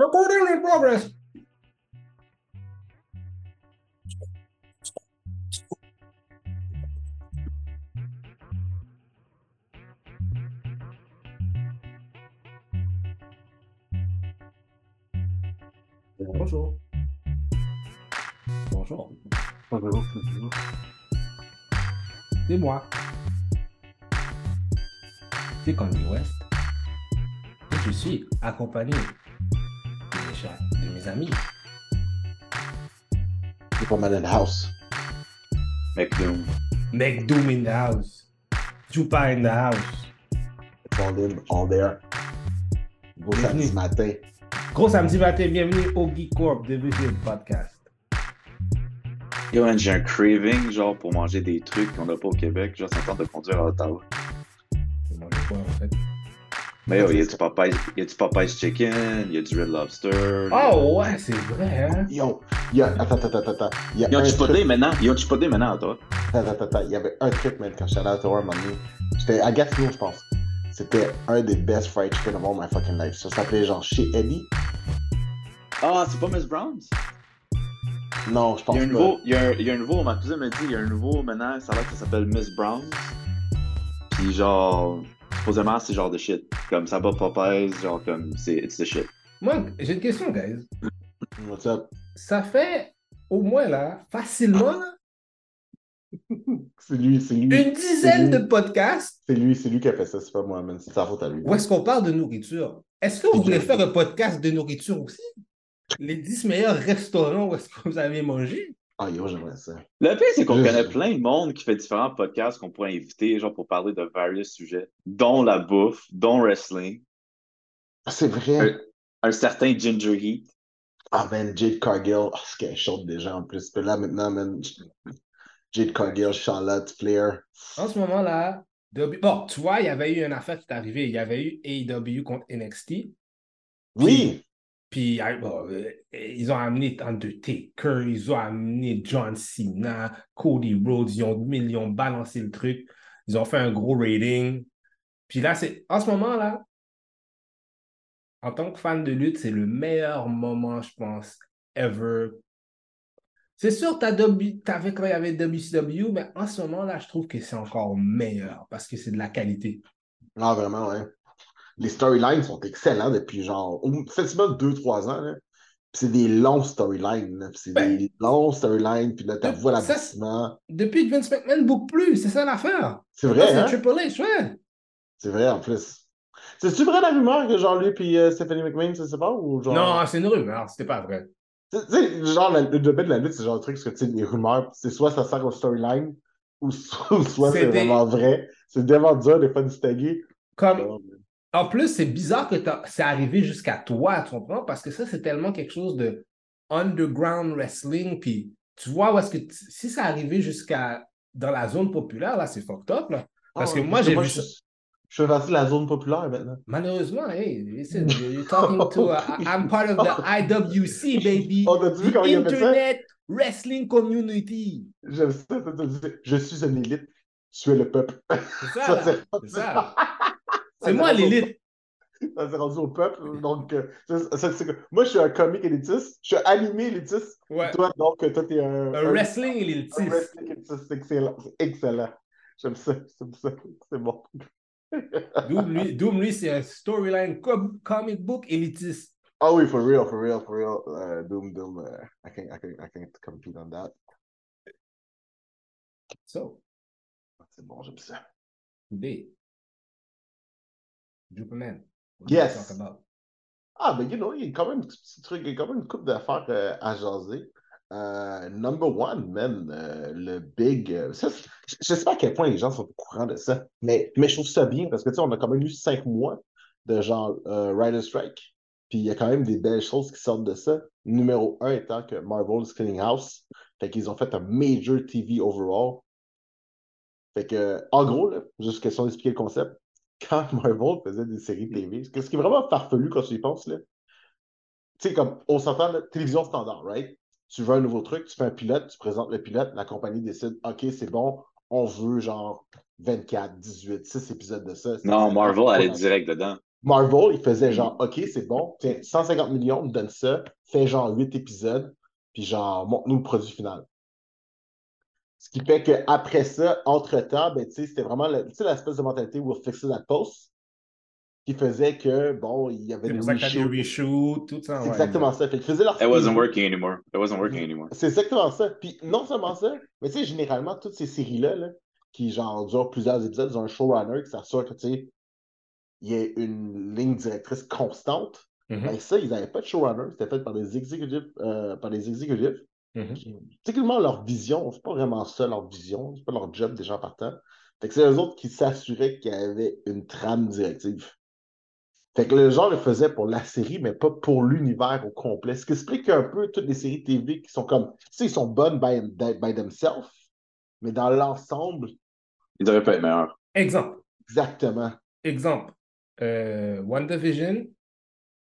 Recording in progress. Bonjour. Bonjour. C'est moi. C'est Kanye West. Et je suis accompagné mes amis. Superman in the house. McDoom. McDoom in the house. Chupa in the house. It's all in, all there. Bienvenue. samedi matin. Gros samedi matin, bienvenue au Geek Corp de Podcast. Yo, man, j'ai un craving, genre, pour manger des trucs qu'on n'a pas au Québec. Genre, ça me tente de conduire à Ottawa. Mais yo, y a du Popeyes, y a du Popeyes Chicken, y a du Red Lobster? Oh ouais, c'est vrai, hein? Yo, il y a, attends, attends, attends, attends. Il y a Ils ont un chipoté maintenant. Ils ont chipoté maintenant Ottawa. attends, attends, attends. Il y avait un truc, man, quand j'étais allé à Ottawa, un moment donné. J'étais à Gatineau, je pense. C'était un des best fried chicken of all my fucking life. Ça s'appelait genre chez Eddie. Ah, c'est pas Miss Brown's? Non, je Il pense y a un pas. nouveau, il y a un, il y a un nouveau, ma cousine m'a dit, il y a un nouveau maintenant, ça a l'air que ça s'appelle Miss Brown's. Puis genre, supposément, c'est genre de shit. Comme ça bat Popeyes, genre comme, c'est, it's the shit. Moi, j'ai une question, guys. What's up? Ça fait au moins là, facilement, là, C'est lui, c'est lui. une dizaine de podcasts C'est lui, c'est lui qui a fait ça, c'est pas moi, man. C'est sa faute à lui. où est-ce qu'on parle de nourriture? Est-ce que vous C'est voulez bien. faire un podcast de nourriture aussi? Les 10 meilleurs restaurants où est-ce que vous avez mangé? Ah, yo, j'aimerais ça. Le pire, c'est qu'on Je- connaît plein de monde qui fait différents podcasts qu'on pourrait inviter, genre pour parler de various sujets, dont la bouffe, dont wrestling, Ah, c'est vrai. un certain Ginger Heat. Ah, man, Jade Cargill. Oh, c'est qu'elle est chaude déjà en plus. Puis là, maintenant, man. Jade Cargill, Charlotte, Flair. En ce moment-là, W- bon, tu vois, il y avait eu une affaire qui est arrivée. Il y avait eu AEW contre NXT. Oui! Puis euh, ils ont amené Undertaker, ils ont amené John Cena, Cody Rhodes, ils ont, ils ont balancé le truc. Ils ont fait un gros rating. Puis là, c'est en ce moment-là, en tant que fan de lutte, c'est le meilleur moment, je pense, ever. C'est sûr, tu avais quand il y avait WCW, mais en ce moment-là, je trouve que c'est encore meilleur parce que c'est de la qualité. Ah, vraiment, ouais. Les storylines sont excellents depuis genre, au- facilement 2-3 ans. Là. Puis c'est des longs storylines. c'est Ben, des longs storylines. Puis là, t'as vu l'aboutissement. Depuis que Vince McMahon ne book plus, c'est ça l'affaire. C'est vrai, c'est hein? Triple H, ouais. C'est vrai, en plus. C'est-tu vrai la rumeur que genre lui puis euh, Stephanie McMahon se séparent ou genre? Non, c'est une rumeur, c'était pas vrai. Tu sais, genre, la- le domaine de la lutte, c'est genre le truc, parce que tu sais, les rumeurs, c'est soit ça sert au storyline, ou soit, C'est c'est des- vraiment vrai. C'est vraiment dur des fois de se taguer. Comme, en plus, c'est bizarre que c'est arrivé jusqu'à toi, tu comprends? Parce que ça, c'est tellement quelque chose de underground wrestling. Puis, tu vois, où est-ce que si ça arrivé jusqu'à dans la zone populaire, là, c'est fucked up, là. Parce Ah, que moi, j'ai vu je, ça. je fais partie de la zone populaire maintenant. Malheureusement, hey, listen, you're talking to, a- I'm part of the IWC, baby. On a vu The il? Internet Wrestling Community. Ça. Je suis un élite, tu es le peuple. C'est ça, Ça, ça. C'est moi l'élite. Ça s'est rendu au peuple. Donc, euh, c'est moi, je suis un comique élitiste. Je suis animé élitiste. Ouais. Toi, donc, toi, t'es un. Un wrestling un élitiste. wrestling élitiste. C'est excellent. C'est excellent. J'aime ça. J'aime ça. C'est bon. Doom, lui, Doom, lui, c'est un storyline com- comic book élitiste. Oh oui, for real, for real, for real. Uh, Doom, Doom. Uh, I can't, I can't, I can't compete on that. So, C'est bon, j'aime ça. today, Superman. Yes. Ah, ben, you know, il y a quand même un petit truc, il y a quand même une couple d'affaires euh, à jaser. Euh, number one, man, euh, le big. euh, ça, je je sais pas à quel point les gens sont au courant de ça, mais, mais je trouve ça bien parce que, tu sais, on a quand même eu cinq mois de genre Rider Strike. Puis il y a quand même des belles choses qui sortent de ça. Numéro un étant que Marvel's Cleaning House. Fait qu'ils ont fait un major TV overall. Fait que, en gros, là, juste question d'expliquer le concept, quand Marvel faisait des séries TV, ce qui est vraiment farfelu quand tu y penses, là, tu sais, comme on s'entend, télévision standard, right? Tu veux un nouveau truc, tu fais un pilote, tu présentes le pilote, la compagnie décide, OK, c'est bon, on veut genre 24, 18, 6 épisodes de ça. Non, Marvel allait direct dedans. Marvel, il faisait genre, OK, c'est bon, tiens, 150 millions, on me donne ça, fais genre 8 épisodes, puis genre, montre-nous le produit final. Ce qui fait qu'après ça, entre-temps, ben, c'était vraiment l'espèce de mentalité we'll fix it at post qui faisait que, bon, il y avait des reshoots. reshoots, tout ça. C'est ouais. exactement ça. Fait qu'ils faisaient leur It wasn't working anymore. It wasn't working anymore. C'est exactement ça. Puis non seulement ça, mais tu sais, généralement, toutes ces séries-là, là, qui genre durent plusieurs épisodes, ils ont un showrunner qui s'assure que, tu sais, il y ait une ligne directrice constante. Mhm, Ben ça, ils n'avaient pas de showrunner. C'était fait par des exécutifs, euh, par des exécutifs. Qui- Typiquement, leur vision, c'est pas vraiment ça leur vision, c'est pas leur job déjà partant. Fait que c'est eux autres qui s'assuraient qu'il y avait une trame directive. Fait que le genre le faisait pour la série, mais pas pour l'univers au complet. Ce qui explique un peu toutes les séries TV qui sont comme, tu sais, ils sont bonnes by, by themselves, mais dans l'ensemble, Il devrait pas être meilleur. Exemple, exactement. exemple. Euh, WandaVision,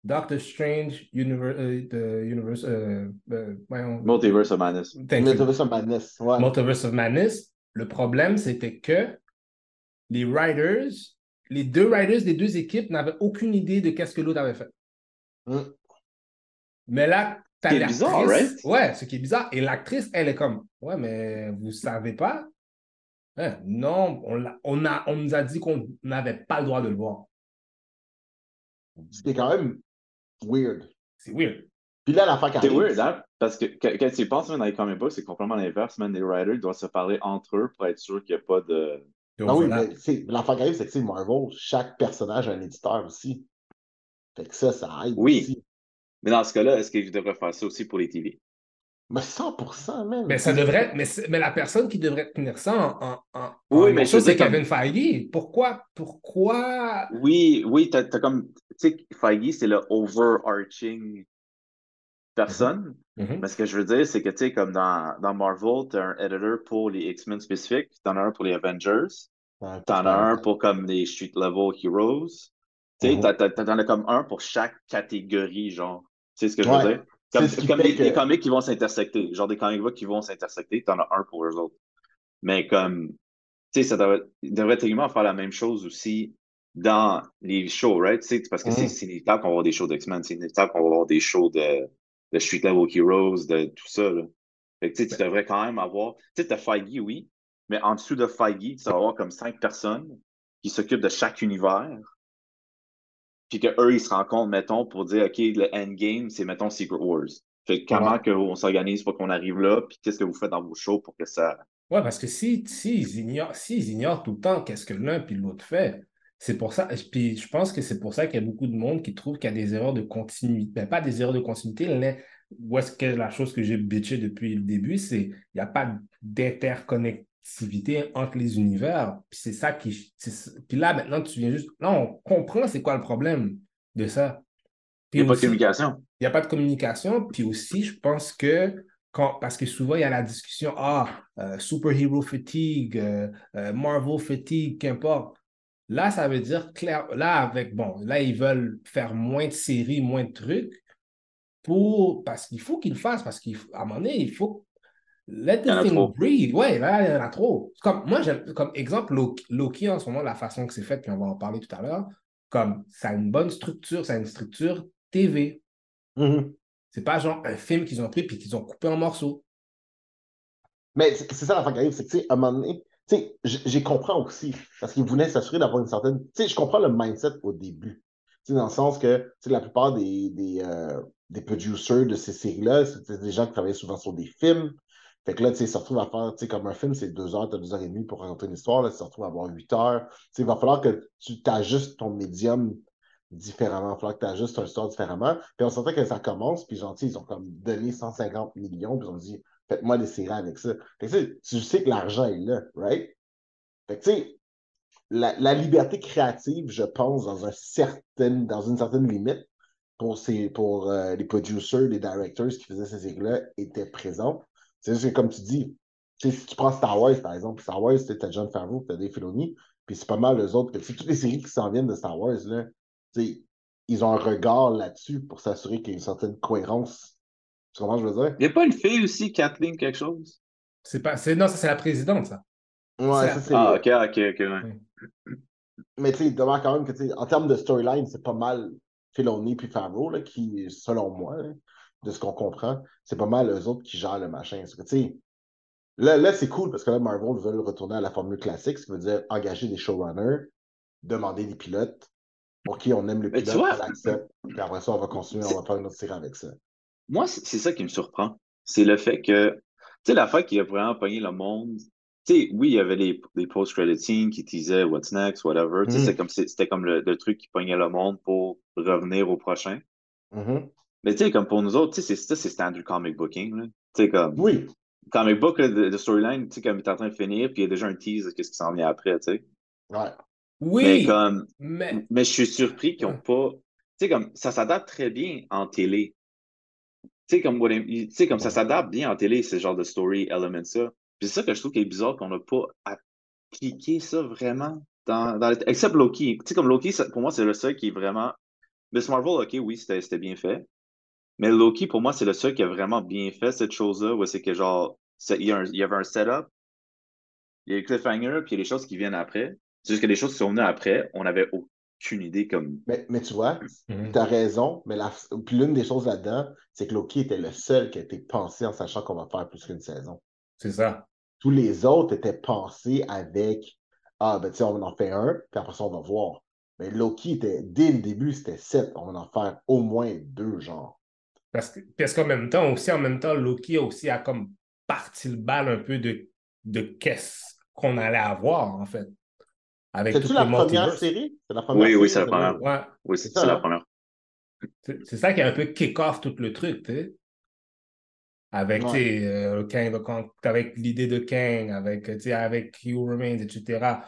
Doctor Strange, Universe, euh, the Universe, euh, euh. Multiverse of Madness. Thank you. Multiverse of Madness, ouais. Multiverse of Madness, le problème, c'était que les writers, les deux writers des deux équipes n'avaient aucune idée de qu'est-ce que l'autre avait fait. Mm. Mais là, t'as C'est l'actrice. bizarre, right? Ouais, ce qui est bizarre. Et l'actrice, elle est comme, ouais, mais vous savez pas? Hein, non, on, a, on nous a dit qu'on n'avait pas le droit de le voir. Ce qui est quand même weird. C'est weird. Puis là, l'affaire qui C'est weird, hein? Parce que quand, tu y penses, man, dans les comic books, c'est complètement l'inverse, man. Les writers doivent se parler entre eux pour être sûr qu'il n'y a pas de. Donc, Ah oui, mais l'affaire qui arrive, c'est que sais, Marvel, chaque personnage a un éditeur aussi. Fait que ça, ça aide Oui. aussi. Mais dans ce cas-là, est-ce qu'ils devraient faire ça aussi pour les TV? Mais 100%, même. Mais ça devrait, mais, mais la personne qui devrait tenir ça en, en, en, Oui, en mais émotion, je veux c'est comme- Kevin Feige. Pourquoi, pourquoi? Oui, oui, t'as, t'as comme. Tu sais, Feige, c'est le overarching personne. Mhm. Mais ce que je veux dire, c'est que, tu sais, comme dans, dans Marvel, t'as un editor pour les X-Men spécifiques, t'en as un pour les Avengers, Ouais, t'en as un pour comme les street level heroes. Tu sais, Mhm. t'as- t'as- t'en as comme un pour chaque catégorie, genre. Tu sais ce que je veux Ouais. dire? Comme, des, que- des comics qui vont s'intersecter. Genre des comic books qui vont s'intersecter, t'en as un pour eux autres. Mais comme, tu sais, ça devrait, devrait techniquement faire la même chose aussi dans les shows, right? Parce que c'est Mhm. c'est inévitable qu'on va avoir des shows d'X-Men, c'est inévitable qu'on va avoir des shows de, de Street Level Heroes, de tout ça, là. Fait que, tu sais, tu devrais quand même avoir, tu sais, t'as Feige, oui, mais en dessous de Feige, tu vas avoir comme cinq personnes qui s'occupent de chaque univers puis qu'eux, ils se rencontrent, mettons, pour dire, OK, le endgame, c'est, mettons, Secret Wars. Fait que comment Ouais. que on s'organise pour qu'on arrive là, puis qu'est-ce que vous faites dans vos shows pour que ça... Ouais, parce que si, si ils ignorent, s'ils ignorent tout le temps qu'est-ce que l'un puis l'autre fait, c'est pour ça. Puis je pense que c'est pour ça qu'il y a beaucoup de monde qui trouve qu'il y a des erreurs de continuité. Ben, pas des erreurs de continuité, mais où est-ce que la chose que j'ai bitché depuis le début, c'est qu'il n'y a pas entre les univers. Puis c'est ça qui. Puis là, maintenant, tu viens juste. Là, on comprend c'est quoi le problème de ça. Il n'y a pas de communication. il n'y a pas de communication. Puis aussi, je pense que quand, parce que souvent, il y a la discussion, ah, euh, superhero fatigue, euh, euh, Marvel fatigue, qu'importe. Là, ça veut dire clair. Là, avec, bon, là, ils veulent faire moins de séries, moins de trucs pour, parce qu'il faut qu'ils le fassent, parce qu'à un moment donné, il faut let the thing breathe. Ouais, là, il y en a trop. Comme, moi, j'aime, comme exemple, Loki, Loki, en ce moment, la façon que c'est fait, puis on va en parler tout à l'heure, comme ça a une bonne structure, ça a une structure TV. Mhm. C'est pas genre un film qu'ils ont pris puis qu'ils ont coupé en morceaux. Mais c'est ça l'affaire qui arrive, c'est que, tu sais, à un moment donné, tu sais, j'ai compris aussi, parce qu'ils voulaient s'assurer d'avoir une certaine. Tu sais, je comprends le mindset au début. Tu sais, dans le sens que, tu sais, la plupart des, des, euh, des producers de ces séries-là, c'était des gens qui travaillaient souvent sur des films. Fait que là, tu sais, se retrouvent à faire, tu sais, comme un film, c'est deux heures, t'as deux heures et demie pour raconter une histoire, là, tu te retrouves à avoir huit heures. Tu sais, il va falloir que tu t'ajustes ton médium différemment. Il va falloir que tu ajustes ton histoire différemment. Puis on sentait que ça commence, puis gentil, ils ont comme donné 150 millions, puis ils ont dit, faites-moi des séries avec ça. Fait que, tu sais, que l'argent est là, right? Fait que, tu sais, la, liberté créative, je pense, dans, un dans une certaine limite, pour, pour euh, les producers, les directors qui faisaient ces séries-là, était présente. C'est juste que, comme tu dis, si tu prends Star Wars, par exemple, Star Wars, tu as John Favreau, tu as Dave Filoni, puis c'est pas mal les autres. que, tu sais, toutes les séries qui s'en viennent de Star Wars, là, tu sais, ils ont un regard là-dessus pour s'assurer qu'il y a une certaine cohérence. Tu comprends ce que je veux dire? Il n'y a pas une fille aussi, Kathleen, quelque chose? C'est pas, c'est, non, ça, c'est la présidente, ça. Ouais, C'est- ça, c'est. Ah, ok, ok, ok. ouais. mais tu sais, demeure quand même que, tu sais, en termes de storyline, c'est pas mal Filoni puis Favreau, là, qui, selon moi, là, de ce qu'on comprend, c'est pas mal eux autres qui gèrent le machin. Que, là, là c'est cool parce que là, Marvel veut retourner à la formule classique, ce qui veut dire engager des showrunners, demander des pilotes pour qui on aime le tu pilote, vois- on l'accepte, puis après ça, on va continuer, on va faire une autre série avec ça. Moi, c'est ça qui me surprend. C'est le fait que, tu sais, la fois qui a vraiment pogné le monde, tu sais, oui, il y avait les, les post-credit scenes qui teasaient What's next, whatever. Tu sais, Mhm. c'est comme, c'était comme le, le truc qui pognait le monde pour revenir au prochain. Mhm. Mais tu sais, comme pour nous autres, tu sais, c'est ça, c'est standard comic booking, là. Tu sais, comme, Oui, comic book, là, de, de storyline, tu sais, comme il est en train de finir, puis il y a déjà un tease de qu'est-ce qui s'en vient après, tu sais. ouais. Mais Oui, comme, mais mais je suis surpris qu'ils n'ont Ouais. pas. Tu sais, comme ça s'adapte très bien en télé. Tu sais, comme, comme ça s'adapte bien en télé, ce genre de story element, ça. Puis c'est ça que je trouve qui est bizarre qu'on n'a pas appliqué ça vraiment dans, Except Loki. Tu sais, comme Loki, ça- pour moi, c'est le seul qui est vraiment. Miss Marvel, ok, oui, c'était c'était bien fait. Mais Loki, pour moi, c'est le seul qui a vraiment bien fait cette chose-là, où c'est que genre, il y, a un- il y avait un setup, il y a eu cliffhanger, puis il y a des choses qui viennent après. C'est juste que les choses qui sont venues après, on n'avait aucune idée comme. Mais, mais tu vois, Mhm. tu as raison, mais la, puis l'une des choses là-dedans, c'est que Loki était le seul qui a été pensé en sachant qu'on va faire plus qu'une saison. c'est ça. Tous les autres étaient pensés avec Ah, ben tu sais, on en fait un, puis après ça, on va voir. Mais Loki était, dès le début, c'était sept. On va en faire au moins deux, genre. Parce que parce qu'en même temps, aussi, en même temps, Loki a aussi a comme parti le bal un peu de, de qu'est-ce qu'on allait avoir, en fait. Avec C'est-tu tout la le première série? C'est la première Oui, oui, c'est série, la première. Ouais. Oui, c'est C'est ça, la hein? première. C'est c'est ça qui a un peu kick-off tout le truc, tu sais. Avec, tu Ouais. sais, euh, con- avec l'idée de Kang, avec, tu sais, avec Who Remains, etc.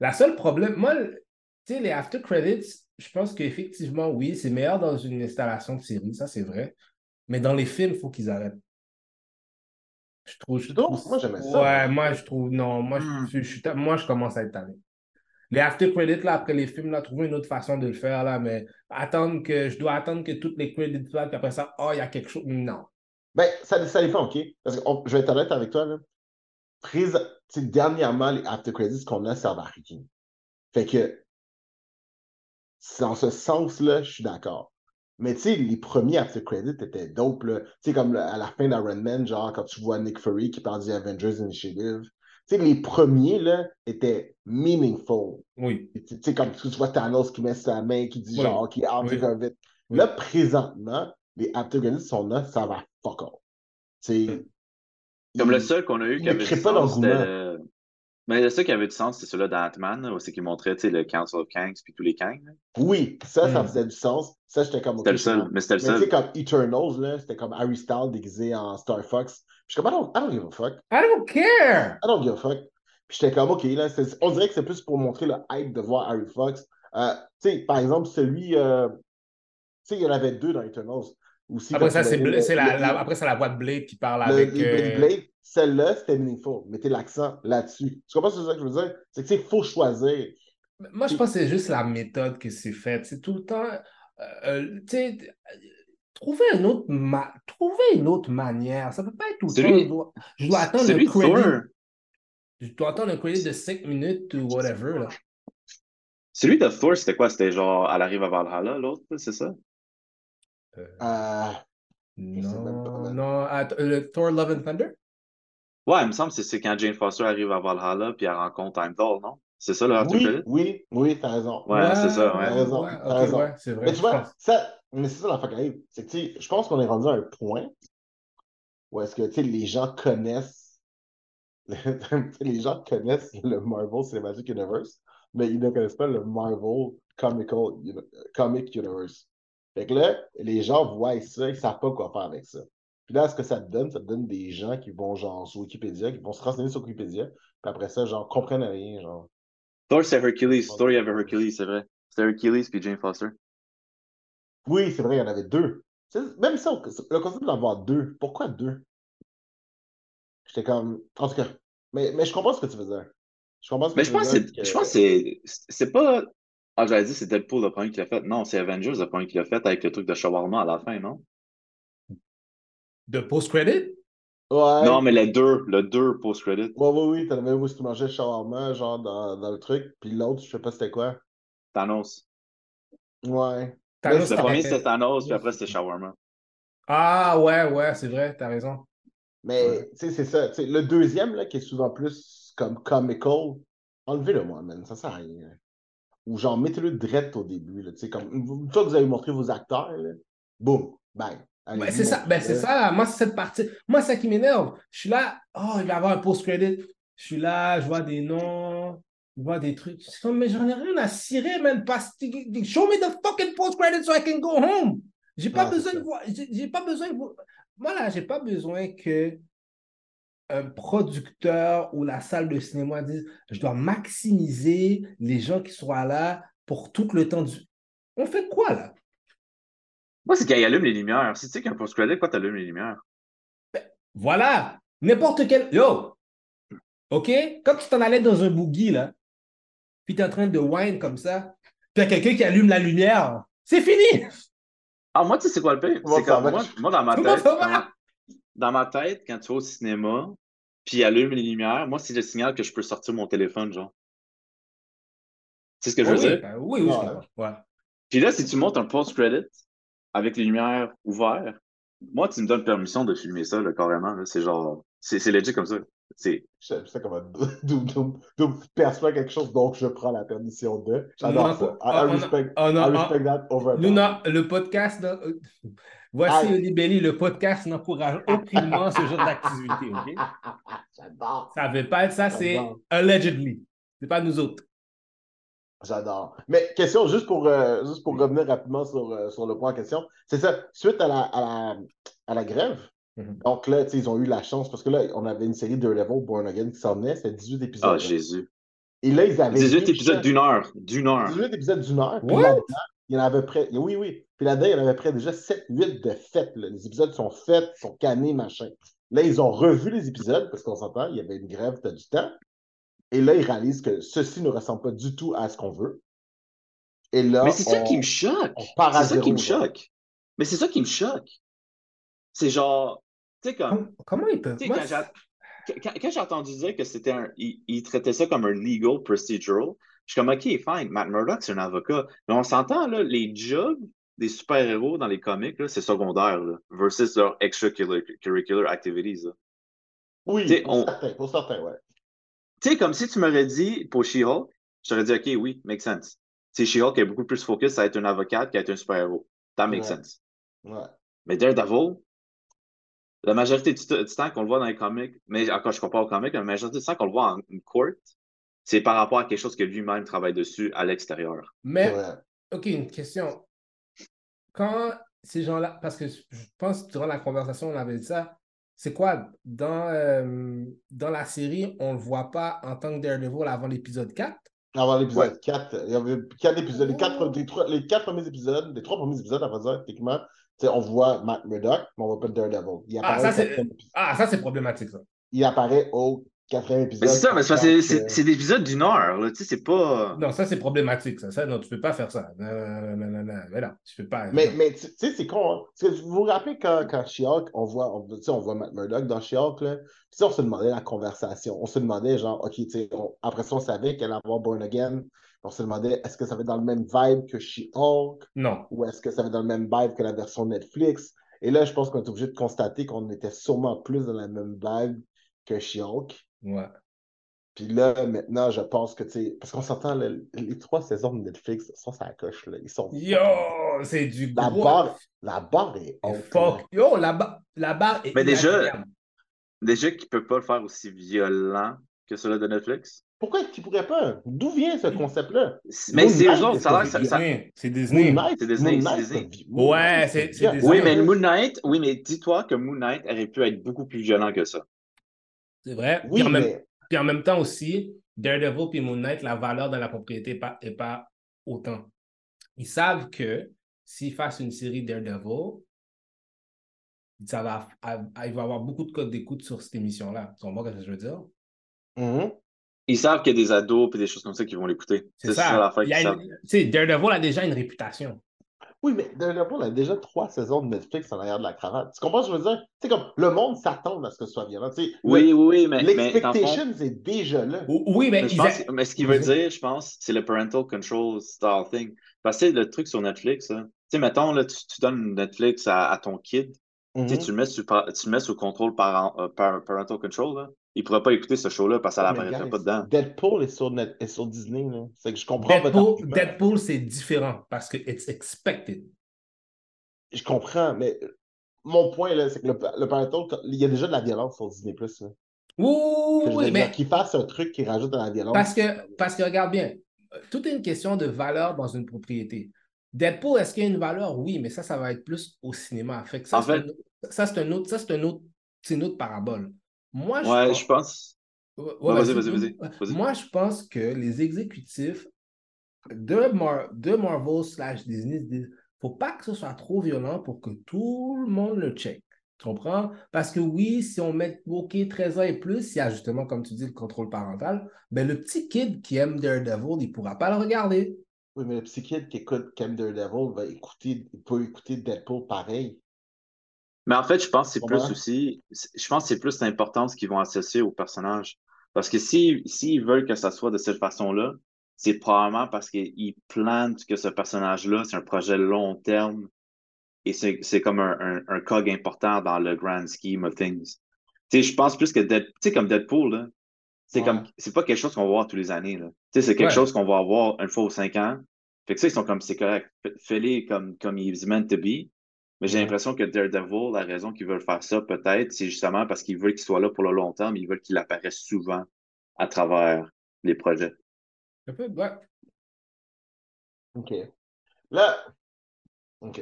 La seule problème, moi, le- tu sais, les after credits, je pense qu'effectivement, oui, c'est meilleur dans une installation de série, ça c'est vrai. Mais dans les films, il faut qu'ils arrêtent. Je trouve, je trouve- Moi, j'aimais ça, Ouais, moi. je trouve, non, moi, Hmm. je, ta- moi, je commence à être tanné. Les after credits, là, après les films, là, trouver une autre façon de le faire, là, mais attendre que, je dois attendre que toutes les credits soient, puis après ça, oh, il y a quelque chose. Non. Ben, ça, ça dépend, OK? Parce que on- je vais être honnête avec toi, là. Prise, dernièrement, les after credits qu'on a servent à rien. Fait que, c'est en ce sens-là, je suis d'accord. Mais tu sais, les premiers after credits étaient dope, là. Tu sais, comme à la fin d'Iron Man, genre, quand tu vois Nick Fury qui parle du Avengers Initiative. Tu sais, les premiers, là, étaient meaningful. Oui. Tu tu sais, comme tu vois Thanos qui met sa main, qui dit Oui. genre, OK, I'll Oui. Là, présentement, les after credits sont là, ça va fuck all. C'est. Comme il- le seul qu'on a eu qui avait pas sens, c'était d'engouement. Mais le seul qui avait du sens, c'était celui d'Ant-Man, c'est qui montrait, le Council of Kangs puis tous les Kangs. là. Oui, ça, ça Hmm. faisait du sens. Ça, j'étais comme. C'était le seul, c'est mais c'était le Mais tu sais, seul. comme Eternals, là, c'était comme Harry Styles déguisé en Star Fox. Puis j'étais comme, I don't, I don't give a fuck. I don't care! I don't give a fuck. Puis j'étais comme, OK, là, c'est- on dirait que c'est plus pour montrer le hype de voir Harry Fox. Euh, tu sais, par exemple, celui. euh, tu sais, il y en avait deux dans Eternals. Aussi, Après ça, c'est c'est la, le- la- après ça, la voix de Blade qui parle le- avec. euh, Blade, celle-là, c'était meaningful. Mettez l'accent là-dessus. Tu comprends ce que je veux dire? C'est que, tu sais, il faut choisir. Moi, je pense que c'est juste la méthode que c'est faite. C'est tout le temps. euh, euh, tu sais, trouver une autre ma- trouver une autre manière. Ça peut pas être tout le temps. Je dois, je dois attendre credit. Thor, Je dois attendre un credit de 5 minutes ou whatever. Là. celui de Thor, c'était quoi? C'était genre, elle arrive à Valhalla, l'autre, c'est ça? Euh, Euh, non, non. le Thor Love and Thunder? Ouais, il me semble que c'est- c'est quand Jane Foster arrive à Valhalla puis elle rencontre Heimdall, non? C'est ça, le oui, oui, oui, t'as raison. Ouais, c'est ça, ouais. T'as raison, ouais, t'as ok, raison. ouais, c'est vrai. Mais tu vois, pense. ça, mais c'est ça l'affaire qui arrive. C'est que, tu sais, je pense qu'on est rendu à un point où est-ce que, tu sais, les gens connaissent, les gens connaissent le Marvel Cinematic Universe, mais ils ne connaissent pas le Marvel Comical, Comic Universe. Fait que là, les gens voient ça, ils savent pas quoi faire avec ça. Puis là, ce que ça te donne, ça te donne des gens qui vont, genre, sur Wikipédia, qui vont se renseigner sur Wikipédia, puis après ça, genre, comprennent rien, genre. Thor, c'est Hercules. Thor, il y avait Hercules, c'est vrai. C'était Hercules puis Jane Foster. Oui, c'est vrai, il y en avait deux. Même ça, le concept d'en avoir deux, pourquoi deux? J'étais comme. En tout cas, mais, mais je comprends ce que tu veux dire. Je comprends ce que Mais tu je veux pense que dire. c'est- je pense que c'est c'est pas. Ah, j'allais dire c'est Deadpool le premier qui l'a fait. Non, c'est Avengers le premier qui l'a fait avec le truc de shawarma à la fin, non? De post-credit? Ouais. Non, mais le 2, le 2 post-credit. Ouais, ouais, oui, t'en avais où tu mangeais shawarma, genre dans, dans le truc, puis l'autre, je sais pas c'était quoi. Thanos. Ouais. Thanos, Le premier, c'était Thanos, puis après, c'était Shawarma. Ah, ouais, ouais, c'est vrai, t'as raison. Mais, Ouais. tu sais, c'est ça. le deuxième, là, qui est souvent plus comme comical, enlevez-le moi, man. Ça sert à rien. Ou genre, mettez-le direct au début, là. Tu sais, comme, une fois que vous avez montré vos acteurs, là, boum, bang. Ouais, c'est ça, ben, c'est ça. Moi, c'est cette partie. Moi, c'est ça qui m'énerve. Je suis là, oh, il va y avoir un post-credit. Je suis là, je vois des noms, je vois des trucs. C'est comme, mais j'en ai rien à cirer, man. Passe- Show me the fucking post-credit so I can go home. J'ai pas c'est besoin de voir. J'ai pas besoin de voir. Moi, là, j'ai pas besoin que un producteur ou la salle de cinéma dise je dois maximiser les gens qui soient là pour tout le temps du. On fait quoi? Moi, c'est qu'il allume les lumières. Si tu sais qu'un post-credit, quoi, t'allumes les lumières? Voilà. N'importe quel. Yo! OK? Quand tu t'en allais dans un boogie, là, puis tu es en train de whine comme ça, puis il y a quelqu'un qui allume la lumière, c'est fini! Ah, moi, tu sais, c'est quoi le pire? Comment C'est comme moi, moi, dans ma Comment tête, ça va? dans ma, tête, quand tu vas au cinéma, puis il allume les lumières, moi, c'est le signal que je peux sortir mon téléphone, genre. Tu sais ce que je veux oui, dire? ben oui, oui, je Ouais. comprends. Ouais. Puis là, si tu montes un post-credit avec les lumières ouvertes, moi, tu me donnes permission de filmer ça, là, carrément. là. C'est genre, c'est c'est legit comme ça. C'est Je sais comment Doom, Doom, Doom perçoit quelque chose, donc je prends la permission de. J'adore ça. I, respect, that over Nous, non, le podcast, là, euh, voici Aïe. Olibelli, le podcast n'encourage aucunement ce genre d'activité, OK? J'adore. Ça ne veut pas être ça, c'est allegedly. C'est pas nous autres. J'adore. Mais question, juste pour, euh, juste pour revenir rapidement sur, euh, sur le point en question, c'est ça, suite à la, à la, à la grève, Mhm. donc là, ils ont eu la chance, parce que là, on avait une série Daredevil, Born Again qui s'en venait, c'était 18 épisodes. Ah, Jésus. Et là, ils avaient 18 réussi épisodes d'une heure. D'une heure. 18 épisodes d'une heure. What? il y en avait près. Oui, oui. Puis là-dedans, il y en avait près déjà 7-8 de faites. là. Les épisodes sont faits, sont cannés, machin. Là, ils ont revu les épisodes, parce qu'on s'entend, il y avait une grève, t'as du temps. Et là, ils réalisent que ceci ne ressemble pas du tout à ce qu'on veut. Et là, Mais c'est ça qui me choque. C'est ça qui me choque. Mais c'est ça qui me choque. C'est genre, tu sais, comme, Com- Comment ils peuvent. Moi, quand j'ai quand- quand j'ai entendu dire que c'était un. Il, il traitait ça comme un legal procedural, je suis comme, OK, fine, Matt Murdock, c'est un avocat. Mais on s'entend, là, les jobs des super-héros dans les comics, là, c'est secondaire, là, versus leur extracurricular activities. là. Oui, pour on- certains, pour certains, ouais. Tu sais, comme si tu m'aurais dit pour She-Hulk, je t'aurais dit, OK, oui, make sense. Tu sais, She-Hulk est beaucoup plus focus à être un avocate qu'à être un super-héros. That makes Ouais. sense. ouais. Mais Daredevil, la majorité du, temps qu'on le voit dans les comics, mais encore je compare aux comics, la majorité du temps qu'on le voit en en court, c'est par rapport à quelque chose que lui-même travaille dessus à l'extérieur. Mais. OK, une question. Quand ces gens-là, parce que je pense que durant la conversation, on avait dit ça, c'est quoi, dans, euh, dans la série, on ne le voit pas en tant que Daredevil avant l'épisode 4? Avant l'épisode 4, il y avait 4 épisodes. Les 4, les, trois- les quatre premiers épisodes, les trois premiers épisodes, à vrai dire, techniquement, tu sais, on voit Matt Murdock, mais on voit pas Daredevil. Il Ah, ça, c'est-. Ah, ça, c'est problématique, ça. il apparaît au quatrième épisode. Mais c'est ça, mais c'est c'est- euh, c'est c'est des épisodes d'une heure, là, tu sais, c'est pas... Non, ça, c'est problématique, ça. ça. Non, tu peux pas faire ça. Non, non, non, non, non. Mais non, tu peux pas. Mais, mais tu sais, c'est con. Hein? Parce que vous vous rappelez quand, quand She-Hulk, on voit, on, tu sais, on voit Matt Murdock dans She-Hulk, là. Puis tu sais, on se demandait la conversation. On se demandait, genre, OK, tu sais, après ça, on savait qu'elle allait avoir Born Again. On se demandait, est-ce que ça va être dans le même vibe que She-Hulk? Non. ou est-ce que ça va être dans le même vibe que la version Netflix? Et là, je pense qu'on est obligé de constater qu'on était sûrement plus dans la même vibe que She-Hulk. Ouais. Puis là, maintenant, je pense que, tu sais, parce qu'on s'entend, les trois saisons de Netflix sont ça coche, là. Ils sont. Yo, c'est du La gros. barre, la barre est haute. Fuck. Yo, la, ba- la barre est Mais déjà-. Déjà qu'ils peuvent pas le faire aussi violent que celui de Netflix. Pourquoi tu pourrais pas? D'où vient ce concept-là? Mais c'est eux autres, ça a l'air que C'est ça... ça- Disney. C'est Moon Disney. Knight, C'est Disney, Ouais, c'est-. Disney. Oui, mais. Moon Knight, oui, mais dis-toi que Moon Knight aurait pu être beaucoup plus violent que ça. C'est vrai. Oui, puis, en même, puis en même temps aussi, Daredevil et Moon Knight, la valeur de la propriété n'est pas, est pas autant. Ils savent que s'ils fassent une série Daredevil, ça va, il va y avoir beaucoup de codes d'écoute sur cette émission-là. Tu comprends ce que je veux dire? Mhm. Ils savent qu'il y a des ados et des choses comme ça qui vont l'écouter. C'est ça. ça Il y a une- Daredevil a déjà une réputation. Oui, mais Daredevil a déjà trois saisons de Netflix en arrière de la cravate. Tu comprends ce que je veux dire? C'est comme le monde s'attend à ce que ce soit violent. Tu sais, Oui, oui, oui, mais. fond- L'expectation est déjà là. Oui, mais, Mais, je ils pense, a- mais ce qu'il veut dire, je pense, c'est le parental control style thing. Parce que tu sais, le truc sur Netflix, tu sais, mettons, là, tu, tu donnes Netflix à, à ton kid, tu Mhm. tu le mets sous, tu le mets sous contrôle par, euh, par- parental control, là. Il ne pourra pas écouter ce show-là parce que ça Mais l'apparaîtrait guys, pas dedans. Deadpool est sur, Net- est sur Disney. là. C'est que je comprends Deadpool. Deadpool c'est différent parce que it's expected. Je comprends, mais mon point, là, c'est que le, le parental, il y a déjà de la violence sur Disney+. Là. Oui, oui, dire, mais Qu'il fasse un truc qui rajoute de la violence. parce que, parce que regarde bien, tout est une question de valeur dans une propriété. Deadpool, est-ce qu'il y a une valeur? Oui, mais ça, ça va être plus au cinéma. Fait que ça, En c'est fait- un autre- ça, c'est un autre, ça, c'est un autre, c'est une autre parabole. Moi, je Ouais, pense- je pense. Ouais, Ouais, ouais, vas-y, vas-y, vas-y. Moi, je pense que les exécutifs de, Mar- de Marvel slash Disney se disent faut pas que ce soit trop violent pour que tout le monde le check. Tu comprends? Parce que oui, si on met OK 13 ans et plus, il y a justement, comme tu dis, le contrôle parental, ben le petit kid qui aime Daredevil, il pourra pas le regarder. Oui, mais le petit kid qui écoute Cam Daredevil va écouter, il peut écouter Deadpool pareil. Mais en fait, je pense que c'est plus aussi. Je pense que c'est plus l'importance qu'ils vont associer au personnage. Parce que si- s'ils veulent que ça soit de cette façon-là, c'est probablement parce qu'ils plantent que ce personnage-là, c'est un projet long terme et c'est comme un, un, un cog important dans le grand scheme of things. Tu sais, je pense plus que Dead, tu sais, comme Deadpool, là, c'est Ouais. comme c'est pas quelque chose qu'on va voir tous les années. Là. Tu sais, c'est quelque Ouais. chose qu'on va avoir une fois aux cinq ans. Fait que ça, ils sont comme c'est correct. Fais- Fais-les comme, comme he's meant to be. Mais j'ai l'impression que Daredevil, la raison qu'ils veulent faire ça, peut-être, c'est justement parce qu'ils veulent qu'il soit là pour le long terme, ils veulent qu'il apparaisse souvent à travers les projets. Un peu, ouais. OK. Là, OK.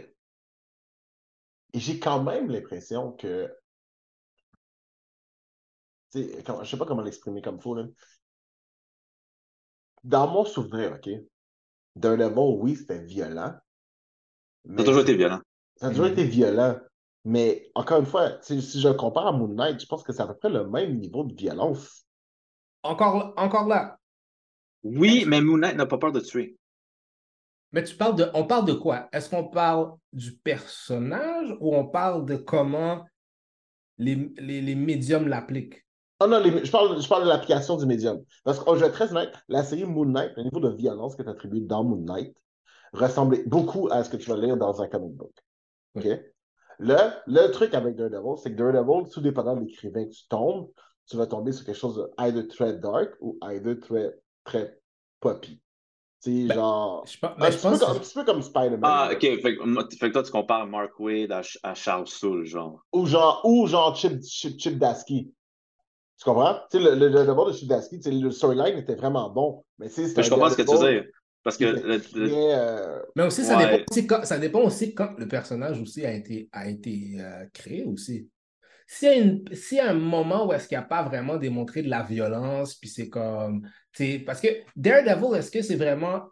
J'ai quand même l'impression que. Tu sais, comment- je sais pas comment l'exprimer comme faut, là. Dans mon souvenir, OK, Daredevil, oui, c'était violent. Ça Mais a toujours été violent. Ça a toujours Mhm. été violent. Mais encore une fois, tu si je le compare à Moon Knight, je pense que c'est à peu près le même niveau de violence. Encore, encore là. Oui, mais Moon Knight n'a pas peur de tuer. Mais tu parles de. On parle de quoi? Est-ce qu'on parle du personnage ou on parle de comment les, les, les médiums l'appliquent? Ah non, les- je, parle, je parle de l'application du médium. Parce que, oh, je vais être très honnête, la série Moon Knight, le niveau de violence qui est attribué dans Moon Knight, ressemblait beaucoup à ce que tu vas lire dans un comic book. OK? Le, le truc avec Daredevil, c'est que Daredevil, tout dépendant de l'écrivain que tu tombes, tu vas tomber sur quelque chose de either très dark ou either très, très poppy. Tu sais, Ben, genre. Je, pense- Un je petit, peu pense comme, un petit peu comme Spider-Man. Ah, ok. Fait, que moi- fait que toi, tu compares Mark Wade à, Ch- à Charles Soule, genre. Ou genre, ou genre Chip, Chip, Chip Dasky. Tu comprends? Tu sais, le, le, le Daredevil de Chip Dasky, le storyline était vraiment bon. Mais tu sais, c'était Mais je comprends ce que tu veux dire. Parce que le- euh, Mais aussi, ça, Ouais. dépend aussi quand, ça dépend aussi quand le personnage aussi a été, a été euh, créé aussi. S'il y, a un moment où est-ce qu'il n'y a pas vraiment démontré de la violence, puis c'est comme... Parce que Daredevil, est-ce que c'est vraiment...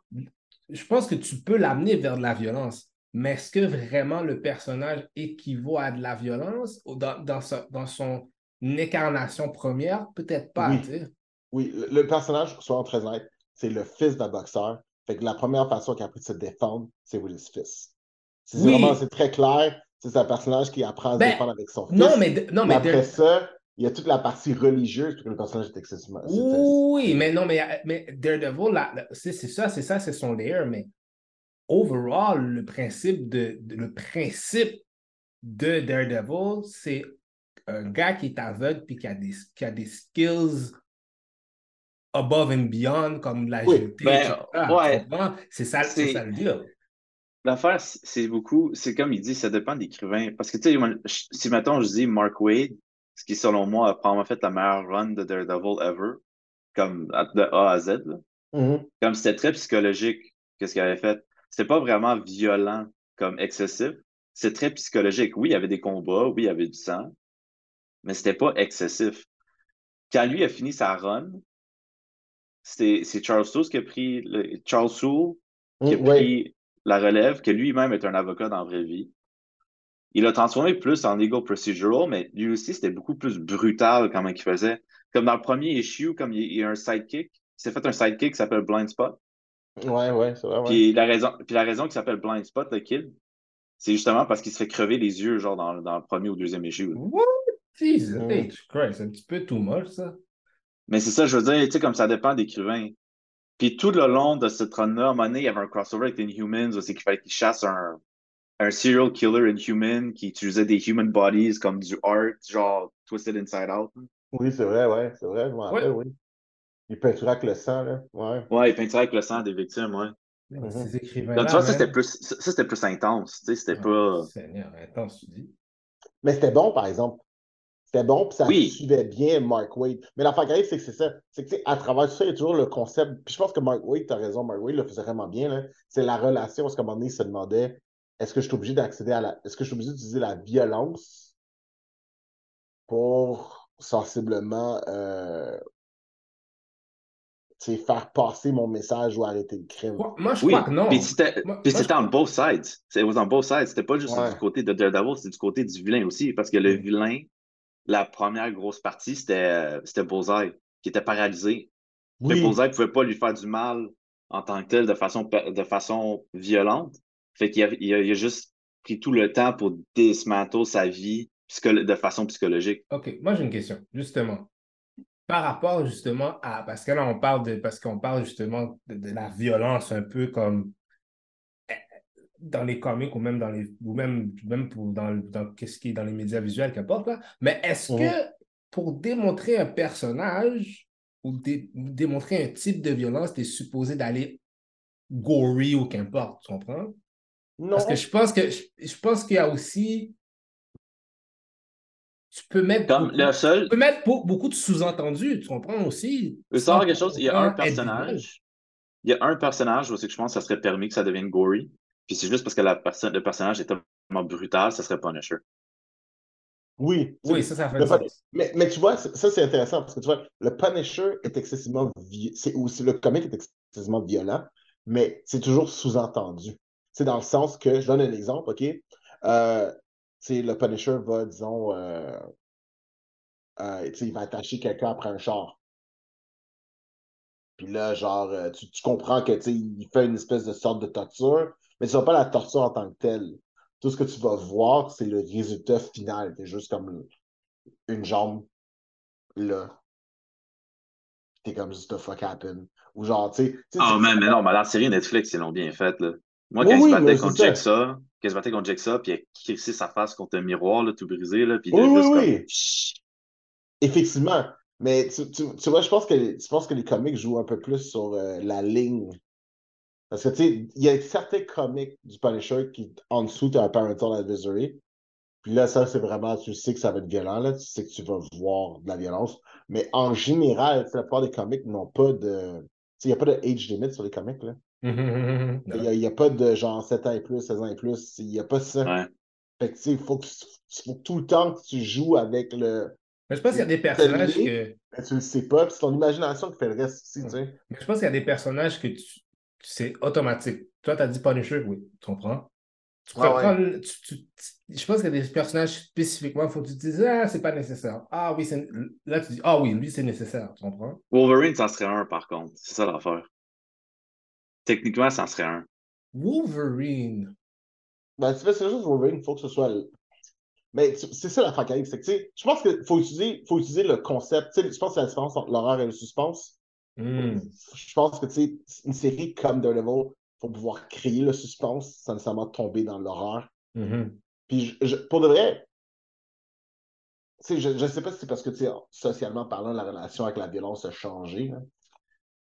Je pense que tu peux l'amener vers de la violence, mais est-ce que vraiment le personnage équivaut à de la violence dans, dans, son incarnation première? Peut-être pas, Oui. Oui, le, le personnage, soyons très honnêtes, c'est le fils d'un boxeur. Fait que la première façon qu'il a appris de se défendre, c'est with his fist. C'est Oui. vraiment, c'est très clair. C'est un personnage qui apprend à se Ben, défendre avec son fils. Non, mais, non, mais après ça, il y a toute la partie religieuse, parce que le personnage est excessivement. Oui, mais non, mais, mais Daredevil, c'est ça, c'est ça, c'est son layer, mais overall, le principe de, de- le principe de Daredevil, c'est un gars qui est aveugle puis qui a des, qui a des skills above and beyond, comme l'agilité, ben, etc. ouais. C'est ça, ça le deal. L'affaire, c'est beaucoup, c'est comme il dit, ça dépend de l'écrivain. Parce que, tu sais, si maintenant je dis Mark Wade, ce qui, selon moi, a probablement fait la meilleure run de Daredevil ever, comme de A à Z, là. Mhm. comme c'était très psychologique, qu'est-ce qu'il avait fait? C'était pas vraiment violent comme excessif, c'est très psychologique. Oui, il y avait des combats, oui, il y avait du sang, mais c'était pas excessif. Quand lui a fini sa run, c'est Charles Soule qui a pris le, Charles Soule qui a ouais. pris la relève, que lui-même est un avocat dans la vraie vie. Il l'a transformé plus en legal procedural, mais lui aussi, c'était beaucoup plus brutal comment il faisait. Comme dans le premier issue, comme il y a un sidekick, il s'est fait un sidekick qui s'appelle Blind Spot. Ouais, ouais, c'est vrai. Ouais. Puis la raison, puis la raison qu'il s'appelle Blind Spot, le kill, c'est justement parce qu'il se fait crever les yeux, genre dans, dans le premier ou deuxième issue. What? Jesus Mm. Christ, c'est un petit peu too much, ça. Mais c'est ça, je veux dire, tu sais, comme ça dépend d'écrivain. Puis tout le long de ce run-là, à un moment donné, il y avait un crossover avec Inhumans, où c'est qu'il fallait qu'il chasse un, un serial killer Inhuman qui utilisait des human bodies comme du art, genre Twisted Inside Out. Oui, c'est vrai, ouais, c'est vrai, je m'en Ouais. rappelle, oui. Il peinturait avec le sang, là. Ouais. Ouais, il peinturait avec le sang des victimes, ouais. Ces écrivains Donc, tu vois, ça, c'était plus, ça, c'était plus intense, tu sais, c'était pas... Seigneur, intense, tu dis? Mais c'était bon, par exemple. C'était bon, puis ça Oui. suivait bien Mark Wade. Mais l'affaire arrive, c'est que c'est ça. C'est que, tu sais, à travers tout ça, il y a toujours le concept. Puis je pense que Mark Wade, tu as raison, Mark Wade le faisait vraiment bien. là. C'est la relation, parce qu'à un moment donné, il se demandait est-ce que je suis obligé d'accéder à la. Est-ce que je suis obligé d'utiliser la violence pour sensiblement euh, faire passer mon message ou arrêter le crime? Moi, moi, je Oui, crois que non. puis c'était Moi- puis moi, c'était je- on both sides. C'était on both sides. C'était pas juste Ouais. du côté de Daredevil, c'était du côté du vilain aussi. Parce que le Mm. vilain, la première grosse partie, c'était euh, c'était Bullseye, qui était paralysé. Oui, Bullseye pouvait pas lui faire du mal en tant que tel de façon, de façon violente. Fait qu'il a, il a, il a juste pris tout le temps pour dismantler sa vie psycholo- de façon psychologique. OK, moi j'ai une question, justement. Par rapport justement à. Parce que là, on parle de. Parce qu'on parle justement de, de la violence un peu comme dans les comics ou même dans les. ou même, même pour dans, dans qu'est-ce qui est dans les médias visuels, qu'importe là. Mais est-ce Mhm. que pour démontrer un personnage ou dé- démontrer un type de violence, tu es supposé d'aller gory ou qu'importe, tu comprends? non. Parce que je pense que je, je pense qu'il y a aussi. Tu peux mettre. Comme beaucoup- le tu seul, peux mettre beau- beaucoup de sous-entendus, tu comprends aussi? Quelque chose, il y a un personnage. Il y a un personnage où c'est que je pense que ça serait permis que ça devienne gory. Puis c'est juste parce que la personne, le personnage est tellement brutal, ça serait Punisher. Oui. Oui, ça, ça fait Le sens. Mais, mais tu vois, ça c'est intéressant parce que tu vois, le Punisher est excessivement c'est aussi le comic est excessivement violent, mais c'est toujours sous-entendu. C'est dans le sens que, je donne un exemple, OK? Euh, tu sais, le Punisher va, disons, euh, euh, tu sais, il va attacher quelqu'un après un char. Puis là, genre, euh, tu, tu comprends que, tu sais, il fait une espèce de sorte de torture, mais tu vois pas la torture en tant que telle. Tout ce que tu vas voir, c'est le résultat final. C'est juste comme une jambe là. T'es comme, just the fuck happened? Ou genre, tu sais. Oh man, mais non, mais la série Netflix, ils l'ont bien faite, là. Moi, Oui, quand oui, se mais battait c'est contre ça. Jigsaw, quand il se contre puis il a crissé sa face contre un miroir, là, tout brisé, là, puis il Oui, oui, juste comme... Effectivement. Mais tu, tu, tu vois, je pense, que, je pense que les comics jouent un peu plus sur euh, la ligne. Parce que, tu sais, il y a certains comics du Punisher qui, en dessous, tu as un parental advisory. Puis là, ça, c'est vraiment, tu sais que ça va être violent, là. Tu sais que tu vas voir de la violence. Mais en général, tu sais, la plupart des comics n'ont pas de. Tu sais, il n'y a pas de age limit sur les comics, là. Il n'y a, il y a pas de genre 7 ans et plus, 16 ans et plus. Il n'y a pas ça. Ouais. Fait que, tu sais, il faut que, faut tout le temps que tu joues avec le. Mais je pense qu'il y a des personnages que. Tu le sais pas, puis c'est ton imagination qui fait le reste aussi, tu sais. Mais je pense qu'il y a des personnages que tu. C'est automatique. Toi, tu as dit Punisher, oui, tu comprends? Tu Ah pourrais ouais. tu- tu- tu- je pense qu'il y a des personnages spécifiquement, il faut que tu te dises, ah, c'est pas nécessaire. Ah oui, c'est. Là, tu dis, ah oui, lui, c'est nécessaire, tu comprends? Wolverine, ça en serait un, par contre. C'est ça l'affaire. Techniquement, ça en serait un. Wolverine. Ben, tu fais c'est juste Wolverine, il faut que ce soit. Mais c'est ça la qui arrive, c'est que, tu sais, je pense qu'il faut utiliser, faut utiliser le concept. Tu sais, je pense que la différence entre l'horreur et le suspense. Hmm. Je pense que, tu sais, une série comme Daredevil, faut pouvoir créer le suspense sans nécessairement tomber dans l'horreur. Mhm. Puis, je- je- pour de vrai, tu sais, je ne sais pas si c'est parce que, tu sais, socialement parlant, la relation avec la violence a changé.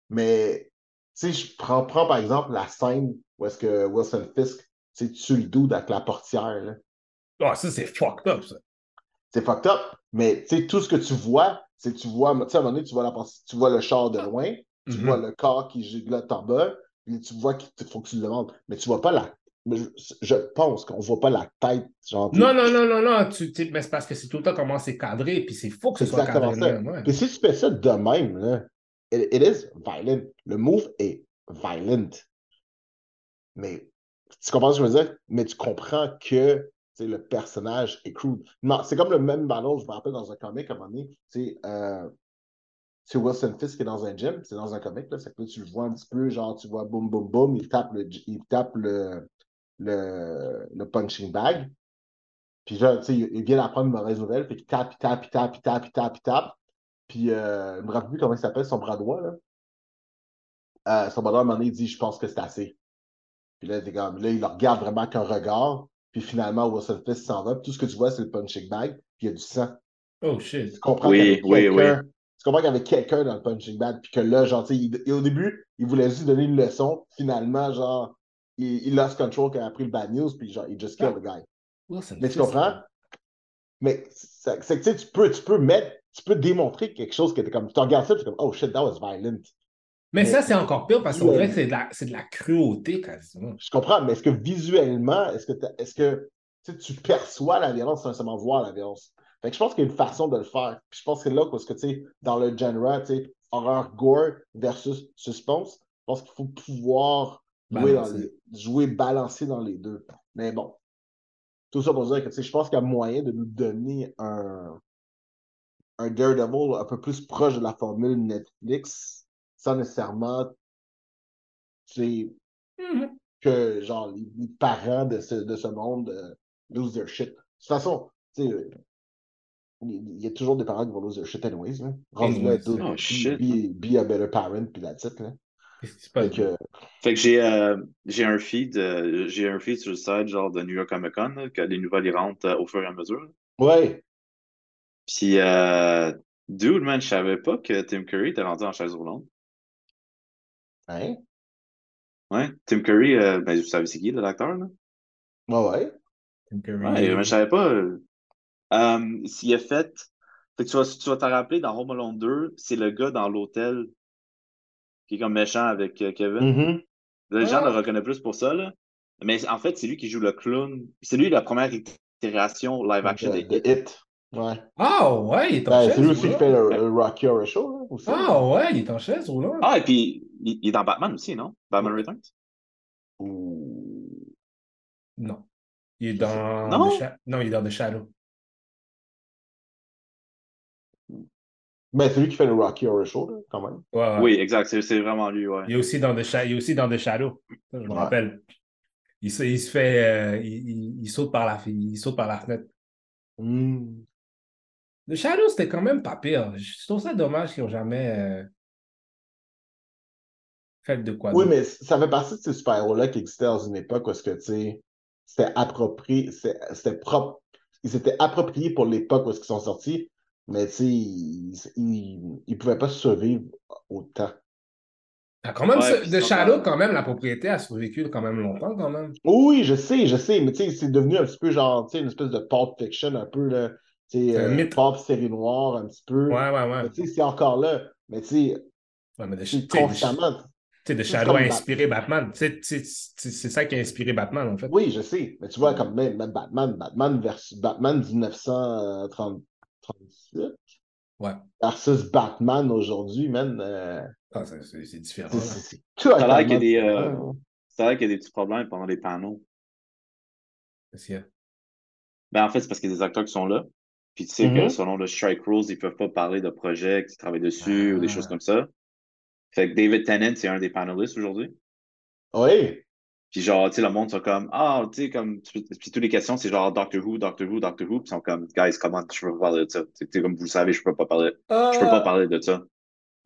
Mais, tu sais, je prends, prends par exemple la scène où est-ce que Wilson Fisk, tu tue le dude avec la portière. là. Ah, ça, c'est fucked up, ça. C'est fucked up, mais tu sais, tout ce que tu vois, c'est tu vois, tu sais, à un moment donné, tu vois, la, tu vois le char de loin, tu Mhm. vois le corps qui giglote en bas, puis tu vois qu'il faut que tu le demandes. Mais tu vois pas la. mais Je, je pense qu'on voit pas la tête, genre. Non, non, non, non, non. Tu, tu- mais c'est parce que c'est tout le temps comment c'est cadré, puis c'est faux que ce soit cadré. ça. même, ouais. Puis si tu fais ça de même, là, it, it is violent. Le move est violent. Mais tu comprends ce que je veux dire? Mais tu comprends que le personnage est crude. Non, c'est comme le même ballon, je me rappelle dans un comic à un moment donné, sais, euh, c'est Wilson Fisk qui est dans un gym, c'est dans un comic, là. C'est que tu le vois un petit peu, genre, tu vois boum, boum, boum, il tape le, il tape le, le, le punching bag. Puis là, tu sais, il vient d'apprendre une mauvaise nouvelle, puis il tape, il tape, il tape, il tape, il tape, il tape. Puis, euh, je me rappelle plus comment il s'appelle, son bras droit, là. Euh, son bras droit, à un moment donné, il dit, je pense que c'est assez. Puis là, là, il le regarde vraiment qu'un regard. Puis finalement, Wilson Fisk s'en va. Puis tout ce que tu vois, c'est le punching bag. Puis il y a du sang. Oh shit. Tu comprends Oui, qu'il y avait oui, quelqu'un- Tu comprends qu'il y avait quelqu'un dans le punching bag. Puis que là, genre, tu sais, il- et au début, il voulait juste donner une leçon. Finalement, genre, il, il lost control quand il a pris le bad news. Puis genre, il just killed the guy. Wilson Mais tu comprends? Mais c'est que tu sais, tu peux, tu peux mettre, tu peux démontrer quelque chose qui était comme, tu regardes ça, tu es comme, oh shit, that was violent. Mais Mais- ça, c'est encore pire parce qu'on dirait que c'est de, la- c'est de la cruauté quasiment. Je comprends, mais est-ce que visuellement, est-ce que, est-ce que tu perçois la violence sans seulement voir la violence? Fait que je pense qu'il y a une façon de le faire. Puis je pense que là, parce que tu sais, dans le genre, tu sais, horreur gore versus suspense, je pense qu'il faut pouvoir jouer, dans les, jouer balancé dans les deux. Mais bon, tout ça pour dire que tu sais, je pense qu'il y a moyen de nous donner un, un Daredevil un peu plus proche de la formule Netflix, sans nécessairement tu sais, Mhm. que genre les, les parents de ce, de ce monde euh, lose their shit. De toute façon, tu sais, euh, il y a toujours des parents qui vont lose their shit anyways. Là. Rendu là, Oh, be- shit. Be, be a better parent, puis. Là. Se passe? Fait que, Fait que j'ai euh, j'ai un feed euh, j'ai un feed sur le site genre de New York Comic Con là, que les nouvelles y rentrent euh, au fur et à mesure. ouais, Puis euh, dude man, je savais pas que Tim Curry était rentré en chaise roulante. Hein? Ouais, Tim Curry, euh, ben vous savez c'est qui l'acteur là? Ouais, ouais. Tim Curry. Ouais, mais je savais pas. euh, euh, s'il a fait. Fait que tu vas tu vas t'en rappeler dans Home Alone 2, c'est le gars dans l'hôtel qui est comme méchant avec euh, Kevin. Mhm. Les gens Ah. le reconnaissent plus pour ça, là. Mais en fait, c'est lui qui joue le clown. C'est lui la première itération live action des The Hit. Ouais. Ah ouais, il est en Ben, chaise c'est lui aussi qui fait le, le Rocky Horror Show. Là, aussi. Ah ouais, il est en chaise roulante. Ah, et puis, il, il est dans Batman aussi, non? Batman Returns? Ouh. Non. Il est dans. Non? The non, il est dans The Shadow. Ben, c'est lui qui fait le Rocky Horror Show, là, quand même. Ouais, ouais. Oui, exact. C'est c'est vraiment lui, ouais. Il est aussi dans The, Sha- il est aussi dans The Shadow. Je me Ouais. rappelle. Il, se- il se fait. euh, il, il- il saute par la, il saute par la fenêtre. Hmm. The Shadow, c'était quand même pas pire. Je trouve ça dommage qu'ils n'ont jamais euh, fait de quoi. Oui, mais ça fait partie de ces super-héros-là qui existaient dans une époque où est-ce que, tu sais, c'était approprié, c'était propre. Ils étaient appropriés pour l'époque où qu'ils sont sortis, mais tu sais, ils, ils, ils pouvaient pas survivre autant. Ah, quand même, Ouais, The Shadow, quand même, la propriété a survécu quand même longtemps, quand même. Oui, je sais, je sais, mais tu sais, c'est devenu un petit peu genre, tu sais, une espèce de pulp fiction, un peu, là, C'est un euh, mythe. pulp série noire, un petit peu. Ouais, ouais, ouais. Mais tu sais, c'est encore là. Mais tu sais, Ouais, mais The, c'est tu sais, The- constamment. tu sais, The c'est Shadow a inspiré Batman. C'est c'est ça qui a inspiré Batman, en fait. Oui, je sais. Mais tu vois, comme même, même Batman, Batman versus Batman 1937 Ouais. versus Batman aujourd'hui, man. euh, Ah, c'est- différent. c'est- Ça a l'air qu'il y a des, totalement euh, différent. Ça a l'air qu'il y a des petits problèmes pendant les panneaux. Qu'est-ce qu'il y a? Ben, en fait, c'est parce qu'il y a des acteurs qui sont là. Puis tu sais que selon le strike rules, ils peuvent pas parler de projets qu'ils travaillent dessus ou des Ah. choses comme ça. Fait que David Tennant, c'est un des panélistes aujourd'hui. Oui. Puis genre, tu sais, le monde sont comme, ah, tu sais, comme, puis toutes les questions, c'est genre Doctor Who, Doctor Who, Doctor Who, puis ils sont comme, guys, comment, je peux pas parler de ça. Tu sais, comme vous le savez, je peux pas parler, je peux pas parler de ça.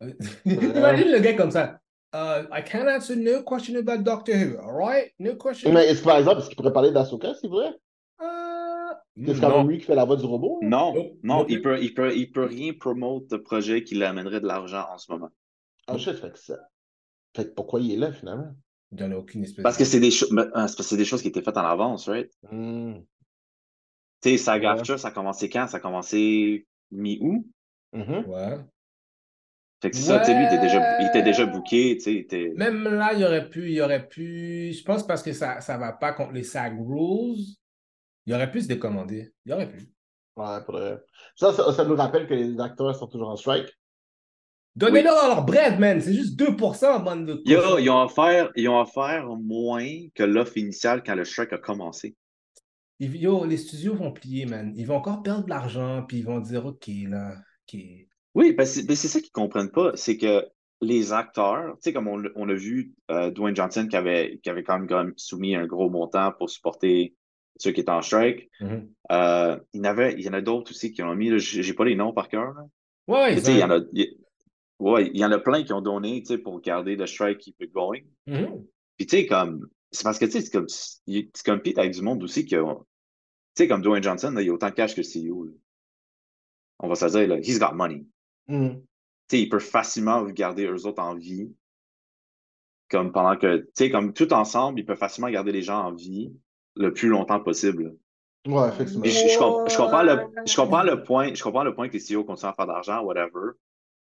Imagine le gars comme ça. Uh, I can't answer no question about Doctor Who, alright? No question. Mais par exemple, est-ce qu'il pourrait parler d'Asuka, c'est vrai? C'est quand non. même lui qui fait la voix du robot? là? Non, Nope, non, il peut, il peut, il peut rien promote de projet qui l'amènerait de l'argent en ce moment. Ah, shit, fait que ça. Fait que pourquoi il est là, finalement? Il donne aucune espèce Parce que c'est des choses, c'est parce que c'est des choses qui étaient faites en avance, right? Hmm. Tu sais, Saga Ouais. After, ça a commencé quand? Ça a commencé mi-août? Mhm. Ouais. Fait que c'est ça, tu sais, lui, il était déjà, il était déjà booké, tu sais, il était... Même là, il aurait pu, il aurait pu. Je pense parce que ça ça va pas contre les SAG rules. Il aurait pu se décommander. Il aurait pu. Ouais, faudrait. Ça, ça, ça nous rappelle que les acteurs sont toujours en strike. Donnez-leur leur bread, man. C'est juste 2% bande de Yo, ils ont offert, ils ont offert moins que l'offre initiale quand le strike a commencé. Yo, les studios vont plier, man. Ils vont encore perdre de l'argent, puis ils vont dire, OK, là, OK. Oui, parce que c'est ça qu'ils comprennent pas, c'est que les acteurs, tu sais, comme on, on a vu euh, Dwayne Johnson qui avait, qui avait quand même soumis un gros montant pour supporter ceux qui étaient en strike. Mhm. Euh, il, y en avait, il y en a d'autres aussi qui ont mis, j'ai pas les noms par cœur. Ouais, tu il y en a, ouais, il y en a plein qui ont donné, tu pour garder le strike keep it going. Mhm. Puis tu sais, comme, c'est parce que tu sais, c'est comme, comme Pete avec du monde aussi qui a, tu sais, comme Dwayne Johnson, là, il a autant de cash que le CEO. là. On va se dire, là, he's got money. Mhm. Tu sais, il peut facilement garder eux autres en vie. Comme pendant que, tu sais, comme tout ensemble, il peut facilement garder les gens en vie le plus longtemps possible. Ouais, effectivement. Je, je com- je comprends le, je comprends le point, je comprends le point que les CEO continuent à faire d'argent, whatever.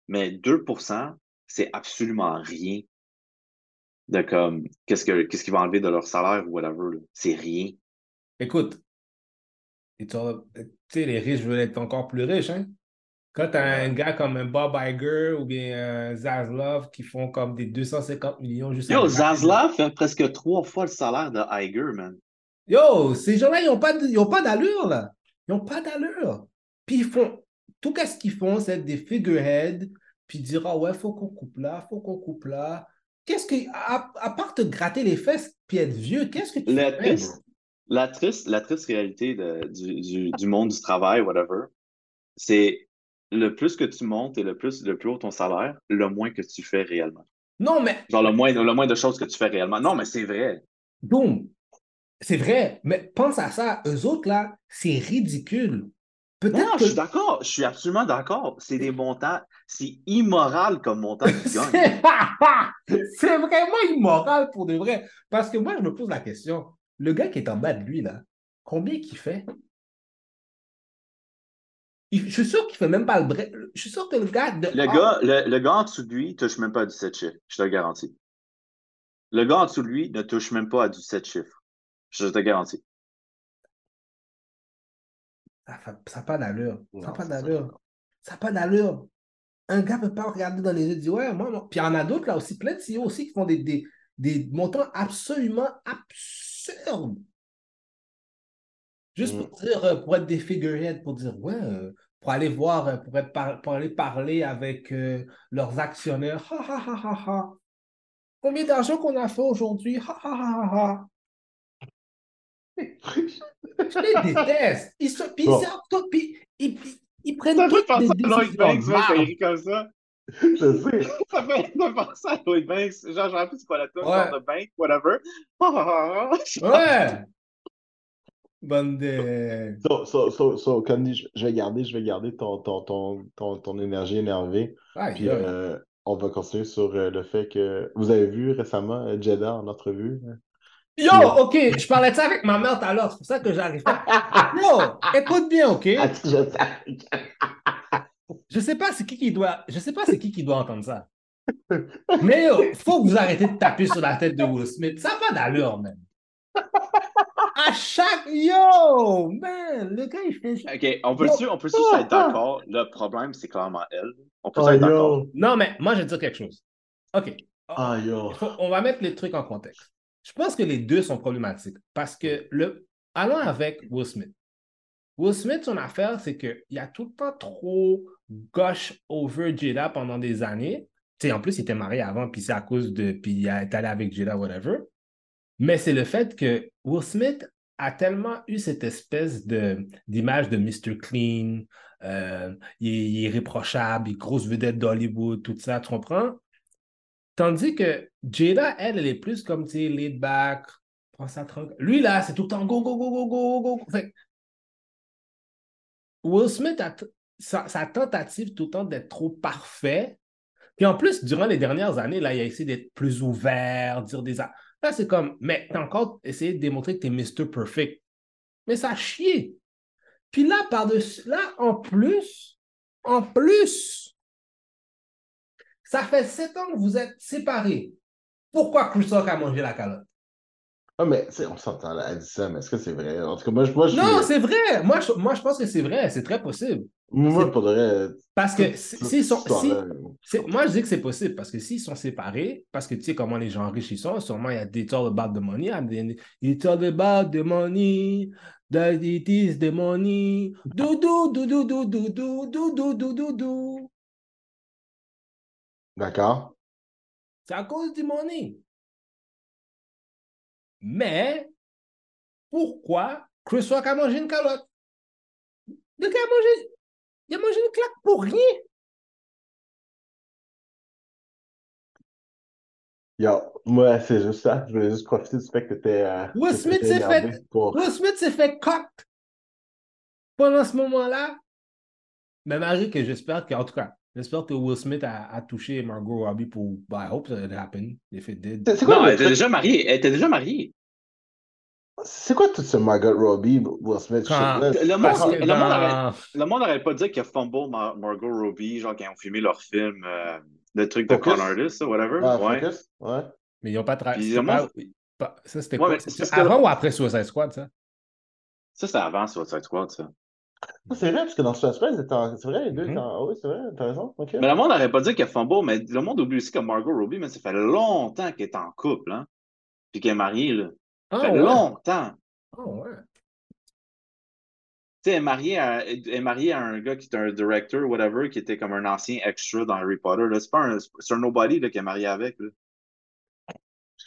Mais 2%, c'est absolument rien de comme, qu'est-ce que, qu'est-ce qu'ils vont enlever de leur salaire ou whatever. C'est rien. Écoute, tu sais, les riches veulent être encore plus riches, hein? Quand tu as un gars comme un Bob Iger ou bien un Zaslav qui font comme des 250 millions juste Yo, Zaslav fait presque trois fois le salaire de Iger, man. Yo, ces gens-là, ils n'ont pas, de- ils ont pas d'allure, là. Ils n'ont pas d'allure. Puis ils font, tout ce qu'ils font, c'est être des figureheads, puis dire, ah ouais, faut qu'on coupe là, faut qu'on coupe là. Qu'est-ce que, à, à part te gratter les fesses puis être vieux, qu'est-ce que tu La fais, triste, la triste, la triste réalité de- du, du, du monde du travail, whatever, c'est le plus que tu montes et le plus, le plus haut ton salaire, le moins que tu fais réellement. Non, mais, Genre le moins, le moins de choses que tu fais réellement. Non, mais c'est vrai. boum, c'est vrai, mais pense à ça, eux autres, là, c'est ridicule. Non, Peut-être non, que... je suis d'accord. Je suis absolument d'accord. C'est des montants, c'est immoral comme montant qu'ils gagnent. C'est vraiment immoral pour de vrai. Parce que moi, je me pose la question, le gars qui est en bas de lui, là, combien qu'il fait? Je suis sûr qu'il fait même pas le break. Je suis sûr que le gars de Le gars, le, le gars en dessous de lui touche même pas à du 7 chiffres. Je te le garantis. Le gars en dessous de lui ne touche même pas à du 7 chiffres. Je te garantis. Ça n'a pas d'allure. Ça n'a pas d'allure. Ça n'a pas d'allure. Un gars ne peut pas regarder dans les yeux et dire Ouais, moi, moi. Puis il y en a d'autres là aussi, plein de CEO aussi qui font des, des, des montants absolument absurdes. Juste pour dire, euh, pour être des figureheads, pour dire Ouais, euh, pour aller voir, euh, pour, être par- pour aller parler avec euh, leurs actionnaires. Ha ha ha ha ha. Combien d'argent qu'on a fait aujourd'hui? Ha ha ha ha ha. Je les déteste. Ils, se, ils Bon. tout, puis ils, ils- ils prennent toutes des décisions. de marde. comme ça. Je sais. Ça fait de penser à Lloyd Banks. Genre, j'ai rappelé c'est quoi la tune, Ouais. genre de bank, whatever. Ouais! Bonne de... So, so, so, so, Candy, je je vais garder, je vais garder ton, ton, ton, ton, ton énergie énervée. Puis euh, on va continuer sur euh, le fait que vous avez vu récemment euh, Jeddah en entrevue? Yo, OK, je parlais de ça avec ma mère tout à l'heure, c'est pour ça que j'arrive pas. Yo, écoute bien, OK? Ah, je sais. Pas c'est qui qui doit, je sais pas c'est qui qui doit entendre ça. Mais yo, faut que vous arrêtez de taper sur la tête de Will Smith. Ça n'a pas d'allure, man. À chaque... Yo, man, le gars, il fait... Ok, on peut-tu on peut être d'accord? Le problème, c'est clairement elle. On peut Oh, être d'accord. yo. Non, mais moi, je vais dire quelque chose. OK. Ah, yo. Faut- on va mettre les trucs en contexte. Je pense que les deux sont problématiques parce que le. Allons avec Will Smith. Will Smith, son affaire, c'est qu'il a tout le temps trop gauche over Jada pendant des années. En plus, il était marié avant, puis c'est à cause de. Puis il est allé avec Jada, whatever. Mais c'est le fait que Will Smith a tellement eu cette espèce de, d'image de Mr. Clean, euh, il, est, il est il est grosse vedette d'Hollywood, tout ça, tu comprends? Tandis que Jada, elle, elle est plus comme, tu sais, laid back. Lui, là, c'est tout le temps go, go, go, go, go, go. Fait Will Smith a sa, sa tentative tout le temps d'être trop parfait. Puis en plus, durant les dernières années, là, il a essayé d'être plus ouvert, dire des... Là, c'est comme, mais t'as encore essayé de démontrer que t'es Mr. Perfect. Mais ça a chié. Puis là, par-dessus, là, en plus, en plus, ça fait sept ans que vous êtes séparés. Pourquoi Rock a mangé la calotte? Ah, mais on s'entend là, elle dit ça, mais est-ce que c'est vrai? En tout cas, moi, je, moi, je Non, suis- c'est vrai. Moi je, moi, je pense que c'est vrai. C'est très possible. moi, pour vrai, Parce que s'ils sont. si- moi, je dis que c'est possible parce que s'ils sont séparés, parce que tu sais comment les gens riches ils sont, sûrement il y a des it's all about the money. It's all about the money. That it is the money. Do, do, do, do, do, do, do, D'accord. C'est à cause du money. Mais pourquoi Chris Rock a mangé une calotte? Le gars a mangé, il a mangé une claque pour rien. Yo, moi, c'est juste ça. Je voulais juste profiter du fait que t'es. Euh, Will Smith s'est fait- Pour... Will Smith s'est fait cock pendant ce moment-là. Mais Marie, que j'espère que, en tout cas, j'espère que Will Smith a, a touché Margot Robbie pour. Bah, I hope that happened. If it did. C'est quoi, Non, le elle était déjà mariée. Elle était déjà mariée. c'est quoi tout ce Margot Robbie, Will Smith Quand- shit-là? Le monde- que le monde dans- arrête- Le monde n'arrête pas de dire qu'il y a Fumble Mar- Margot Robbie, genre quand ils ont filmé leur film, euh, le truc de Focus? Con Artist, whatever. Ah, ouais. Focus? Ouais. Mais ils n'ont pas travaillé. Ça, c'était Ouais, quoi? C'était que- avant ou après Suicide Squad, ça? Ça, c'était avant Suicide Squad, ça. Ah, c'est vrai, parce que dans en- c'est vrai, les deux étaient en- ah Oui, c'est vrai, t'as raison. Mais le monde n'arrête pas y a Fumble, mais le monde oublie aussi que Margot Robbie, mais ça fait longtemps qu'elle est en couple, hein. Puis qu'elle est mariée, là. Ah, Ça fait ouais? longtemps. Ah, ouais. Tu sais, elle est mariée à, elle est mariée à un gars qui est un director, whatever, qui était comme un ancien extra dans Harry Potter. C'est pas un, un nobody là, qu'elle est mariée avec. là.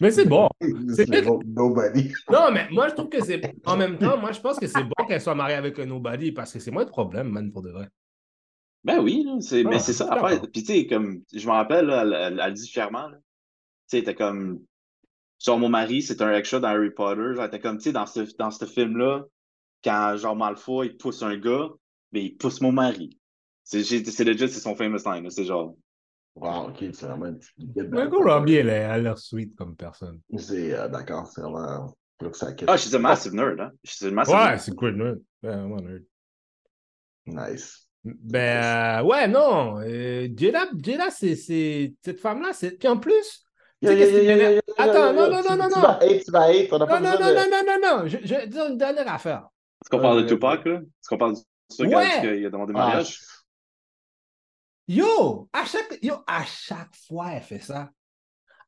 Mais c'est bon. C'est nobody. Non, mais moi, je trouve que c'est. En même temps, moi, je pense que c'est bon qu'elle soit mariée avec un nobody parce que c'est moins de problème, man, pour de vrai. Ben oui, là, c'est, Ah, mais c'est ça. Après, puis tu sais, comme, je me rappelle, là, elle, elle- elle le dit fièrement. là. Tu sais, était comme, genre, mon mari, c'est un extra dans Harry Potter. Genre, elle était comme, tu sais, dans ce, dans ce film-là, quand, genre, Malfoy, il pousse un gars, ben, il pousse mon mari. C'est, c'est legit, c'est son famous line, là. C'est genre, Wow, ok, c'est vraiment une petite guide Margot Robbie, elle, a l'air sweet comme personne. C'est euh, d'accord, c'est vraiment. Ah, she's a massive nerd, hein. She's a massive Ouais, nerd. c'est good nerd. Ouais, vraiment nerd. Nice. Ben, euh, ouais, non. euh, Jada, Jada c'est, c'est- cette femme-là, c'est. Puis en plus. Qui Attends, non, non, Tu- non, non, Tu non. vas hate, tu vas hate. On n'a pas Non, non, besoin non, de. non, non, non, non. Je, je vais dire une dernière affaire. Est-ce qu'on parle Euh, de Tupac, là? Est-ce qu'on parle du truc Ouais. ouais. qu'il a demandé Ah, mariage? Yo, à chaque, yo, à chaque fois, elle fait ça.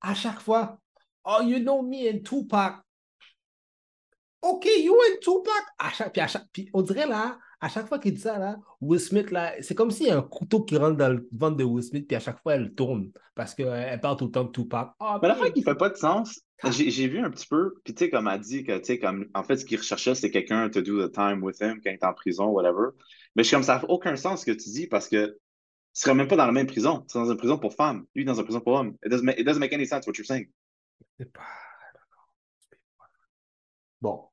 À chaque fois. Oh, you know me and Tupac. OK, you and Tupac. À chaque, puis, à chaque, puis on dirait là, à chaque fois qu'il dit ça, là, Will Smith, là, c'est comme s'il y a un couteau qui rentre dans le ventre de Will Smith, puis à chaque fois, elle tourne. Parce qu'elle parle tout le temps de Tupac. Ah, Mais la fois qui fait pas de sens, j'ai j'ai vu un petit peu, puis tu sais, comme elle dit que, tu sais, comme, en fait, ce qu'il recherchait, c'est quelqu'un to do the time with him quand il est en prison, whatever. Mais je suis comme, ça n'a aucun sens ce que tu dis parce que tu serais même pas dans la même prison. Tu serais dans une prison pour femmes, lui dans une prison pour hommes. It doesn't make, it doesn't make any sense what you're saying. C'est pas- Bon.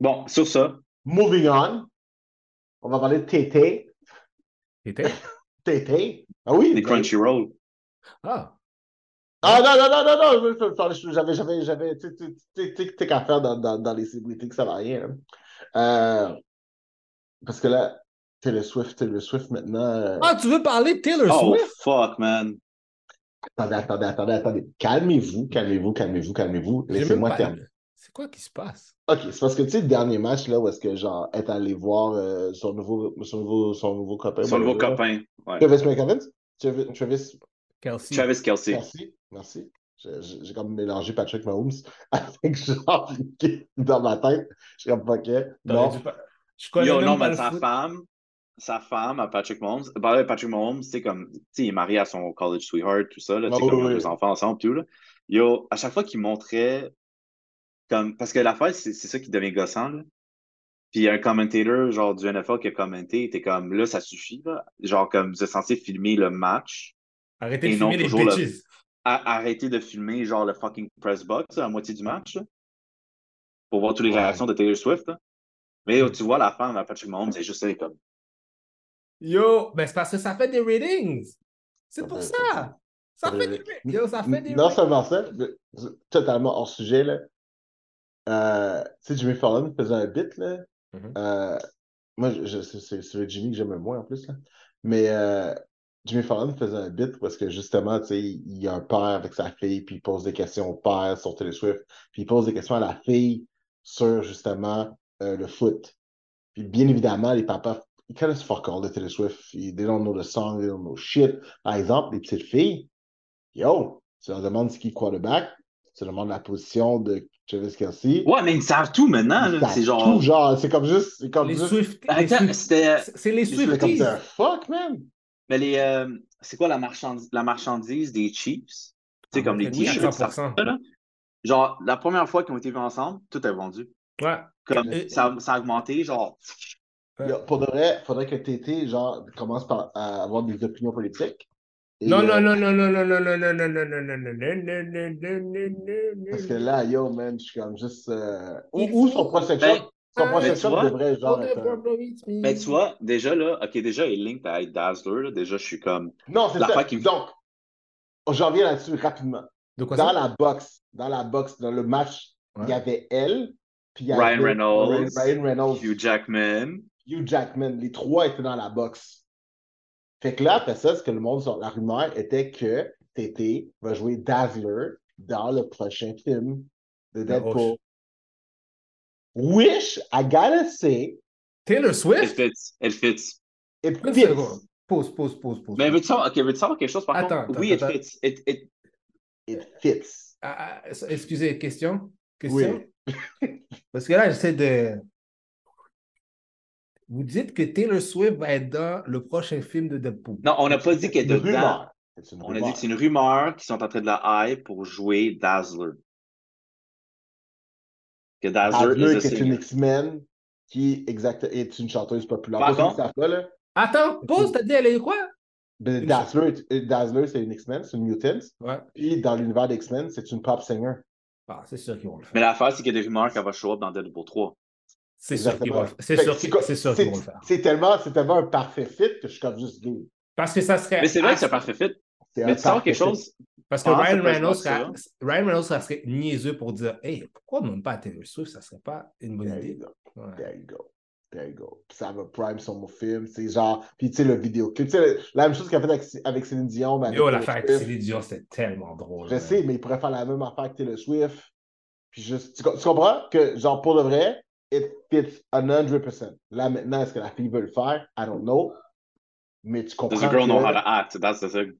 Bon, sur ça, Moving on. On va parler de Tété. C'était- Tété. Ah oui. les Crunchyroll. Ah, Ah non, non, non, non, non, j'avais, j'avais, j'avais, tu sais, tu sais, tu sais, tu sais qu'à faire dans, dans, dans les célébrités que ça va rien. hein. Euh, parce que là, Taylor Swift, Taylor Swift maintenant. euh, Ah, tu veux parler de Taylor Oh, Swift? fuck, man. Attendez, attendez, attendez, attendez. Calmez-vous, calmez-vous, calmez-vous, calmez-vous. Laissez-moi terminer. C'est quoi qui se passe? Ok, c'est parce que tu sais, le dernier match, là, où est-ce que, genre, est allé voir euh, son, nouveau, son, nouveau, son nouveau copain. Son nouveau whatever. copain. Ouais. Travis McEvans? Travis, Travis, Kelsey. Travis Kelsey. merci, merci. J'ai- comme mélangé Patrick Mahomes avec genre, dans ma tête. Je suis comme, ok, non. dû Je connais Yo, même non, pas mais foot. femme, sa femme à Patrick Mahomes, bah, Patrick Mahomes, c'est comme, tu sais, il est marié à son college sweetheart, tout ça, là, tu sais, Ah, comme oui, ils ont oui. deux enfants ensemble, tout, là. Yo, à chaque fois qu'il montrait, comme, parce que l'affaire, c'est c'est ça qui devient gossant, là. Puis il y a un commentateur, genre, du NFL qui a commenté, il était comme, là, ça suffit, là. Genre, comme, vous êtes censé filmer le match, Arrêtez de filmer les toujours le- bitches. A- arrêtez de filmer, genre, le fucking press box, à moitié du match, là, pour voir toutes les Ouais. réactions de Taylor Swift, là. Mais tu vois la femme à Patrick Mahomes, c'est juste, elle est comme, Yo, ben c'est parce que ça fait des ratings. C'est pour ça. Ça fait des Yo, ça fait des Non seulement ça, totalement hors sujet, là. Euh, tu sais, Jimmy Fallon faisait un bit, là. Mhm. Euh, moi, c'est le Jimmy que j'aime moins en plus, là. Mais euh, Jimmy Fallon faisait un bit parce que justement, tu sais, il y a un père avec sa fille, puis il pose des questions au père sur Taylor Swift, puis il pose des questions à la fille sur justement le foot. Puis bien évidemment, les papas, ils connaissent fuck all de Taylor Swift. Ils they don't know the song, they don't know shit. Par exemple, les petites filles, yo, tu leur demandes c'est qui le quarterback, tu leur demandes la position de Travis Kelsey. Ouais, mais ils savent tout maintenant. Ils là. savent C'est genre. tout, genre, c'est comme juste, c'est comme Les juste. Swift. les Attends, Swift- c'était. C'est c'est les C'est comme Swifties. the fuck, man. Mais les, euh, c'est quoi la marchandise, la marchandise des Chiefs? Tu sais, Ah, comme les t-shirts, ça, 100%. là. Genre, la première fois qu'ils ont été vus ensemble, tout est vendu. Ouais. Comme, Et- ça, ça a augmenté, genre, Ouais. Yo, Pour de vrai, faudrait que TT, genre, commence par à avoir des opinions politiques. Et, Non, euh, non, non, non, non, non, non, non, non, non, non, non, non, non, non, non, non, non, non, Parce que non. là, yo, man, je suis comme juste. euh, faut- son. Ben, son mais tu vois, devrait, genre, Oh, être. the un- problem is me. ben, tu vois, déjà, là, OK, déjà, il link à être Dazzler. Déjà, je suis comme, Non, c'est ça. Donc, j'en reviens là-dessus rapidement. De quoi Dans la boxe, dans la boxe, dans le match, il y avait elle, puis il y Ryan avait Reynolds, Ryan Reynolds, Hugh Jackman. Hugh Jackman, les trois étaient dans la boxe. Fait que là, après ça, ce que le monde, la rumeur était que TT va jouer Dazzler dans le prochain film de Deadpool. Wish, I gotta say, Taylor Swift? fits. Elle fits. it fits. Pause, pause, pause, pause. Mais veux-tu savoir, OK, veux-tu savoir quelque chose, par Attends, contre? attends, Oui, attends. it fits. It, it, It fits. Ah, excusez, question? Oui. Question? Parce que là, j'essaie de. Vous dites que Taylor Swift va être dans le prochain film de Deadpool. Non, on n'a pas dit qu'elle est dedans. rumeur. C'est une On a dit que c'est une rumeur qu'ils sont en train de la hype pour jouer Dazzler. Que Dazzler est une. X-Men, qui exact, est une chanteuse populaire. Par contre- pas, là, Attends, pause, t'as dit elle est quoi? ben, Dazzler, Dazzler, c'est une X-Men, c'est une mutant. Ouais. Puis dans l'univers d'X-Men, c'est une pop singer. Ah, c'est sûr qu'ils vont le faire. Mais l'affaire, c'est qu'il y a des rumeurs qu'elle va show up dans Deadpool 3. C'est sûr qu'ils vont le faire. C'est sûr c'est sûr c'est- qu'ils vont le faire. C'est tellement, c'est tellement un parfait fit que je suis comme juste gay. Parce que ça serait. Mais c'est vrai que c'est assez- parfait fit. C'est Mais un tu sens parfait quelque fit. chose. Parce que Ah, Ryan Reynolds, serait, Ryan Reynolds, ça serait niaiseux pour dire Hey, pourquoi demande pas à Taylor Swift? Ça serait pas une bonne There you idée. There you go. There you go. Puis ça va prime sur mon film. C'est genre. Puis tu sais, le vidéoclip. Tu sais, la même chose qu'il a fait avec, avec Céline Dion. mais avec Yo, l'affaire avec. Céline Dion, c'était tellement drôle. Je sais, mais il pourrait faire la même affaire que Taylor Swift. Puis juste. Tu, tu comprends que, genre, pour de vrai, it fits 100%. Là, maintenant, est-ce que la fille veut le faire? I don't know. Mais tu comprends. Does the girl know how to act? That's the thing.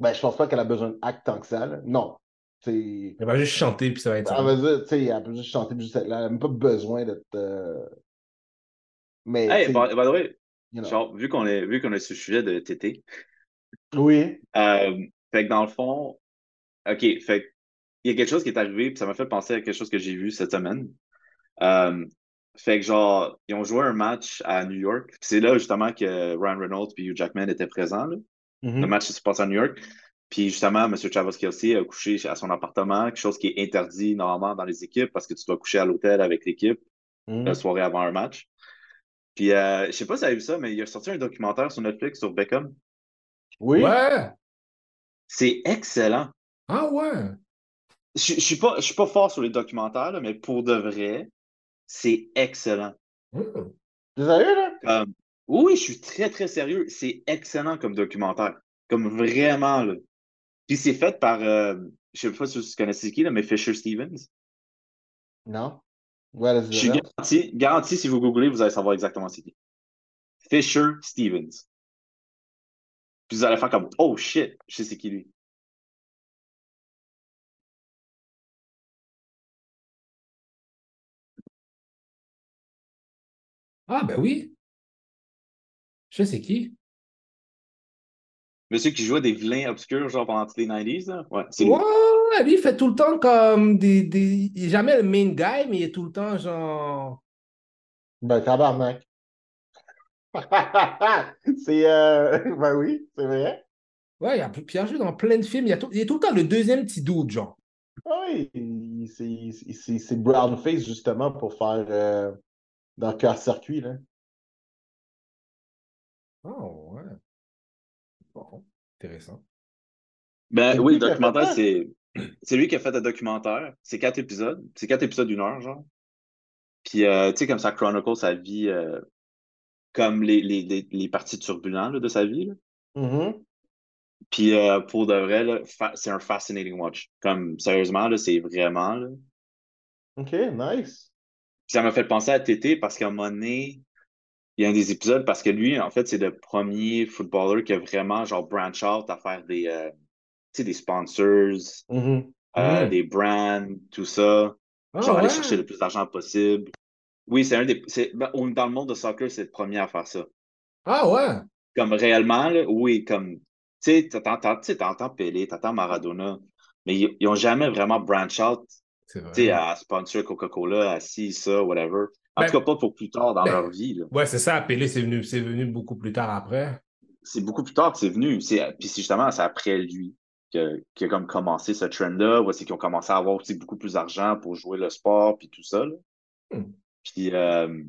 Ben, je pense pas qu'elle a besoin d'acte tant que ça. là. Non. C'est. Elle va juste chanter, puis ça va être ça. Elle va dire, tu sais, elle peut juste chanter, puis juste être là. Elle n'a même pas besoin d'être. euh, Mais. Hey, by, by the way, you know. genre, vu qu'on est, vu qu'on est sur le sujet de TT, Oui. euh, fait que dans le fond, OK, fait que il y a quelque chose qui est arrivé, puis ça m'a fait penser à quelque chose que j'ai vu cette semaine. Euh, fait que genre, ils ont joué un match à New York. Puis C'est là justement que Ryan Reynolds et Hugh Jackman étaient présents. là. Mhm. Le match s'est passé à New York. Puis justement, M. Chavos Kelsey a couché à son appartement, quelque chose qui est interdit normalement dans les équipes parce que tu dois coucher à l'hôtel avec l'équipe Mhm. la soirée avant un match. Puis euh, je sais pas si vous avez vu ça, mais il a sorti un documentaire sur Netflix sur Beckham. Oui. Ouais. C'est excellent. Ah ouais. Je, je suis pas, je suis pas fort sur les documentaires, là, mais pour de vrai, c'est excellent. Hmm. T'es sérieux, là? Comme, oui, je suis très, très sérieux. C'est excellent comme documentaire. Comme vraiment, là. Puis c'est fait par, euh, je sais pas si vous connaissez c'est qui, là, mais Fisher Stevens? Non. Je suis garanti, garanti, si vous googlez, vous allez savoir exactement c'est qui. Fisher Stevens. Puis vous allez faire comme, oh shit, je sais c'est qui lui. Ah, ben oui. Je sais c'est qui. Monsieur qui jouait des vilains obscurs, genre pendant les 90s, là? Ouais, c'est lui. Ouais, lui, il fait tout le temps comme des, des... Il est jamais le main guy, mais il est tout le temps genre... Ben, tabarnak. c'est. Euh... Ben oui, c'est vrai. Ouais, il a, puis il a joué dans plein de films. Il, a tout- il est tout le temps le deuxième petit dude, genre. Ah Oui, c'est- c'est c'est Brownface, justement, pour faire. Euh... Dans Cœur-Circuit, là. Oh, ouais. Bon, intéressant. Ben oui, le documentaire, c'est c'est lui qui a fait le documentaire. C'est quatre épisodes. C'est quatre épisodes d'une heure, genre. Puis, euh, tu sais, comme ça chronicle sa vie, euh, comme les, les, les, les parties turbulentes là, de sa vie. là. Mhm. Puis, euh, pour de vrai, c'est un fascinating watch. Comme, sérieusement, là, c'est vraiment... Là. OK, nice. Ça m'a fait penser à Tété parce qu'à un moment donné, il y a un des épisodes, parce que lui, en fait, c'est le premier footballer qui a vraiment, genre, branch out à faire des, euh, tu sais, des sponsors, Mhm. euh, des brands, tout ça. Ah, genre aller chercher le plus d'argent possible. Oui, c'est un des. ben, dans le monde de soccer, c'est le premier à faire ça. Ah, ouais. comme réellement, là, oui, comme, tu sais, t'entends, Pelé, t'entends Maradona, mais ils, ils ont jamais vraiment branch out. Tu sais, à sponsor Coca-Cola, à ci, ça, whatever. En Ben, tout cas, pas pour plus tard dans ben, leur vie, là. Ouais, c'est ça. Pelé, c'est venu, c'est venu beaucoup plus tard après. c'est beaucoup plus tard que c'est venu. Puis c'est justement, c'est après lui que, qui a comme commencé ce trend-là, c'est qu'ils ont commencé à avoir aussi beaucoup plus d'argent pour jouer le sport, puis tout ça. Hmm. Puis euh,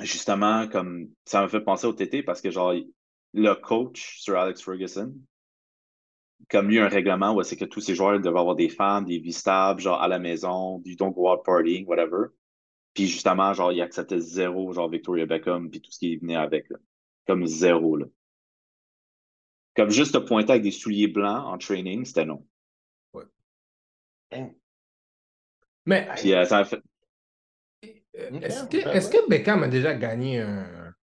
justement, comme ça m'a fait penser au TT parce que genre le coach sur Alex Ferguson, comme lui, un règlement où c'est que tous ses joueurs devaient avoir des femmes, des vies stables, genre à la maison, du don't go out partying, whatever. Puis justement, genre, il acceptait zéro, genre Victoria Beckham, puis tout ce qui venait avec, là. Comme zéro, là. Comme juste te pointer avec des souliers blancs en training, c'était non. Mais Puis euh, ça m'a fait. euh, est-ce que, ok, est-ce que Beckham a déjà gagné un,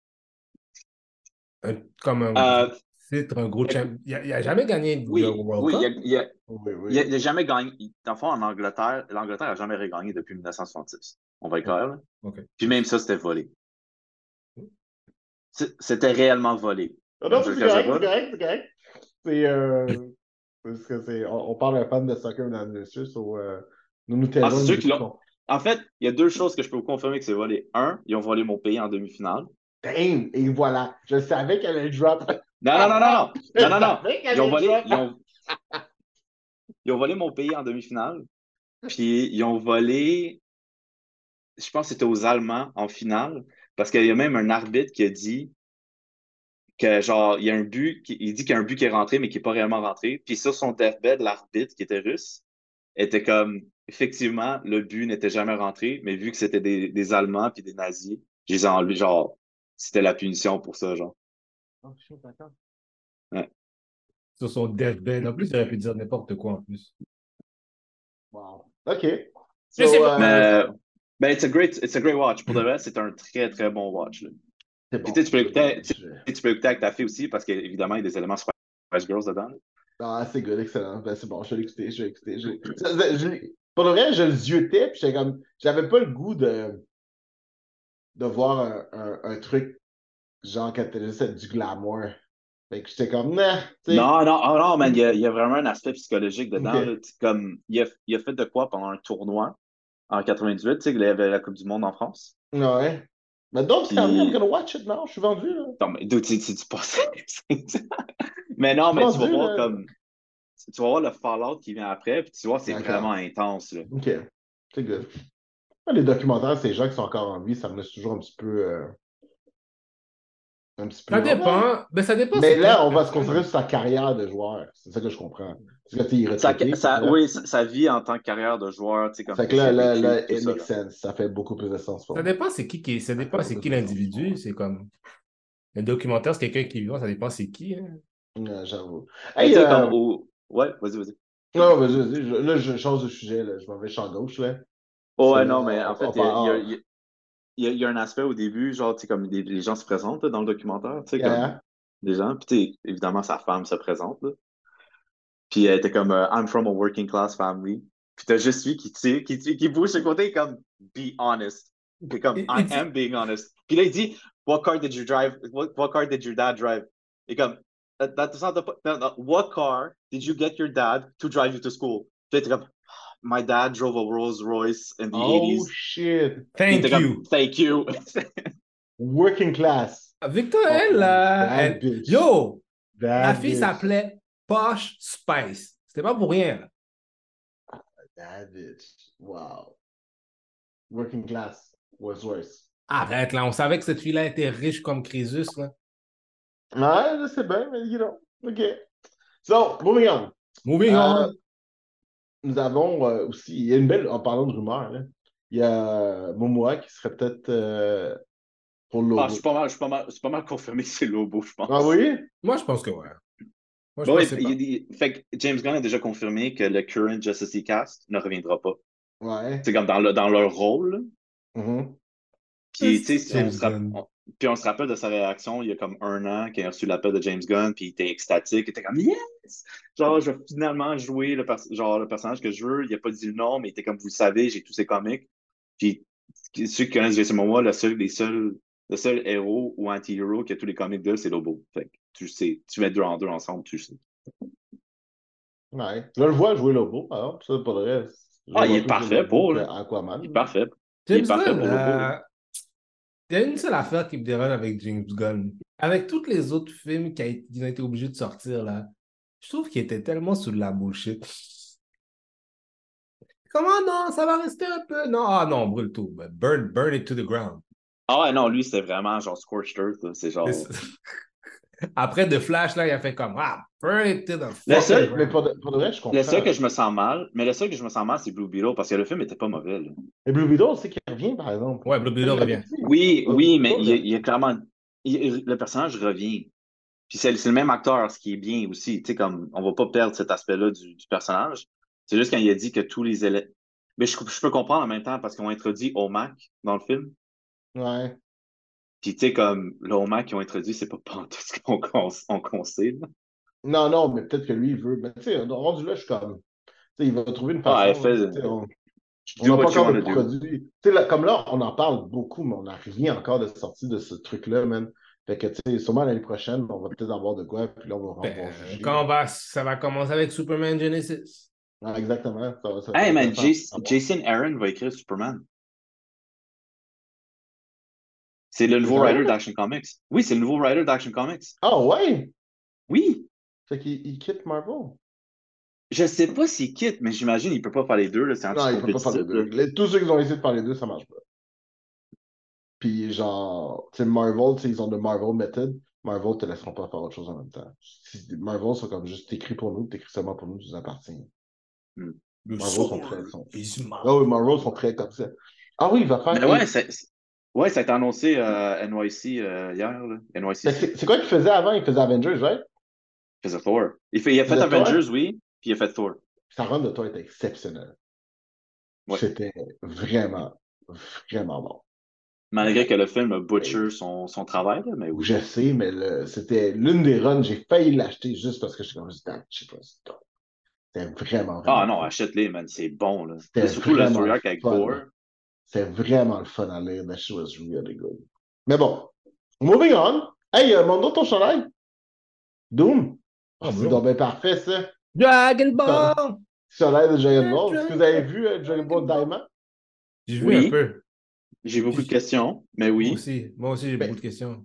un- comme un Euh, titre, un gros? Il n'a jamais gagné oui, le World oui, Cup. il a, il a- Oui, oui. il a- il a jamais gagné. Dans le fond, en Angleterre, l'Angleterre n'a jamais regagné depuis 1966. On va être clair, là? Puis même ça, c'était volé. C'est- C'était réellement volé. Non, c'est le cacherai correct, pas. c'est correct, c'est correct. C'est. Euh, parce que c'est on, on parle d'un fan de soccer mesdames et messieurs, so, euh, nous nous. Ah, c'est l'ont-. En fait, il y a deux choses que je peux vous confirmer que c'est volé. Un, ils ont volé mon pays en demi-finale. Damn! Et voilà, je savais qu'elle allait drop. Non, non, non, non, non. Non, non, Ils ont volé, ils ont, ils ont volé mon pays en demi-finale. Puis ils ont volé, je pense que c'était aux Allemands en finale, parce qu'il y a même un arbitre qui a dit que genre, il y a un but, qui- il dit qu'il y a un but qui est rentré, mais qui n'est pas réellement rentré. Puis sur son deathbed, l'arbitre, qui était russe, était comme, effectivement, le but n'était jamais rentré, mais vu que c'était des, des Allemands puis des nazis, je les ai enlevés, genre, c'était la punition pour ça, genre. Oh, d'accord. Sur son deathbed. En plus, il aurait pu dire n'importe quoi en plus. Wow. OK. Sais pas. Mais, ben, it's a great, it's a great watch. Pour de vrai, c'est un très, très bon watch. Là. c'est Puis bon. tu sais, tu peux l'écouter, tu, peux l'écouter avec ta fille aussi, parce qu'évidemment, il y a des éléments Spice Girls dedans. là. Ah, c'est good, excellent. Ben, c'est bon, je vais l'écouter, je vais l'écouter. Je... je- je- Pour le vrai, je le ziotais, puis comme. J'avais pas le goût de. de voir un, un, un truc genre était juste du glamour. Fait que j'étais comme, nah. Non, non, oh non, man, il y, a, il y a vraiment un aspect psychologique dedans. Là. Comme, il a, il a fait de quoi pendant un tournoi en 98, tu sais, il y avait la Coupe du Monde en France. Ouais. Mais donc, c'est Puis- I'm gonna watch it now, je suis vendu, là. Non, mais d'où tu, tu, tu passes. mais non, mais tu vas voir là. comme. Tu vas voir le fallout qui vient après, puis tu vois, c'est vraiment intense. Là. Ok, c'est good. Les documentaires, ces gens qui sont encore en vie, ça me laisse toujours un petit peu. euh, Un petit peu. Ça dépend. Ben, ça dépend. Mais là, on va se concentrer sur sa carrière de joueur. C'est ça que je comprends. Parce que là. oui, sa, vie en tant que carrière de joueur, tu sais, comme Fait que là, là, là, it ça, makes là. sense. Ça fait beaucoup plus de sens pour Ça moi. dépend c'est qui qui ça dépend Ça c'est qui l'individu, c'est comme le documentaire c'est quelqu'un qui est vivant, ça dépend c'est qui. hein. Ouais, J'avoue. Hey, euh, comme Ouais, vas-y, vas-y. Non, vas-y, vas-y. Là, je change de sujet. Là. Je m'en vais champ gauche. Là. Oh, ouais, non, mais en fait, il y a, il y a- y un aspect au début, genre, tu sais, comme des- les gens se présentent là, dans le documentaire, tu sais, comme des gens, puis évidemment, sa femme se présente, là. Puis elle était comme euh, I'm from a working class family. Puis t'as juste lui qui tire, qui, qui bouge le côté comme Be honest. Puis comme I am being honest. Puis là, il dit What car did you drive? What, what car did your dad drive? Et comme that, that's not the po- no, no. What car did you get your dad to drive you to school? Puis t'es comme My dad drove a Rolls Royce in the Oh 80s. shit. Puis Thank you. Thank you. Working class. Victor, elle, là, That elle- bitch. yo, That la fille bitch. s'appelait Posh Spice. C'était pas pour rien. là. That bitch. Wow. Working class was worse. Arrête là, on savait que cette fille-là était riche comme Crésus là. Ouais, je sais bien, mais you know. OK. So, moving on. Moving Euh, on. Nous avons euh, aussi, il y a une belle, en parlant de rumeurs, là, il y a Momoa qui serait peut-être euh, pour le Ah, suis pas mal, suis pas mal, suis pas mal confirmé que c'est Lobo, je pense. Ah oui? Moi je pense que ouais. Moi je Bon, pense c'est il fait que James Gunn a déjà confirmé que le current Justice League cast ne reviendra pas. Ouais. C'est comme dans, le, dans leur rôle. là. Mhm. Puis, tu sais, James on se rapp- Gunn. on- puis on se rappelle de sa réaction il y a comme un an quand il a reçu l'appel de James Gunn, puis il était extatique, il était comme Yes! Genre, je vais finalement jouer le, pers- genre, le personnage que je veux. Il a pas dit le nom, mais il était comme vous le savez, j'ai tous ses comics. Puis ceux qui connaissent Jason Momoa, le seul, les seuls le seul héros ou anti-héros que tous les comics de, c'est Lobo. Fait que tu sais, tu mets deux en deux ensemble, tu sais. Ouais. Là, le vois jouer Lobo, exemple, ça, pour le reste. Ah, il est parfait pour, là. Aquaman. Il est parfait. Il est parfait pour Lobo. Il y a une seule affaire qui me dérange avec James Gunn. Avec tous les autres films qui a- qu'ils ont été obligés de sortir, là, je trouve qu'il était tellement sous de la bullshit. Comment? Non, ça va rester un peu. Non, ah non, brûle tout. Burn, burn it to the ground. Ah ouais, non, lui, c'était vraiment genre Scorched Earth. C'est genre. Après The Flash, là, il a fait comme Ah, Le seul-. Mais pour de, pour de vrai, je comprends. Le seul que je me sens mal, mais le seul que je me sens mal, c'est Blue Beetle parce que le film était pas mauvais. là. Et Blue Beetle, c'est qu'il revient, par exemple. Ouais, Blue Beetle revient. Oui, oui, mais il y a, il y a clairement. il- le personnage revient. Puis c'est le même acteur, ce qui est bien aussi. Tu sais, comme on va pas perdre cet aspect-là du, du personnage. C'est juste quand il a dit que tous les éléments. Mais je, je peux comprendre en même temps parce qu'ils ont introduit Omac dans le film. Ouais. Puis tu sais, comme le Omac qu'ils ont introduit, c'est pas pas tout ce qu'on on- là. Non, non, mais peut-être que lui, il veut. Mais tu sais, rendu là, je suis comme. Tu sais, il va trouver une façon. Ah, elle fait- tu sais, on n'a pas encore produit. Tu sais, comme là, on en parle beaucoup, mais on n'a rien encore de sorti de ce truc-là, man. Fait que, tu sais, sûrement l'année prochaine, on va peut-être avoir de quoi, puis là, on va, Ben, quand on va, ça va commencer avec Superman Genesis. Ouais, exactement. Ça va- ça- Hey ça man, Jason Aaron va écrire Superman. C'est le nouveau writer d'Action Comics. Oui, c'est le nouveau writer d'Action Comics. Ah ouais! Oui! Fait qu'il il quitte Marvel? Je sais pas s'il quitte, mais j'imagine qu'il peut pas faire les deux. là, C'est Non, il peut pas faire les deux. Les- tous ceux qui ont essayé de faire les deux, ça marche pas. Puis genre, tu sais, Marvel, ils ont de Marvel Method. Marvel te laisseront pas faire autre chose en même temps. Si- Marvel, c'est comme juste t'écris pour nous, t'écris seulement pour nous, tu nous appartiens. Le Marvel sont très sont-. Ah oui, Marvel sont très comme ça. Ah oui, il va faire. Mais ouais, c'est- c'est- ouais, ça a été annoncé euh, NYC euh, hier. Là. NYC Mais c'est quoi qu'il faisait avant? Il faisait Avengers, right? il faisait Thor. Il, fait, il a fait Thor? Avengers, oui, puis il a fait Thor. Sa run de toi était exceptionnelle. Ouais. C'était vraiment, vraiment bon. Malgré que le film butcher son, son travail, là, mais oui. Je sais, mais c'était l'une des runs, j'ai failli l'acheter juste parce que j'étais comme, je sais pas, c'est top. C'était vraiment, vraiment. Ah non, achète-les, man, c'est bon. Là. C'était Surtout le vraiment story arc avec. Thor. C'est vraiment le fun à lire. That shit was really good. Mais bon, moving on. Hey, euh, montre ton chandail? Doom? Ah, c'est donc bien parfait, ça. Dragon Ball! Chandail de Dragon Ball. Est-ce que vous avez vu euh, Dragon Ball Diamond? J'ai vu Oui. un peu. J'ai beaucoup de questions, mais Moi oui. aussi, moi aussi j'ai Ben, beaucoup de questions.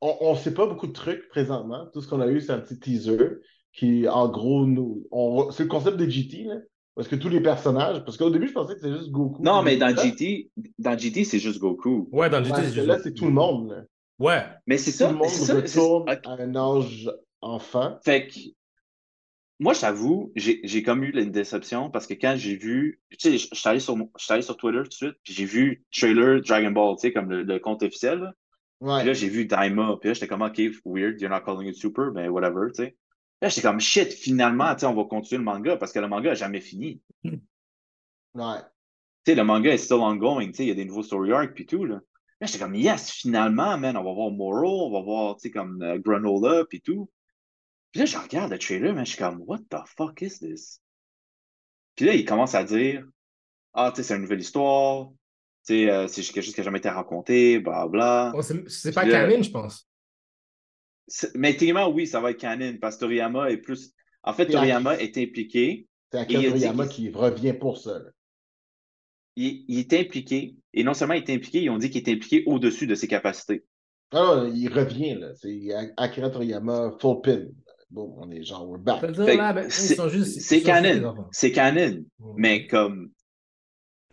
On ne sait pas beaucoup de trucs présentement. Tout ce qu'on a eu, c'est un petit teaser qui, en gros, nous. on- C'est le concept de GT, là. Parce que tous les personnages. Parce qu'au début, je pensais que c'était juste Goku. Non, mais dans GT, dans GT, c'est juste Goku. Ouais, dans GT, c'est juste. là, c'est tout le monde. là. Ouais. Mais c'est Tout ça. le monde c'est ça, retourne à un âge enfant. Fait que, moi, j'avoue, j'ai j'ai comme eu une déception parce que quand j'ai vu, tu sais, je suis allé sur, mon- je suis allé sur Twitter tout de suite, puis j'ai vu trailer Dragon Ball, tu sais, comme le, le compte officiel. là. Ouais. Puis là, j'ai vu Daima, puis là, j'étais comme, OK, weird, you're not calling it super, ben whatever, tu sais. Là, j'étais comme, shit, finalement, tu sais, on va continuer le manga parce que le manga a jamais fini. ouais. Tu sais, le manga est still ongoing, tu sais, il y a des nouveaux story arcs puis tout, là. Là, j'étais comme, yes, finalement, man, on va voir Moro, on va voir, tu sais, comme euh, Granola puis tout. Puis là, je regarde le trailer, mais je suis comme, what the fuck is this? Puis là, il commence à dire, ah, tu sais, c'est une nouvelle histoire, tu sais, euh, c'est quelque chose qui n'a jamais été raconté, bla, bla. Oh, c'est pas canon, je pense. Mais techniquement, oui, ça va être canon, parce que Toriyama est plus. En fait, Toriyama est impliqué. C'est dit Toriyama qui revient pour ça. là? Il, il est impliqué. Et non seulement il est impliqué, ils ont dit qu'il est impliqué au-dessus de ses capacités. Ah non, il revient, là. C'est Akira Toriyama full pin. Bon, on est genre, we're back. Ben, c'est- canon. C'est canon. Mais comme.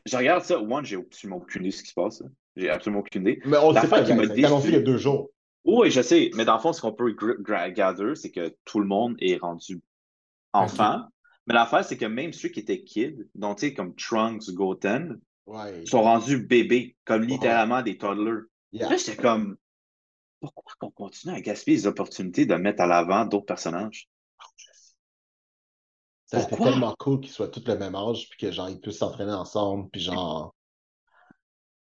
Je regarde ça, one, j'ai absolument aucune idée de ce qui se passe. J'ai absolument aucune idée. Mais on le sait pas, qui m'a été annoncé il y a deux jours. Oui, je sais. Mais dans le fond, ce qu'on peut gather, c'est que tout le monde est rendu enfant. Mais l'affaire, c'est que même ceux qui étaient kids, donc tu sais, comme Trunks, Goten, Ouais. sont rendus bébés, comme littéralement des toddlers. Yeah. Là, j'étais comme, pourquoi qu'on continue à gaspiller les opportunités de mettre à l'avant d'autres personnages? Ça Pourquoi? tellement cool qu'ils soient tous le même âge, puis que genre, ils puissent s'entraîner ensemble, puis genre.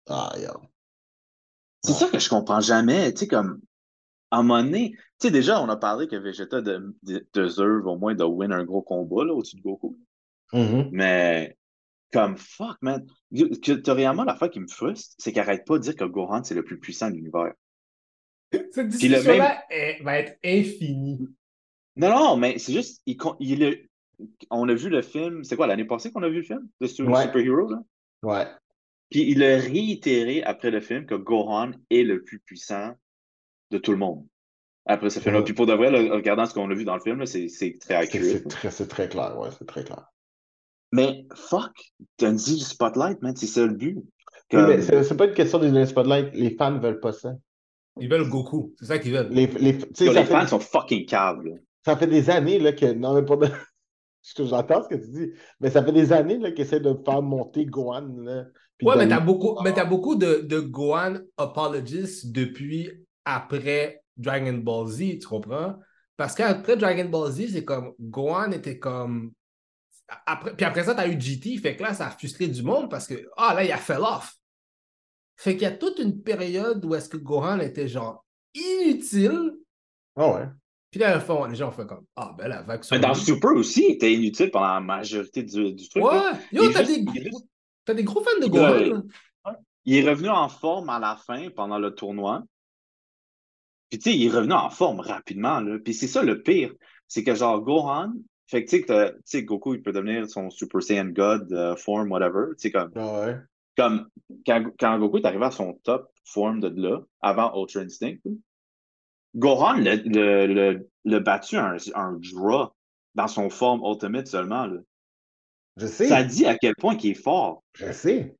Ah, yeah. C'est Ouais. ça que je comprends jamais. Tu sais, comme, à un moment donné, tu sais, déjà, on a parlé que Vegeta de, de- deserve au moins de win un gros combat là, au-dessus de Goku. Mhm. Mais Comme fuck, man. Que- T'as réellement l'affaire qui me frustre, c'est qu'il arrête pas de dire que Gohan, c'est le plus puissant de l'univers. Cette le discussion-là est- va être infinie. Non, non, mais c'est juste, il, con- il est- on a vu le film, c'est quoi, l'année passée qu'on a vu le film de Su- Ouais. Super Hero, là? Ouais. Puis il a réitéré après le film que Gohan est le plus puissant de tout le monde. Après ce film-là. Puis pour de vrai, là, regardant ce qu'on a vu dans le film, c'est c'est très accurate. c'est très, c'est très clair, ouais, c'est très clair. Mais fuck, Dundee du Spotlight, man, c'est ça le but. Oui, Comme- mais c'est pas une question le spotlight. Les fans veulent pas ça. Ils veulent Goku. C'est ça qu'ils veulent. Les, les, Yo, les fans sont fucking caves, là. ça fait des années là, que. Non, mais pas de. Je- J'entends ce que tu dis, mais ça fait des années là, qu'ils essaient de faire monter Gohan. Là, Ouais, mais t'as beaucoup, mais t'as beaucoup de, de Gohan apologists depuis après Dragon Ball Z, tu comprends? Parce qu'après Dragon Ball Z, c'est comme Gohan était comme. Après, puis après ça, t'as eu GT, fait que là, ça a frustré du monde parce que, ah, là, il a fell off. Fait qu'il y a toute une période où est-ce que Gohan était genre inutile, Ah ouais. puis là, fond, les gens ont fait comme, ah, ben la vague sur Mais dans. Super aussi, il était inutile pendant la majorité du, du truc. là. Ouais, yo, t'as juste- des, t'as des gros fans de là. Il est revenu en forme à la fin, pendant le tournoi. Puis, tu sais, il est revenu en forme rapidement, là. Puis, c'est ça le pire. C'est que, genre, Gohan, fait que, tu sais, que t'as- tu sais, Goku, il peut devenir son Super Saiyan God euh, form, whatever. Tu sais, comme, Ah ouais. comme quand, quand Goku est arrivé à son top form de là, avant Ultra Instinct, Gohan l'a le, le, le battu un, un draw dans son forme Ultimate seulement, là. Je sais. Ça dit à quel point il est fort. Je sais.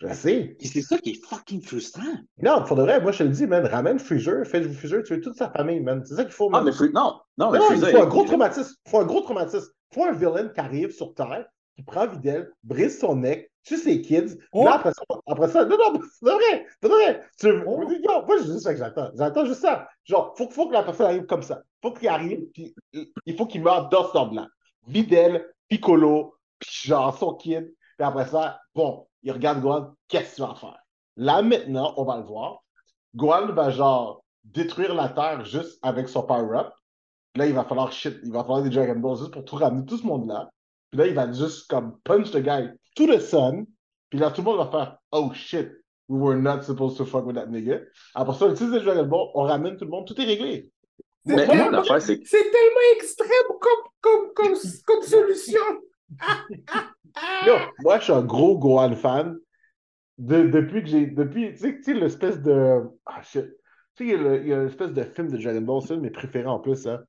Je sais. Et c'est ça qui est fucking frustrant. Non, pour de vrai, moi je te le dis, man, ramène Freezer, fais du Freezer, tuer toute sa famille, man. C'est ça qu'il faut, Ah, man. mais Fre- non, non, mais Non, il Freezer, faut un il- gros traumatisme. Il faut un gros traumatisme. Il faut un villain qui arrive sur Terre, qui prend Videl, brise son nec, tue ses kids. Oh. Là, après ça, après ça, non, non, c'est vrai, c'est de vrai. Tu, Oh. Moi, je dis juste que j'attends. J'attends juste ça. Genre, faut, faut que la personne arrive comme ça. Faut qu'il arrive, puis il faut qu'il meure dans son blanc. Videl, Piccolo, puis genre son kid. Puis après ça, bon, il regarde Gohan, qu'est-ce que tu vas faire? Là, maintenant, on va le voir. Gohan va genre détruire la Terre juste avec son power-up. Là, il va falloir shit, il va falloir des Dragon Balls juste pour tout ramener tout ce monde-là. Puis là, il va juste comme punch the guy to the sun. Puis là, tout le monde va faire Oh shit, we were not supposed to fuck with that nigga. Après ça, on utilise les Dragon Balls, on ramène tout le monde, tout est réglé. Mais C'est moi, tellement- l'affaire, c'est que c'est tellement extrême comme, comme, comme, comme solution. Yo, moi, je suis un gros Gohan fan. De- depuis que j'ai. Depuis, tu sais, l'espèce de. Ah shit. Tu sais, il y a a une espèce de film de Dragon Ball, c'est mes préférés en plus, hein.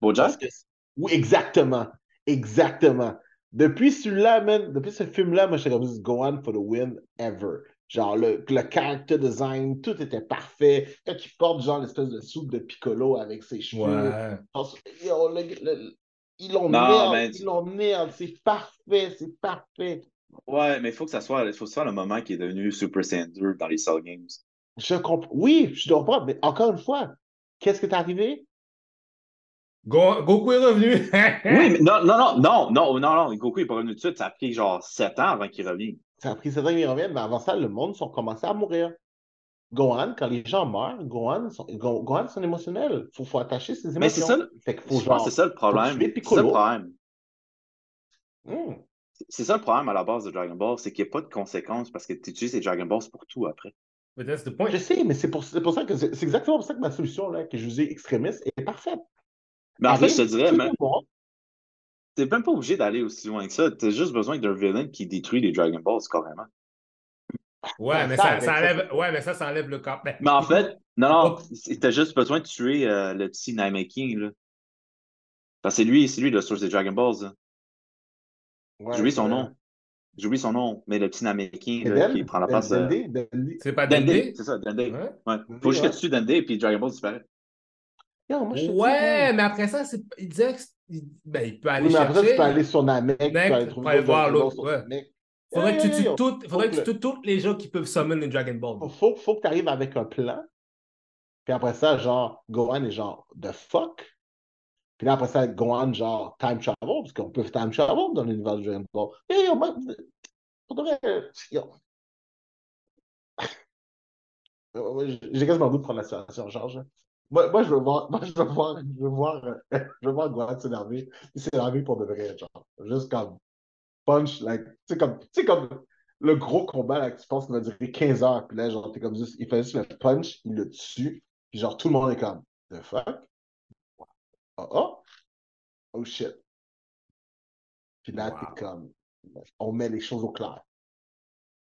Bojack, que- Oui, exactement. Exactement. Depuis celui-là, man, depuis ce film-là, moi, j'étais comme Gohan for the win ever. Genre, le, le character design, tout était parfait. Quand il porte, genre, l'espèce de soupe de Piccolo avec ses cheveux. Ouais. Genre, yo, le- le- ils l'ont Non, merde, mais- ils l'ont merde. C'est parfait, c'est parfait. ouais, mais il faut que ça soit, il faut que ce soit le moment qui est devenu Super Saiyan 2 dans les Cell Games. Je comprends. Oui, je comprends, mais encore une fois, qu'est-ce qui est arrivé? Go- Goku est revenu. Oui, mais non, non, non, non, non, non, non, Goku est pas revenu tout de suite. Ça a pris genre 7 ans avant qu'il revienne. Ça a pris 7 ans qu'ils reviennent, mais avant ça, le monde sont commencé à mourir. Gohan, quand les gens meurent, Gohan, sont, Go- Gohan, sont émotionnels. Il faut, faut attacher ses émotions. Mais c'est ça, c'est ça le problème. C'est ça le problème. Hmm. C'est ça le problème à la base de Dragon Ball, c'est qu'il n'y a pas de conséquences parce que tu utilises les Dragon Balls pour tout après. But that's the point. Je sais, mais c'est pour, c'est pour ça que c'est exactement pour ça que ma solution là, que je vous ai extrémiste est parfaite. Mais en fait, je te dirais, mais t'es même pas obligé d'aller aussi loin que ça. T'as juste besoin d'un villain qui détruit les Dragon Balls carrément. Ouais, Ouais, mais ça, ça, enlève, ouais, mais ça, ça enlève le corps. Ben, Mais en fait, non, non, Oh. t'as juste besoin de tuer euh, le petit Nameking, là. Parce que c'est lui, c'est lui le source des Dragon Balls. Ouais, J'ai oublié son nom. J'ai oublié son nom, mais le petit Nameking, vrai. là, qui prend la place de. C'est pas Dende, c'est ça, Dende. Ouais. Ouais. Faut juste que tu tues Dende, puis Dragon Ball disparaît. Moi, Ouais, mais après ça, il disait que ben, il peut aller Oui, mais après chercher. tu peux aller sur Namek, tu peux aller trouver voir l'autre, ouais. Faudrait que tu toutes, faudrait que tu les gens qui peuvent summon les Dragon Ball. Faut, faut, que tu arrives avec un plan. Puis après ça, genre, Gohan est genre, the fuck? Puis là, après ça, Gohan, genre, time travel, parce qu'on peut time travel dans l'univers de Dragon Ball. Vrai, yo. Ouais, ouais, J'ai quasiment goût de prendre la situation en charge. Moi, moi, je veux voir, moi, je veux voir, je veux voir, euh, je veux voir Gohan s'énerver. Il s'énerver pour de vrai, genre. Juste comme, punch, like, tu sais, comme, comme le gros combat, là, que tu penses qu'il va durer 15 heures, puis là, genre, t'es comme juste, il fait juste le punch, il le tue, puis genre, tout le monde est comme, the fuck? Oh, oh, oh shit. Puis là, Wow. t'es comme, on met les choses au clair.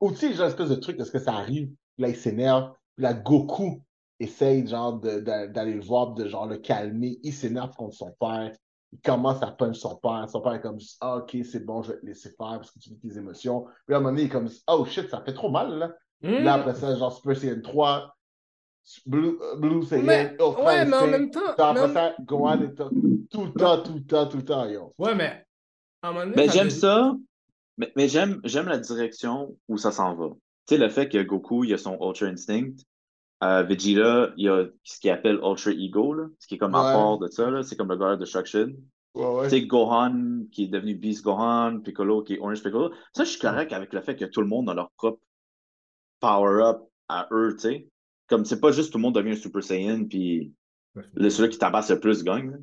Ou tu sais, genre, espèce de truc, est-ce que ça arrive, là, il s'énerve, puis là, Goku essaye, genre, d'aller le voir, de genre le calmer, il s'énerve contre son père, il commence à punch son père, son père est comme, ah, ok, c'est bon, je vais te laisser faire parce que tu vis tes émotions. Puis là, à un moment donné, il est comme, oh shit, ça fait trop mal, là. Puis Là, Hmm. après ça, genre, Super Saiyan 3, Blue, Blue Saiyan, Mais, Ultra ouais, mais en même temps. Puis mais après ça, Gohan est tout tout le temps, tout le temps, tout le temps, yo. Ouais, mais. À un moment donné, Ben, ça j'aime ça, mais, mais j'aime, j'aime la direction où ça s'en va. Tu sais, le fait que Goku, il a son Ultra Instinct. Euh, Vegeta, il a ce qu'il appelle Ultra Ego, là, ce qui est comme à Ouais. part de ça, là, c'est comme le God of Destruction. Ouais, ouais. Tu sais, Gohan, qui est devenu Beast Gohan, Piccolo, qui est Orange Piccolo. Ça, je suis correct avec le fait que tout le monde a leur propre power-up à eux, tu sais. Comme c'est pas juste tout le monde devient un Super Saiyan, puis le celui qui tabasse le plus gagne. là.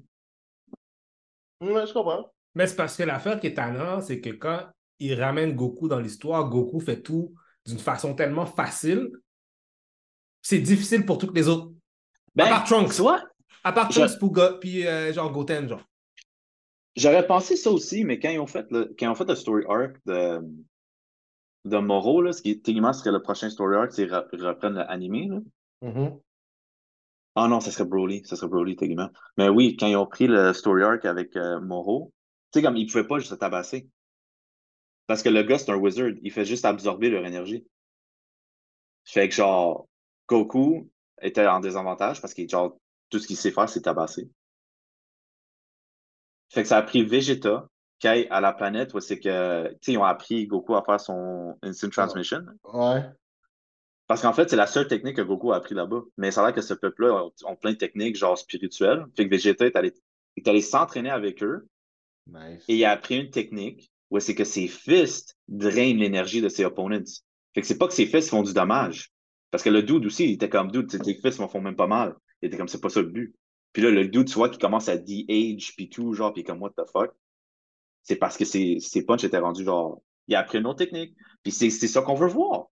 Ouais, je comprends. Mais c'est parce que l'affaire qui est tannant, c'est que quand il ramène Goku dans l'histoire, Goku fait tout d'une façon tellement facile, c'est difficile pour toutes les autres. Ben, À part Trunks. vois, À part Je- Trunks pour Go- puis euh, genre Goten, genre. J'aurais pensé ça aussi, mais quand ils ont fait le, quand ils ont fait le story arc de, de Moro, là, ce qui techniquement serait le prochain story arc, c'est re- reprendre l'animé. Mhm. Ah non, ça serait Broly, ça serait Broly techniquement. Mais oui, quand ils ont pris le story arc avec euh, Moro, tu sais, comme ils pouvaient pas juste se tabasser. Parce que le gars, c'est un wizard, il fait juste absorber leur énergie. Fait que genre, Goku était en désavantage parce que genre, tout ce qu'il sait faire, c'est tabasser. Fait que ça a pris Vegeta qui aille à la planète où c'est que, tu sais, ils ont appris Goku à faire son Instant Transmission. Ouais. Parce qu'en fait, c'est la seule technique que Goku a appris là-bas. Mais ça a l'air que ce peuple-là ont plein de techniques, genre spirituelles. Fait que Vegeta est allé, est allé s'entraîner avec eux Nice. et il a appris une technique où c'est que ses fists drainent l'énergie de ses opponents. Fait que c'est pas que ses fists font du dommage. Parce que le dude aussi, il était comme dude, tes tes fists me font même pas mal. Il était comme c'est pas ça le but. Puis là, le dude, tu vois, qui commence à de-age puis tout, genre, puis comme what the fuck? C'est parce que ses, ses punches étaient rendus genre. Il a appris une autre technique. Puis c'est c'est ça qu'on veut voir.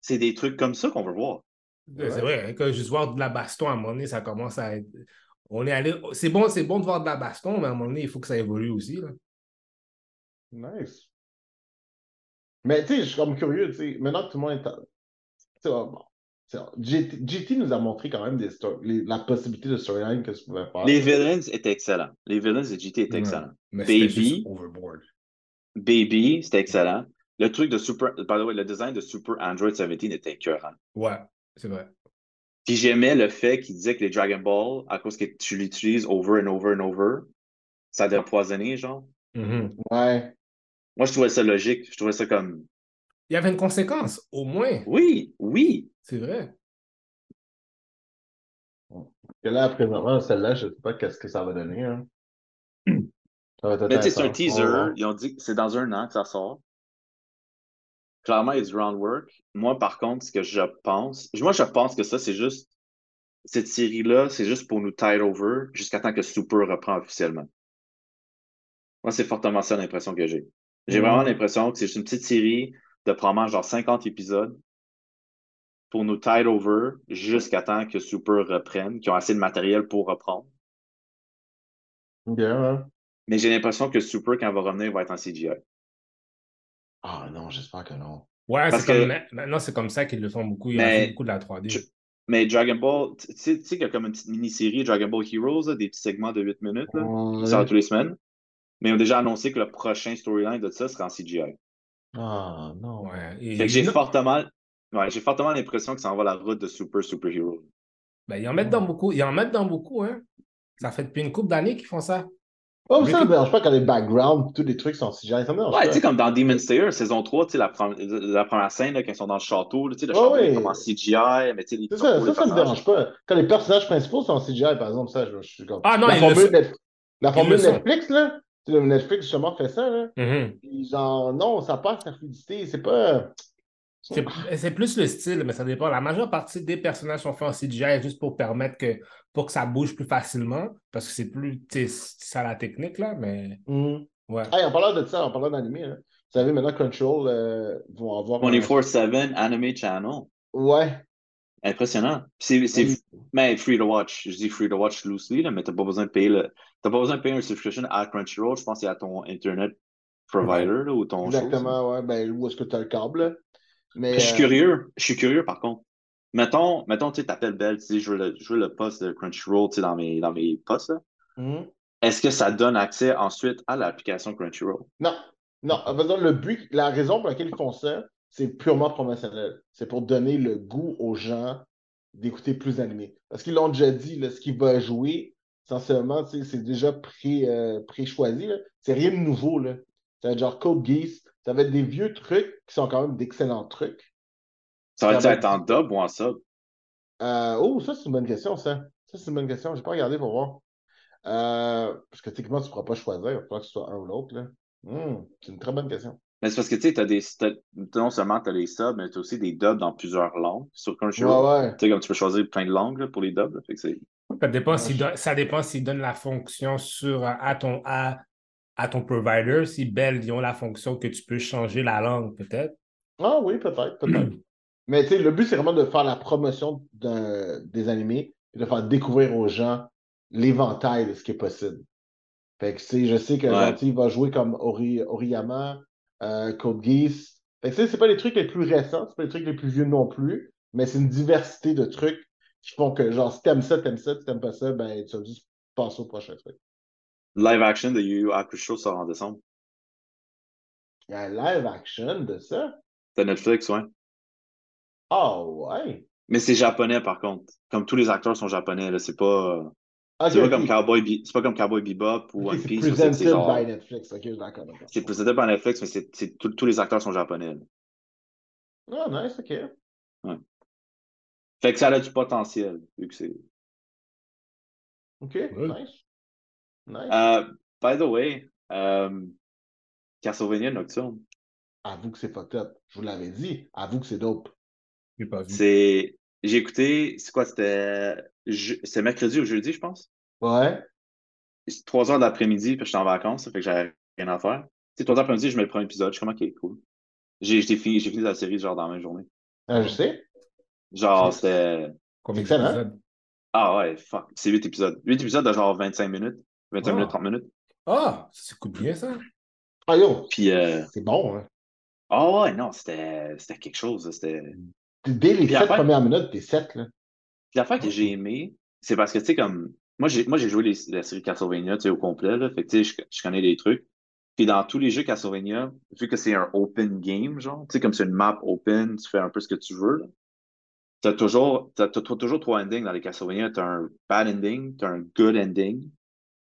C'est des trucs comme ça qu'on veut voir. C'est vrai, hein, que juste voir de la baston à un moment donné, ça commence à être. On est allé. C'est bon, c'est bon de voir de la baston, mais à un moment donné, il faut que ça évolue aussi. Là. Nice. Mais tu sais, je suis comme curieux, tu sais, maintenant que tout le monde est. GT, GT nous a montré quand même des les- la possibilité de storyline que tu pouvais faire. Les villains étaient excellents. Les villains de GT étaient Ouais. excellents. Mais Baby. c'était juste overboard. Baby, c'était excellent. Le truc de Super. By the way, le design de Super Android 17 était écœurant. Ouais, c'est vrai. Puis j'aimais le fait qu'il disait que les Dragon Ball, à cause que tu l'utilises over and over and over, ça devait poisonner, genre. Mhm. Ouais. Moi, je trouvais ça logique. Je trouvais ça comme. Il y avait une conséquence, au moins. Oui, oui. C'est vrai. Et là, présentement, celle-là, je sais pas qu'est-ce que ça va donner. Hein. Ça va être Mais tu sais, c'est un teaser. Ils ont dit que c'est dans un an que ça sort. Clairement, il y a du groundwork. Moi, par contre, ce que je pense, moi, je pense que ça, c'est juste, cette série-là, c'est juste pour nous tide over jusqu'à temps que Super reprend officiellement. Moi, c'est fortement ça l'impression que j'ai. J'ai vraiment l'impression que c'est juste une petite série de probablement genre 50 épisodes pour nous tide over jusqu'à temps que Super reprenne, qui ont assez de matériel pour reprendre. Mais j'ai l'impression que Super, quand il va revenir, il va être en CGI. Ah non, j'espère que non. Ouais, Parce c'est que- comme. Maintenant, c'est comme ça qu'ils le font beaucoup. Ils Mais- beaucoup de la 3D. Je- Mais Dragon Ball, tu sais tu sais qu'il y a comme une petite mini-série Dragon Ball Heroes, là, des petits segments de 8 minutes, là, Ouais. qui sortent tous les semaines. Mais ils ont déjà annoncé que le prochain storyline de ça sera en CGI. Ah non. Ouais. Et- Fait que j'ai fortement, ouais, j'ai fortement l'impression que ça en va la route de Super Super Hero. ben, ils en mettent dans beaucoup. Ils en mettent dans beaucoup, hein. Ça fait depuis une couple d'années qu'ils font ça. Oh, Mais ça que- me dérange pas quand les backgrounds, tous les trucs sont si Ça me dérange Ouais, tu sais, comme dans Demon Slayer, saison 3, tu sais, la, la première scène, là, quand ils sont dans le château, là, tu sais, le Ouais, château ouais. est comme en CGI, mais tu sais, les ça, ça, ça me personnages. dérange pas. Quand les personnages principaux sont en CGI, par exemple, ça, je, je suis comme. Ah non, la le formule. Net- la formule le sont. Netflix, là, le Netflix, justement, fait ça, là. Mhm. Puis genre, non, ça passe la fluidité, c'est pas. C'est c'est plus le style, mais ça dépend. La majeure partie des personnages sont faits en CGI juste pour permettre que, pour que ça bouge plus facilement, parce que c'est plus, ça la technique, là, mais Mhm. Ouais. Hey, en parlant de ça, en parlant d'anime, hein, vous savez, maintenant Crunchyroll euh, vont avoir. un- 24-7 Anime Channel. Ouais. Impressionnant. C'est mais free to watch. Je dis free to watch loosely, là, mais t'as pas besoin de payer le. T'as pas besoin de payer une subscription à Crunchyroll. Je pense que c'est à ton Internet provider là, ou ton chose. Exactement, ouais. Ben, où est-ce que tu as le câble? Mais, Je suis euh, curieux. Je suis curieux par contre. Mettons, mettons tu t'appelles Belle, tu sais, je veux le, je veux le poste de Crunchyroll tu sais, dans mes, dans mes postes. là. mhm. Est-ce que ça donne accès ensuite à l'application Crunchyroll? Non, non. Le but, la raison pour laquelle ils font ça, c'est purement promotionnel. C'est pour donner le goût aux gens d'écouter plus d'animés. Parce qu'ils l'ont déjà dit, là, ce qui va jouer, essentiellement, c'est déjà pré, euh, pré-choisi. C'est rien de nouveau. Là. Ça va être genre Code Geass. Ça va être des vieux trucs qui sont quand même d'excellents trucs. Ça va Ça va être en dub ou en sub? Euh, oh, ça, c'est une bonne question, ça. Ça, c'est une bonne question. J'ai pas regardé pour voir. Euh, parce que techniquement, tu ne pourras pas choisir. Il falloir que ce soit un ou l'autre. là. Hmm, c'est une très bonne question. Mais c'est parce que tu sais, t'as des. t'as- non seulement t'as les subs, mais t'as aussi des dubs dans plusieurs langues sur Crunchyroll. Ouais, ouais. Tu sais, comme tu peux choisir plein de langues là, pour les dubs. là. Fait que c'est. Ça dépend Ouais, s'il je- donne, ça dépend s'il donne la fonction sur, euh, à, ton, à, à ton provider. Si Bell, ils ont la fonction que tu peux changer la langue, peut-être. Ah oui, peut-être, peut-être. Mais tu sais, le but, c'est vraiment de faire la promotion d'un- des animés et de faire découvrir aux gens l'éventail de ce qui est possible. Fait que, tu sais, je sais que Ouais. genre, tu sais, il va jouer comme Ori, Oriyama, euh, Code Geass. C'est pas les trucs les plus récents, c'est pas les trucs les plus vieux non plus, mais c'est une diversité de trucs qui font que, genre, si t'aimes ça, t'aimes ça, si t'aimes pas ça, ben, tu vas juste passer au prochain truc. Live action de Yu Yu Hakusho sort en décembre. Il y a un live action de ça? C'est Netflix, ouais. Ah ouais. Mais c'est japonais par contre. Comme tous les acteurs sont japonais, là, c'est pas. Ok, C'est pas comme Cowboy Be- c'est pas comme Cowboy Bebop ou One c'est Piece. c'est- presented genre- by Netflix. Ok, d'accord, d'accord. C'est présenté par Netflix, mais c'est, c'est- tous- tous les acteurs sont japonais. Ah, nice, ok. Fait que ça a du potentiel, vu que c'est. Ok, Ouais. nice. Nice. Euh, by the way, euh, Castlevania Nocturne, Avoue que c'est fucked up. Je vous l'avais dit. Avoue que c'est dope. J'ai pas vu. c'est. J'ai écouté, c'est quoi, c'était. je- mercredi ou jeudi, je pense? Ouais. C'est 3 heures d'après-midi, puis j'étais en vacances, ça fait que j'avais rien à faire. Tu sais, 3 heures d'après-midi, je mets le premier épisode, je suis comme, ok, cool. J'ai j'ai fini, j'ai fini la série, genre, dans la même journée. Ah, je sais. Genre, C'est- c'était. Combien d'épisodes? Ah ouais, fuck. C'est 8 épisodes. 8 épisodes de genre 25 minutes. 25 Ah. minutes, 30 minutes. Ah, ça coûte bien, ça. Ah, yo, Puis, euh, c'est bon, hein. ah ouais, non, c'était c'était quelque chose. C'était. Dès les sept premières minutes, t'es sept, là. Puis l'affaire que j'ai aimé, c'est parce que, tu sais, comme. Moi, j'ai moi, j'ai joué les- la série Castlevania, tu sais, au complet, là. Fait que, tu sais, je, je connais des trucs. Puis dans tous les jeux Castlevania, vu que c'est un open game, genre, tu sais, comme c'est une map open, tu fais un peu ce que tu veux, là. T'as toujours, t'as, t'as toujours trois endings dans les Castlevania. T'as un bad ending, t'as un good ending,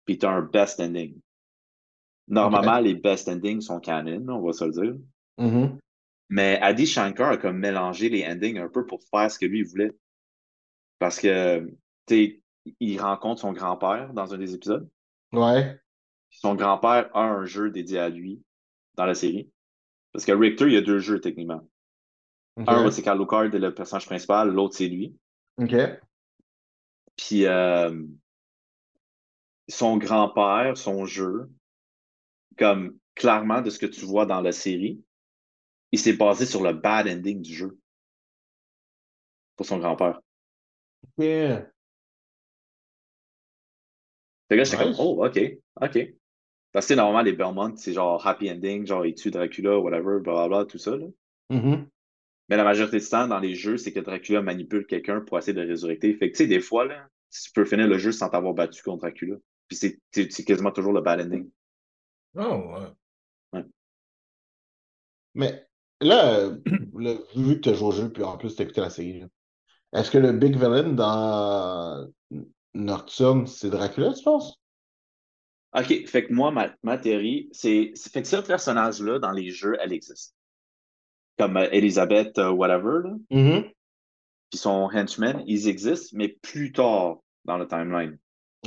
puis t'as un best ending. Normalement, les best endings sont canon, on va se le dire. Mhm. Mais Adi Shankar a comme mélangé les endings un peu pour faire ce que lui voulait. Parce que, tu sais, il rencontre son grand-père dans un des épisodes. Ouais. Son grand-père a un jeu dédié à lui dans la série. Parce que Richter, il y a deux jeux techniquement. Un, c'est est le personnage principal, l'autre, c'est lui. Ok. Puis euh, son grand-père, son jeu, comme clairement de ce que tu vois dans la série, il s'est basé sur le bad ending du jeu. Pour son grand-père. Yeah. Fait que là, j'étais comme, oh, OK, OK. Parce que normalement, les Belmont, c'est genre happy ending, genre il tue Dracula, whatever, blablabla, tout ça. Là. Mhm. Mais la majorité du temps, dans les jeux, c'est que Dracula manipule quelqu'un pour essayer de le résurrecter. Fait que tu sais, des fois, là, tu peux finir le jeu sans t'avoir battu contre Dracula. Puis c'est- quasiment toujours le bad ending. Oh, ouais. Mais là, euh, le- vu que tu as joué au jeu, puis en plus, tu écouté la série, est-ce que le big villain dans Nocturne, c'est Dracula, tu penses? OK, fait que moi, ma, ma théorie, c'est fait que ce personnage-là, dans les jeux, elle existe. Comme euh, Elizabeth, euh, whatever, là, Mhm. puis son henchman, ils existent, mais plus tard dans le timeline.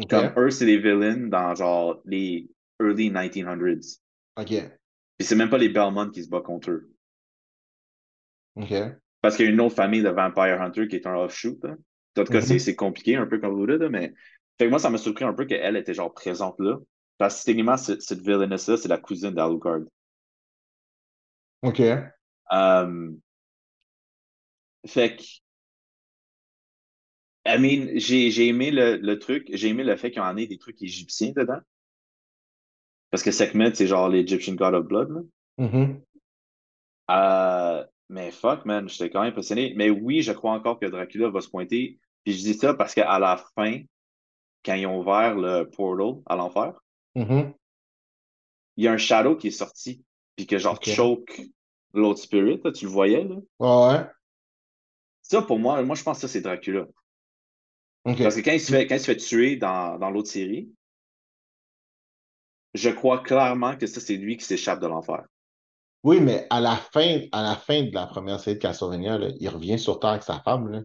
Comme eux, c'est des villains dans genre les early 1900s. Ok. Puis c'est même pas les Belmont qui se battent contre eux. Parce qu'il y a une autre famille de Vampire Hunter qui est un offshoot. Hein. En tout cas, c'est- c'est compliqué, un peu comme vous dites, mais. Fait que moi, ça m'a surpris un peu qu'elle était genre présente là. Parce que techniquement, cette, villainess-là, c'est la cousine d'Alucard. OK. Fait que, I mean, j'ai j'ai aimé le, le truc, j'ai aimé le fait qu'il y en ait des trucs égyptiens dedans. Parce que Sekhmet, c'est genre l'Egyptian God of Blood. Là. Mhm. Euh, mais fuck, man, j'étais quand même impressionné. Mais oui, je crois encore que Dracula va se pointer. Puis je dis ça parce qu'à la fin, quand ils ont ouvert le portal à l'enfer, Mhm. il y a un shadow qui est sorti. Puis que genre Ok. choke l'autre spirit, là, tu le voyais, là? Ouais, ouais. Ça, pour moi, moi, je pense que ça, c'est Dracula. Parce que quand il se fait, quand il se fait tuer dans, dans l'autre série, je crois clairement que ça, c'est lui qui s'échappe de l'enfer. Oui, mais à la fin, à la fin de la première série de Castlevania, là, il revient sur Terre avec sa femme. Là.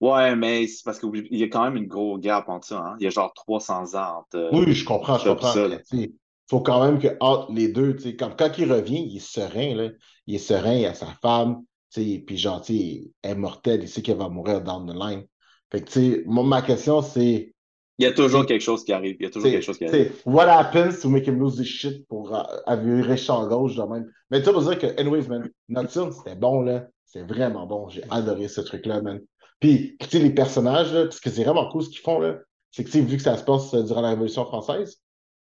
Ouais, mais c'est parce qu'il y a quand même une grosse gap entre ça. Hein? Il y a genre 300 ans entre. euh, Oui, je comprends, je comprends. sais, faut quand même que entre les deux, comme quand il revient, il est serein, là. Il est serein, il a sa femme, puis genre, elle est mortelle, il sait qu'elle va mourir down the line. Fait que, tu sais, moi, ma question, c'est, Il y a toujours quelque chose qui arrive. Il y a toujours quelque chose qui arrive. what happens to make him lose his shit pour avirer champ gauche de même? Mais tu pour dire que, anyways, man, Nocturne, c'était bon, là. C'est vraiment bon. J'ai adoré ce truc-là, man. Puis, tu sais, les personnages, là, parce que c'est vraiment cool ce qu'ils font, là, c'est que, tu sais, vu que ça se passe euh, durant la Révolution française,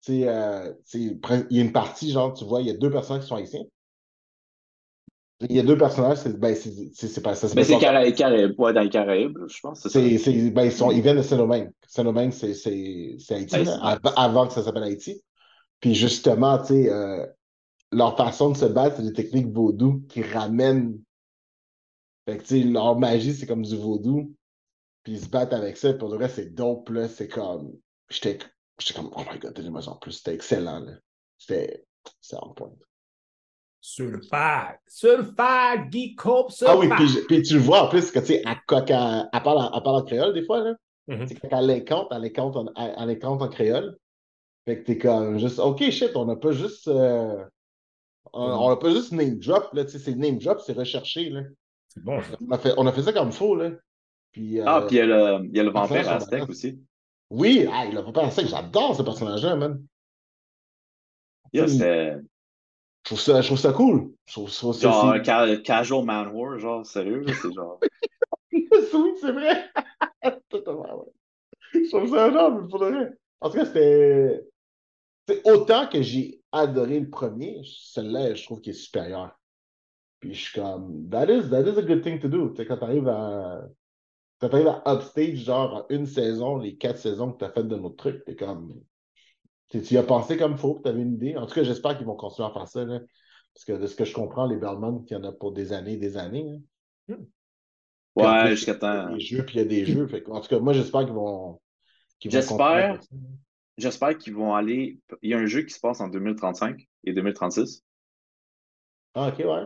tu sais, euh, tu sais, il y a une partie, genre, tu vois, il y a deux personnages qui sont haïtiens. Il y a deux personnages, c'est ben, c'est c'est- c'est pas ça. Mais c'est Caraïbes, ouais, dans les Caraïbes, je pense. c'est c'est, c'est- ben, ils, sont, ils viennent de Saint-Domingue. Saint-Domingue, c'est, c'est, c'est Haïti, là, c'est- av- avant que ça s'appelle Haïti. Puis justement, tu sais, euh, leur façon de se battre, c'est des techniques vaudou qui ramènent. Fait que, tu sais, leur magie, c'est comme du vaudou. Puis ils se battent avec ça. Pour le reste, c'est dope, là. C'est comme. J'étais j'étais comme, oh my god, des émotions en plus. C'était excellent, là. C'était. C'était on point. Sulfade. Sulfade, Geek Cope, Ah oui, puis, puis tu le vois en plus que, tu sais, elle, elle, elle parle en, elle parle en créole, des fois, là. Mhm. C'est quand elle les compte, elle les compte en, elle, elle les compte en créole. Fait que t'es comme juste, OK, shit, on n'a pas juste. euh, on on n'a pas juste name drop, là. Tu sais, c'est name drop, c'est recherché, là. C'est bon, ça. On a fait, on a fait ça comme faux, là. Puis, euh, Ah, puis il y a le, il y a le ça, vampire aztèque aussi. Oui, ah, il a pas pensé que j'adore ce personnage-là, man. Yeah, Je trouve ça, je trouve ça cool. Je trouve, je trouve ça. genre ca- casual man war, genre sérieux, c'est genre. oui, c'est vrai. Totalement, ouais. Je trouve ça énorme, mais pour vrai. En tout cas, c'était. c'est autant que j'ai adoré le premier, celui-là, je trouve qu'il est supérieur. Puis je suis comme, that is, that is a good thing to do. Tu sais, quand t'arrives à. Quand t'arrives à upstage, genre, en une saison, les quatre saisons que t'as faites de notre truc, t'es comme. Tu tu y as pensé comme faut, tu avais une idée? En tout cas, j'espère qu'ils vont continuer à faire ça, là. Parce que de ce que je comprends, les Bellman, il y en a pour des années et des années. hein. En Ouais, jusqu'à Il y a temps. des jeux, puis il y a des jeux. Fait que, en tout cas, moi, j'espère qu'ils vont. J'espère qu'ils vont aller. Il y a un jeu qui se passe en 2035 et 2036. Ah, ok, ouais.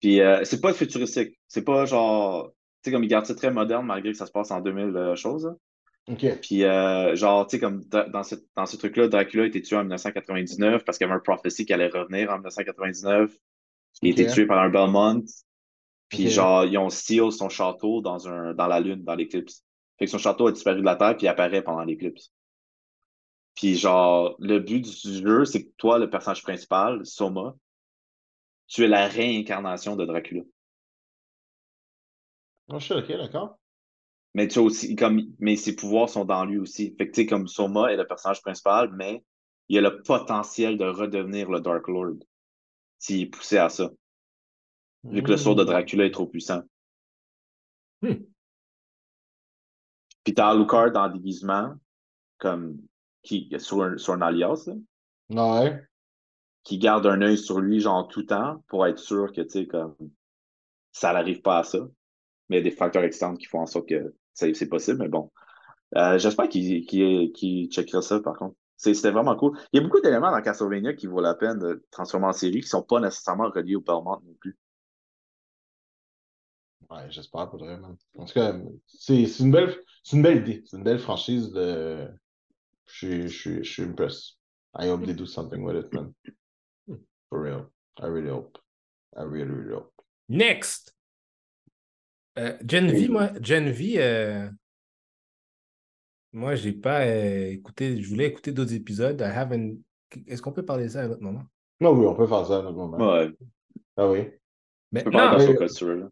Puis euh, c'est pas futuristique. C'est pas genre. Tu sais, comme ils gardent ça très moderne malgré que ça se passe en 2000 euh, choses. Là. Ok. Puis euh, genre, tu sais, comme da- dans ce, dans ce truc-là, Dracula a été tué en 1999 parce qu'il y avait un prophétie qui allait revenir en 1999. Il a été tué par un Belmont. Puis genre, ils ont steal son château dans, un, dans la lune, dans l'éclipse. Fait que son château a disparu de la Terre puis il apparaît pendant l'éclipse. Puis genre, le but du jeu, c'est que toi, le personnage principal, Soma, tu es la réincarnation de Dracula. Oh, je suis ok, d'accord. Mais tu aussi, comme, mais ses pouvoirs sont dans lui aussi. Fait que tu sais, comme Soma est le personnage principal, mais il a le potentiel de redevenir le Dark Lord. S'il est poussé à ça. Vu que le sort de Hmm. Dracula est trop puissant. Hmm. Puis t'as Alucard en déguisement, comme, qui, sur un, sur un alias, là, Ouais. qui garde un œil sur lui, genre, tout le temps, pour être sûr que, tu sais, comme, ça n'arrive pas à ça. Mais il y a des facteurs externes qui font en sorte que c'est possible, mais bon. Euh, J'espère qu'il qu'il checkera ça, par contre. C'est- C'était vraiment cool. Il y a beaucoup d'éléments dans Castlevania qui vaut la peine de transformer en série, qui sont pas nécessairement reliés au Belmont non plus. Ouais, j'espère pour vrai, man. En tout cas, c'est c'est une belle, c'est une belle idée. C'est une belle franchise de. Je suis, je suis, je suis impressed. I hope they do something with it, man. For real. I really hope. I really, really hope. Next. Euh, Gen V, moi, Gen V, euh, Moi, j'ai pas euh, écouté. Je voulais écouter d'autres épisodes. I haven't- Est-ce qu'on peut parler de ça à un autre moment? Non, oui, on peut faire ça à un autre moment. Ouais, Ah oui. Mais tu peux parler mais- d'Asoka, si tu veux, là.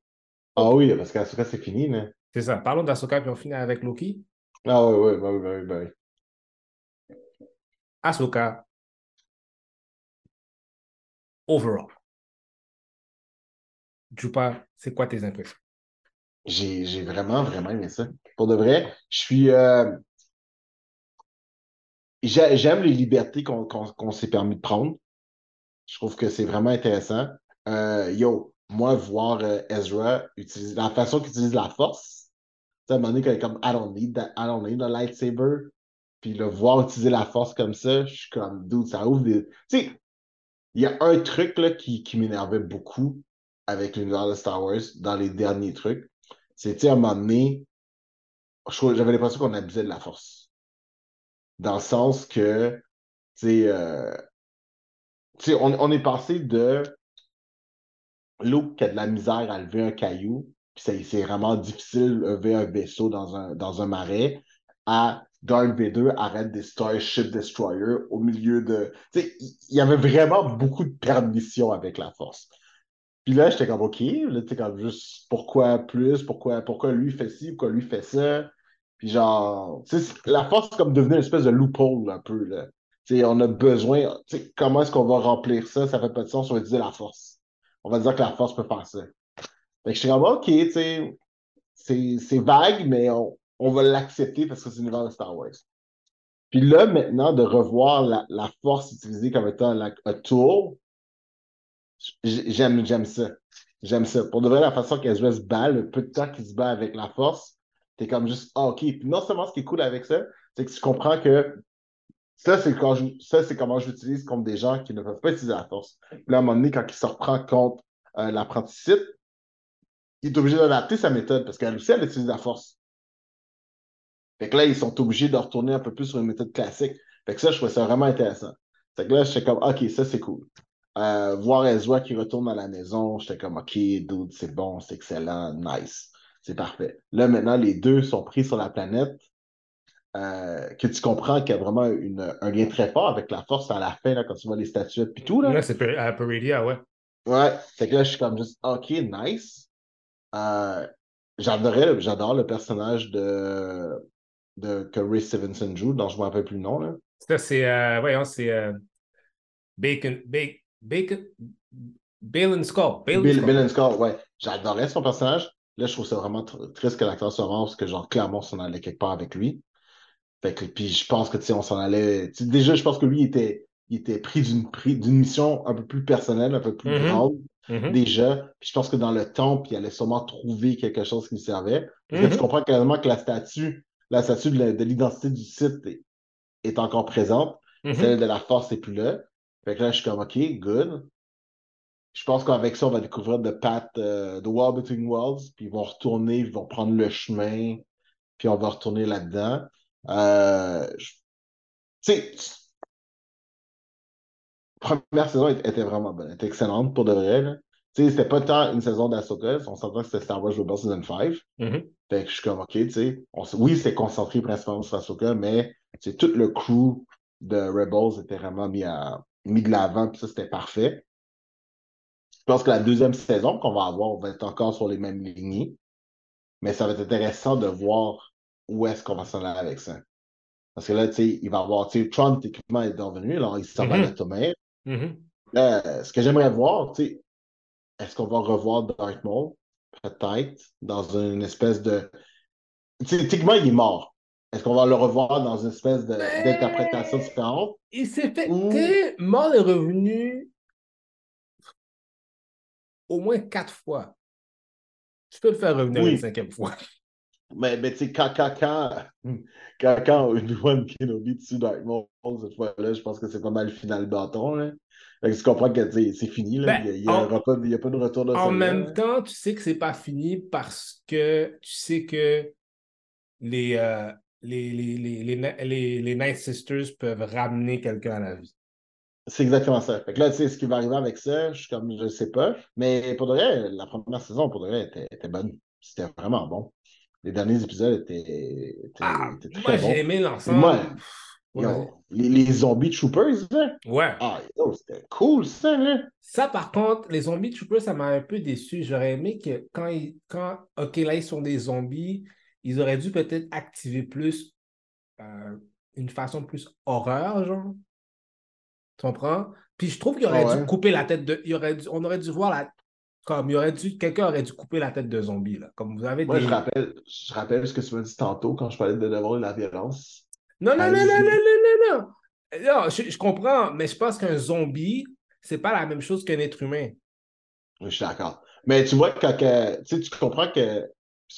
Ah oui, parce qu'Asuka, c'est fini, là. c'est ça. Parlons d'Asoka puis on finit avec Loki. Ah oui, oui, bah oui, bah oui, bah oui. Ahsoka. Overall. Jupa, c'est quoi tes impressions? J'ai, j'ai vraiment, vraiment aimé ça. Pour de vrai, je suis. euh, j'ai- J'aime les libertés qu'on qu'on- s'est permis de prendre. Je trouve que c'est vraiment intéressant. Euh, yo, moi, voir euh, Ezra utiliser la façon qu'il utilise la force, à un moment donné, comme I don't need that, I don't need lightsaber, puis le voir utiliser la force comme ça, je suis comme, dude, ça ouvre des. Tu sais, il y a un truc là, qui, qui m'énervait beaucoup avec l'univers de Star Wars dans les derniers trucs. C'était à un moment donné, j'avais l'impression qu'on abusait de la force. Dans le sens que, tu sais, euh, on, est passé de Luke qui a de la misère à lever un caillou, puis c'est vraiment difficile lever un vaisseau dans un, dans un marais, à Darth Vader arrête des Starship Destroyer au milieu de. Tu sais, il y avait vraiment beaucoup de permission avec la force. Puis là, j'étais comme, OK, là, tu sais, comme juste, pourquoi plus, pourquoi, pourquoi lui fait ci, pourquoi lui fait ça? Puis genre, tu la force, c'est comme devenir une espèce de loophole, un peu, là. Tu sais, on a besoin, tu sais, comment est-ce qu'on va remplir ça? Ça fait pas de sens, on va utiliser la force. On va dire que la force peut faire ça. Fait que je suis comme, OK, tu sais, c'est vague, mais on, on va l'accepter parce que c'est l'univers de Star Wars. Puis là, maintenant, de revoir la, la force utilisée comme étant un tool, j'aime j'aime ça. J'aime ça. Pour de vrai, la façon qu'Ezra se bat, le peu de temps qu'il se bat avec la force, t'es comme juste, ah, OK. Puis non seulement ce qui est cool avec ça, c'est que tu comprends que ça, c'est quand ça, c'est comment je l'utilise contre des gens qui ne peuvent pas utiliser la force. Là, à un moment donné, quand il se reprend contre euh, il est obligé d'adapter sa méthode parce qu'elle aussi, elle utilise la force. Fait que là, ils sont obligés de retourner un peu plus sur une méthode classique. Fait que ça, je trouvais ça vraiment intéressant. Fait que là, j'étais comme, OK, ça, c'est cool. Euh, voir Ezra qui retourne à la maison, j'étais comme, OK, dude, c'est bon, c'est excellent, nice. C'est parfait. Là, maintenant, les deux sont pris sur la planète. euh, que tu comprends qu'il y a vraiment une- un lien très fort avec la force à la fin, là, quand tu vois les statuettes et tout. Là. Là, c'est à Peridia, ouais. Ouais, fait que là, je suis comme juste, OK, nice. Euh, j'adorais, j'adore le personnage de, de que Ray Stevenson joue, dont je ne me rappelle plus le nom, là. Ça, c'est, euh, voyons, c'est Bacon, Bacon, Bacon, Balin Skull. Balin Bill. Bill and Skull, ouais. J'adorais son personnage. Là, je trouve ça vraiment tr- triste que l'acteur soit mort, parce que, genre, clairement, on s'en allait quelque part avec lui. Fait que, puis je pense que, tu sais, on s'en allait... déjà, je pense que lui, il était, il était pris d'une mission un peu plus personnelle, un peu plus grande. Mhm. déjà. Puis je pense que dans le temple, il allait sûrement trouver quelque chose qui lui servait. Parce que tu comprends clairement que la statue, la statue de l'identité du site est, est encore présente. Celle de la force n'est plus là. Fait que là, je suis comme, OK, good. Je pense qu'avec ça, on va découvrir The Path, euh, The Wall Between Worlds, puis ils vont retourner, ils vont prendre le chemin, puis on va retourner là-dedans. Euh, je- Tu sais, première saison était vraiment bonne, était excellente pour de vrai. là. Tu sais, c'était pas tant une saison d'Asoka, on s'entend que c'était Star Wars Rebels Season 5. Mhm. Fait que je suis comme, OK, tu sais, on oui, c'est concentré principalement sur Ahsoka, mais c'est tout le crew de Rebels était vraiment mis, à, mis de l'avant, puis ça, c'était parfait. Je pense que la deuxième saison qu'on va avoir, on va être encore sur les mêmes lignées, mais ça va être intéressant de voir où est-ce qu'on va s'en aller avec ça. Parce que là, tu sais, il va avoir, tu sais, Tron, techniquement, est revenu, alors il s'en va à l'automate. Mhm. Là, ce que j'aimerais voir, tu sais, est-ce qu'on va revoir Maul? Peut-être, dans une espèce de. Tu sais, techniquement, il est mort. Est-ce qu'on va le revoir dans une espèce Mais- d'interprétation différente? Il s'est fait. Sais, Maul est revenu au moins quatre fois. Tu peux le faire revenir Oui. une cinquième fois. Mais, mais tu sais, quand, quand, quand, quand, quand une One Kenobi dessus Darth Maul, cette fois-là, je pense que c'est pas mal le final bâton. Là. Fait que tu comprends que c'est fini. Là. Ben, il n'y a, pas, de retour de En même là. temps, tu sais que c'est pas fini parce que tu sais que les, euh, les, les, les, les, Night Sisters peuvent ramener quelqu'un à la vie. C'est exactement ça. Fait que là, tu sais, ce qui va arriver avec ça, je suis comme, je sais pas. Mais pour de vrai, la première saison, pour de vrai, était, était bonne. C'était vraiment bon. Les derniers épisodes étaient, étaient, Ah, étaient très moi, bons. j'ai aimé l'ensemble. Moi, Ouais, Yo, les, les zombies troopers, là. Ouais. Ah, c'était cool, ça, là. Ça, par contre, les zombies troopers, ça m'a un peu déçu. J'aurais aimé que quand ils, quand, OK, là, ils sont des zombies, ils auraient dû peut-être activer plus euh, une façon plus horreur, genre. Tu comprends? Puis je trouve qu'il aurait dû ouais. couper la tête de. il aurait dû- on aurait dû voir la. Comme il aurait dû. Quelqu'un aurait dû couper la tête de zombie, là. Comme vous avez Moi, des. je rappelle, je rappelle ce que tu m'as dit tantôt quand je parlais de devoir de la violence. Non, non, non, non, non, non, non, non. Non, je, je comprends, mais je pense qu'un zombie, c'est pas la même chose qu'un être humain. Oui, je suis d'accord. Mais tu vois, quand que- tu sais, tu comprends que.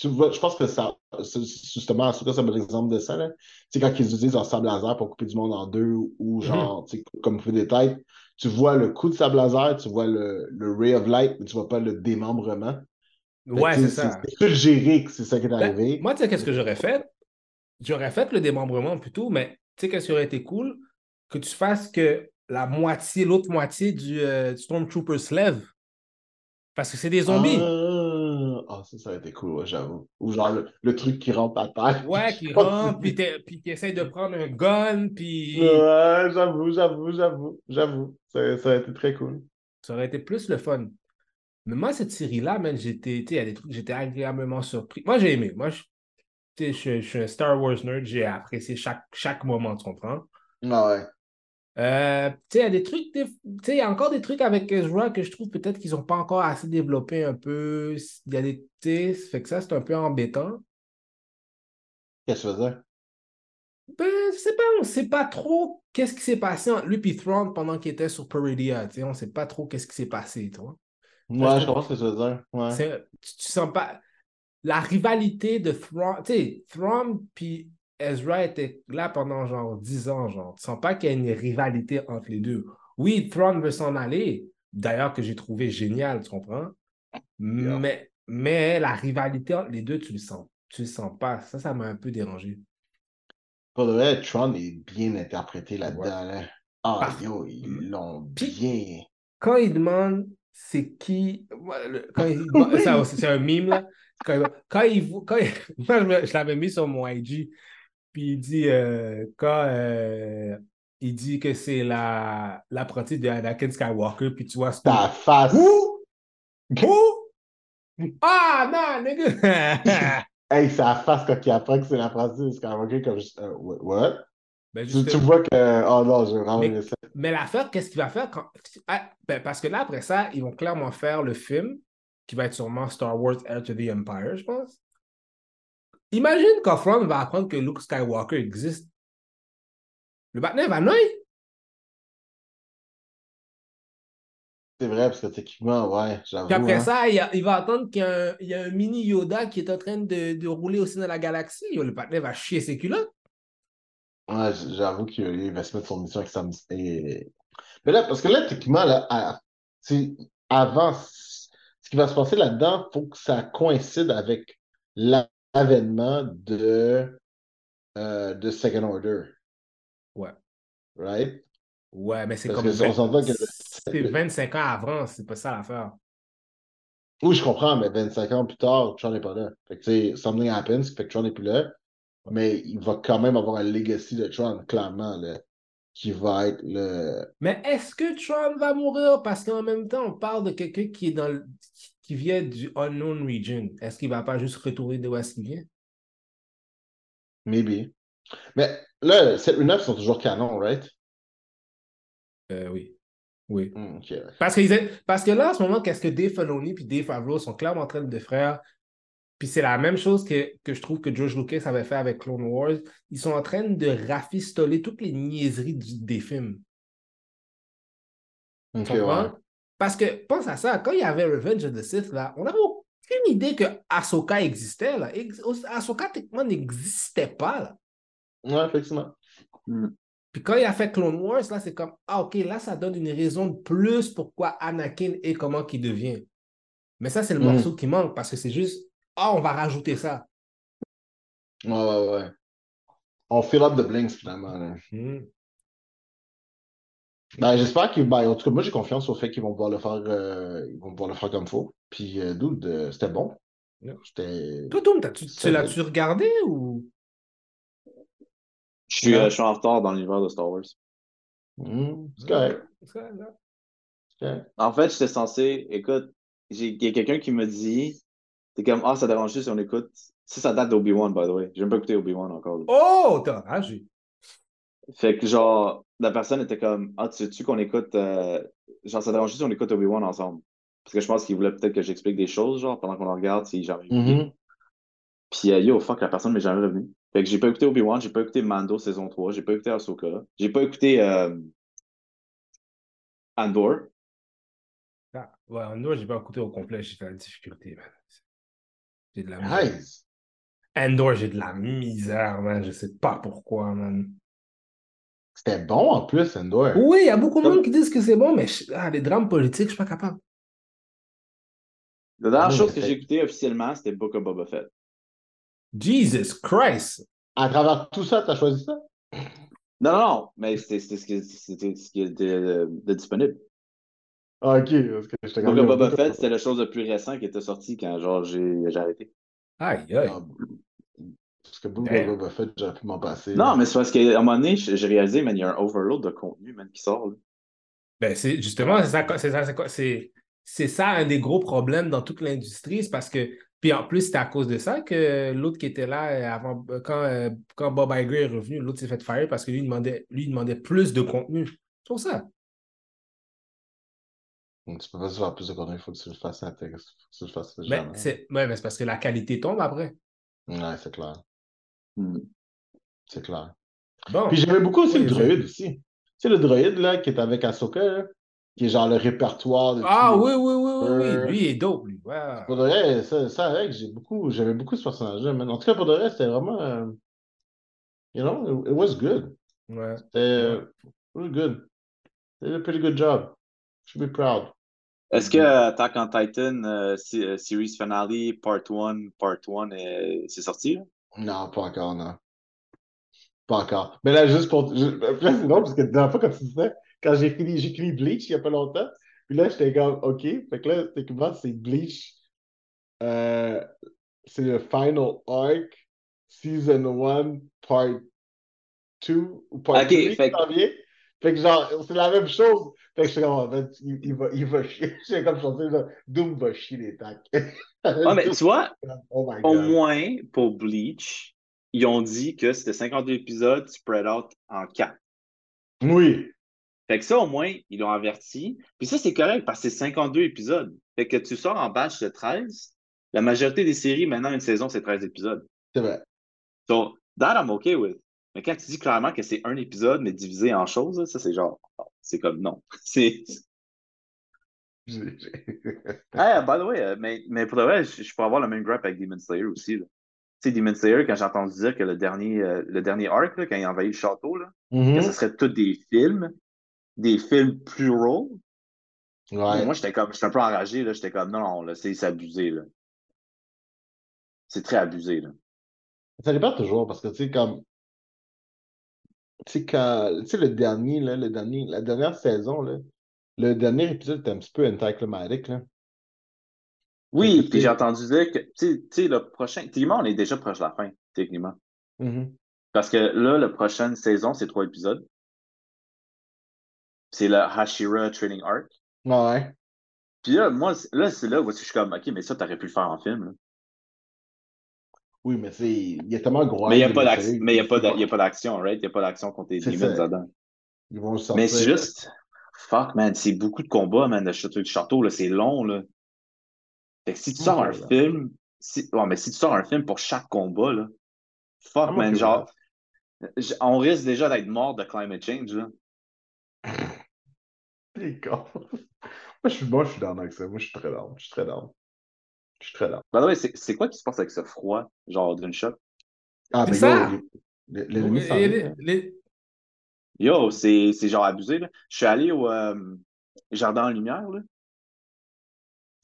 Je pense que ça. c'est Justement, c'est un bon exemple de ça. Tu sais, quand ils utilisent leur sable laser pour couper du monde en deux ou genre, tu sais, comme couper des têtes, tu vois le coup de sable laser, tu vois le, le ray of light, mais tu vois pas le démembrement. Ouais, c'est ça. C'est suggéré que c'est ça qui est Ben, arrivé. moi, tu sais, qu'est-ce que j'aurais fait? J'aurais fait le démembrement plutôt, mais tu sais, qu'est-ce qui aurait été cool? Que tu fasses que la moitié, l'autre moitié du, euh, du Stormtrooper se lève. Parce que c'est des zombies. Ah, ça, ça aurait été cool, ouais, j'avoue. Ou genre le, le truc qui rentre à terre. Ouais, qui rentrent, puis qui essayent de prendre un gun, puis Ouais, j'avoue, j'avoue, j'avoue, j'avoue. Ça, ça aurait été très cool. ça aurait été plus le fun. Mais moi, cette série-là, man, j'étais, il y a des trucs, j'étais agréablement surpris. Moi, j'ai aimé. Moi, je, je suis un Star Wars nerd, j'ai apprécié chaque, chaque moment, tu comprends? Ah ouais. Euh, tu sais, il y a des trucs, il y a encore des trucs avec Ezra que je trouve peut-être qu'ils n'ont pas encore assez développé un peu. Il y a des, ça fait que ça, c'est un peu embêtant. Qu'est-ce que tu veux dire? Ben, je sais pas, on ne sait pas trop qu'est-ce qui s'est passé entre lui et Thrawn pendant qu'il était sur Peridia, tu sais, on ne sait pas trop qu'est-ce qui s'est passé, toi. Ouais, je je ce que tu veux dire. Ouais. Tu, tu sens pas. La rivalité de Thrawn, tu sais, Thrawn puis Ezra étaient là pendant genre 10 ans, genre. Tu sens pas qu'il y a une rivalité entre les deux. Oui, Thrawn veut s'en aller, d'ailleurs que j'ai trouvé génial, tu comprends? Yeah. Mais, mais la rivalité entre les deux, tu le sens. Tu le sens pas. Ça, ça m'a un peu dérangé. Pour de vrai, Tron est bien interprété là-dedans. là. Ah, Parce- yo, ils l'ont bien. quand il demande c'est qui. le- Quand il, c'est un mime, là. Quand il, quand il, quand il- moi, je l'avais mis sur mon IG, puis il dit euh, quand euh, il dit que c'est la l'apprenti de Anakin Skywalker, puis tu vois ce Ta face. Who? Who? Ah, non, nigga! Hey, sa face quand il apprend que c'est l'apprenti de Skywalker comme euh, what? Ben, Tu, vois que. Oh non, j'ai vraiment Mais- ça. Mais l'affaire, qu'est-ce qu'il va faire quand. Ah, ben, parce que là, après ça, ils vont clairement faire le film qui va être sûrement Star Wars Heir to the Empire, je pense. Imagine quand Thrawn va apprendre que Luke Skywalker existe. Le Batman va noyer. C'est vrai, parce que techniquement, ouais, j'avoue. Puis après hein. ça, il, y a- il va attendre qu'il y, a un- il y a un mini Yoda qui est en train de, de rouler aussi dans la galaxie. Le Batman va chier ses culottes. Ouais, j'avoue qu'il va se mettre son mission avec Sam. et- Mais là, parce que là, techniquement, là, à- c'est- avant, ce qui va se passer là-dedans, il faut que ça coïncide avec la- l'avènement de, euh, de Second Order. Ouais. Right? Ouais, mais c'est comme. que si on 20 s'entend que- C'est 25 ans avant, c'est pas ça l'affaire. Oui, je comprends, mais 25 ans plus tard, Tron n'est pas là. Fait que, something happens, fait que Tron n'est plus là. Mais il va quand même avoir un legacy de Tron, clairement, là, qui va être le. Mais est-ce que Tron va mourir? Parce qu'en même temps, on parle de quelqu'un qui est dans le- qui vient du unknown region. Est-ce qu'il va pas juste retourner de où est-ce qu'il vient? Maybe. Mais là, 7 et 9 sont toujours canon, right? Euh, oui. Oui. Hmm, ouais. Parce que, parce que là, en ce moment, qu'est-ce que Dave Filoni et Dave Favreau sont clairement en train de faire? Puis c'est la même chose que, que je trouve que George Lucas avait fait avec Clone Wars. Ils sont en train de rafistoler toutes les niaiseries du- des films. Ok, Tu comprends? ouais. Parce que, pense à ça, quand il y avait Revenge of the Sith, là, on n'avait aucune idée que Ahsoka existait. Là. Ahsoka, techniquement, n'existait pas. Là. Ouais, effectivement. Puis quand il a fait Clone Wars, là, c'est comme, ah, OK, là, ça donne une raison de plus pourquoi Anakin est comment qu'il devient. Mais ça, c'est le Mhm. morceau qui manque parce que c'est juste, ah, on va rajouter ça. Ouais, ouais, ouais. On fill up the blinks, finalement. là. Ben, j'espère qu'ils. Ben, en tout cas, moi, j'ai confiance au fait qu'ils vont pouvoir le faire, euh, ils vont pouvoir le faire comme il faut. Puis, euh, dude, euh, c'était bon. Toi, Tom, t'as-tu- tu l'as-tu regardé ou? Je suis, euh, je suis en retard dans l'univers de Star Wars. Hmm, c'est correct. En fait, j'étais censé, écoute, j'ai- il y a quelqu'un qui me dit, t'es comme, ah, ça dérange si on écoute. Ça, ça date d'Obi-Wan, by the way. J'ai même pas écouté Obi-Wan encore. là. Oh, t'as enragé. Fait que, genre, la personne était comme, ah, tu sais-tu qu'on écoute, euh, genre, ça dérange si on écoute Obi-Wan ensemble? Parce que je pense qu'il voulait peut-être que j'explique des choses, genre, pendant qu'on le regarde, si jamais. Mhm. Puis, euh, yo, fuck, la personne m'est jamais revenue. Fait que j'ai pas écouté Obi-Wan, j'ai pas écouté Mando saison 3, j'ai pas écouté Ahsoka, j'ai pas écouté euh, Andor. Ah, ouais, Andor, j'ai pas écouté au complet, j'ai fait la difficulté, man. J'ai de la misère. Nice. Andor, j'ai de la misère, man. Je sais pas pourquoi, man. C'était bon en plus, Endor. Oui, il y a beaucoup de monde qui disent que c'est bon, mais je- ah, les drames politiques, je suis pas capable. La dernière Oui, chose que j'ai écouté officiellement, c'était Book of Boba Fett. Jesus Christ! À travers tout ça, t'as choisi ça? Non, non, non, mais c'était ce qui c'était ce qui était euh, de disponible. Ah, ok. Parce que j'étais Book of Boba Fett, c'était la chose le plus récent qui était sorti quand genre j'ai j'ai arrêté. Aïe, aïe. Parce que Book of Damn. Boba Fett, j'aurais pu m'en passer. Non, mais c'est parce qu'à un moment donné, j'ai réalisé, man, il y a un overload de contenu, man, qui sort. là. Ben, c'est justement, c'est ça, c'est ça, c'est quoi- c'est- c'est ça un des gros problèmes dans toute l'industrie, c'est parce que, puis en plus, c'est à cause de ça que l'autre qui était là euh, avant, euh, quand, euh, quand Bob Iger est revenu, l'autre s'est fait fire parce que lui il demandait, lui, il demandait plus de contenu. C'est pour ça. Donc, Tu peux pas se faire plus de contenu, il faut que tu le fasses intéressant. Faut que tu le fasses Mais jamais. Ben, c'est ouais, mais c'est parce que la qualité tombe après. Ouais, c'est clair. Hmm. C'est clair. Bon. Puis j'aimais beaucoup aussi Oui, le droïde aussi. Tu sais, le droïde là, qui est avec Ahsoka, là, qui est genre le répertoire de Ah oui, oui, oui, oui, oui. Lui il est dope, lui. Pour de vrai, ça, ça avec, j'ai beaucoup, j'aimais beaucoup ce personnage-là. Mais en tout cas, pour de vrai, c'était vraiment. euh, you know, it, it was good. Ouais. C'était euh, really good. They did a pretty good job. Should be proud. Est-ce que Attack on Titan euh, euh, Series Finale Part 1, Part 1, euh, c'est sorti? là? Non, pas encore, non. Pas encore. Mais là, juste pour. Puis là, c'est drôle parce que la dernière fois, quand tu disais, quand j'ai fini Bleach il n'y a pas longtemps, puis là, j'étais comme, OK. Fait que là, techniquement, c'est Bleach. Euh, c'est le final arc, season 1, part 2, ou part Ok, 3, fait que-. Fait que genre, c'est la même chose. Fait que je suis comme, en fait, il, il va, il va chier. J'ai comme chanté, là, Doom va chier les tacs. Ah, mais tu vois, Oh au moins, pour Bleach, ils ont dit que c'était 52 épisodes spread out en 4. Oui. Fait que ça, au moins, ils l'ont averti. Puis ça, c'est correct parce que c'est 52 épisodes. Fait que tu sors en batch de 13. La majorité des séries, maintenant, une saison, c'est 13 épisodes. C'est vrai. So, that I'm okay with. Mais quand tu dis clairement que c'est un épisode, mais divisé en choses, ça, c'est genre, c'est comme non. C'est. Hey, by the way, euh, mais, mais pour de vrai, je, je peux avoir le même gripe avec Demon Slayer aussi. là. Tu sais, Demon Slayer, quand j'ai entendu dire que le dernier, euh, le dernier arc, là, quand il a envahi le château, là, que ce serait tous des films, des films pluraux, Ouais. Moi, j'étais comme, j'étais un peu enragé, là. J'étais comme, non, non, là, c'est c'est abusé, là. C'est très abusé, là. Ça dépend toujours parce que tu sais, comme. Tu sais, quand. Tu sais, le dernier, là, le dernier, la dernière saison, là, le dernier épisode était un petit peu anticlimatique, là. Oui, puis j'ai entendu dire que, tu sais- le prochain, techniquement, on est déjà proche de la fin, techniquement. Mhm. Parce que là, la prochaine saison, c'est trois épisodes. C'est le Hashira Training Arc. Ouais. Puis là, moi, là, c'est là où je suis comme, OK, mais ça, t'aurais pu le faire en film, là. Oui, mais c'est. Il y a tellement gros. mais il n'y a pas d'action, right? Il n'y a pas d'action contre les ça. dedans. Ils vont le sortir. Mais c'est juste, fuck, man, c'est beaucoup de combats, man, le château du château, là, c'est long, là. Fait que si tu sors un là. film, si, ouais, mais si tu sors un film pour chaque combat, là, fuck, Ah, man, genre, j- on risque déjà d'être mort de climate change, là. Les gars. Moi, je suis moi, je suis down avec ça. Moi, je suis très down. Je suis très down. Je suis très down. By the way, c'est c'est quoi qui se passe avec ce froid, genre d'une shot? Ah, C'est mais ça. les- les- hein. les- Yo, c'est c'est genre abusé, là. Je suis allé au euh, Jardin en Lumière, là.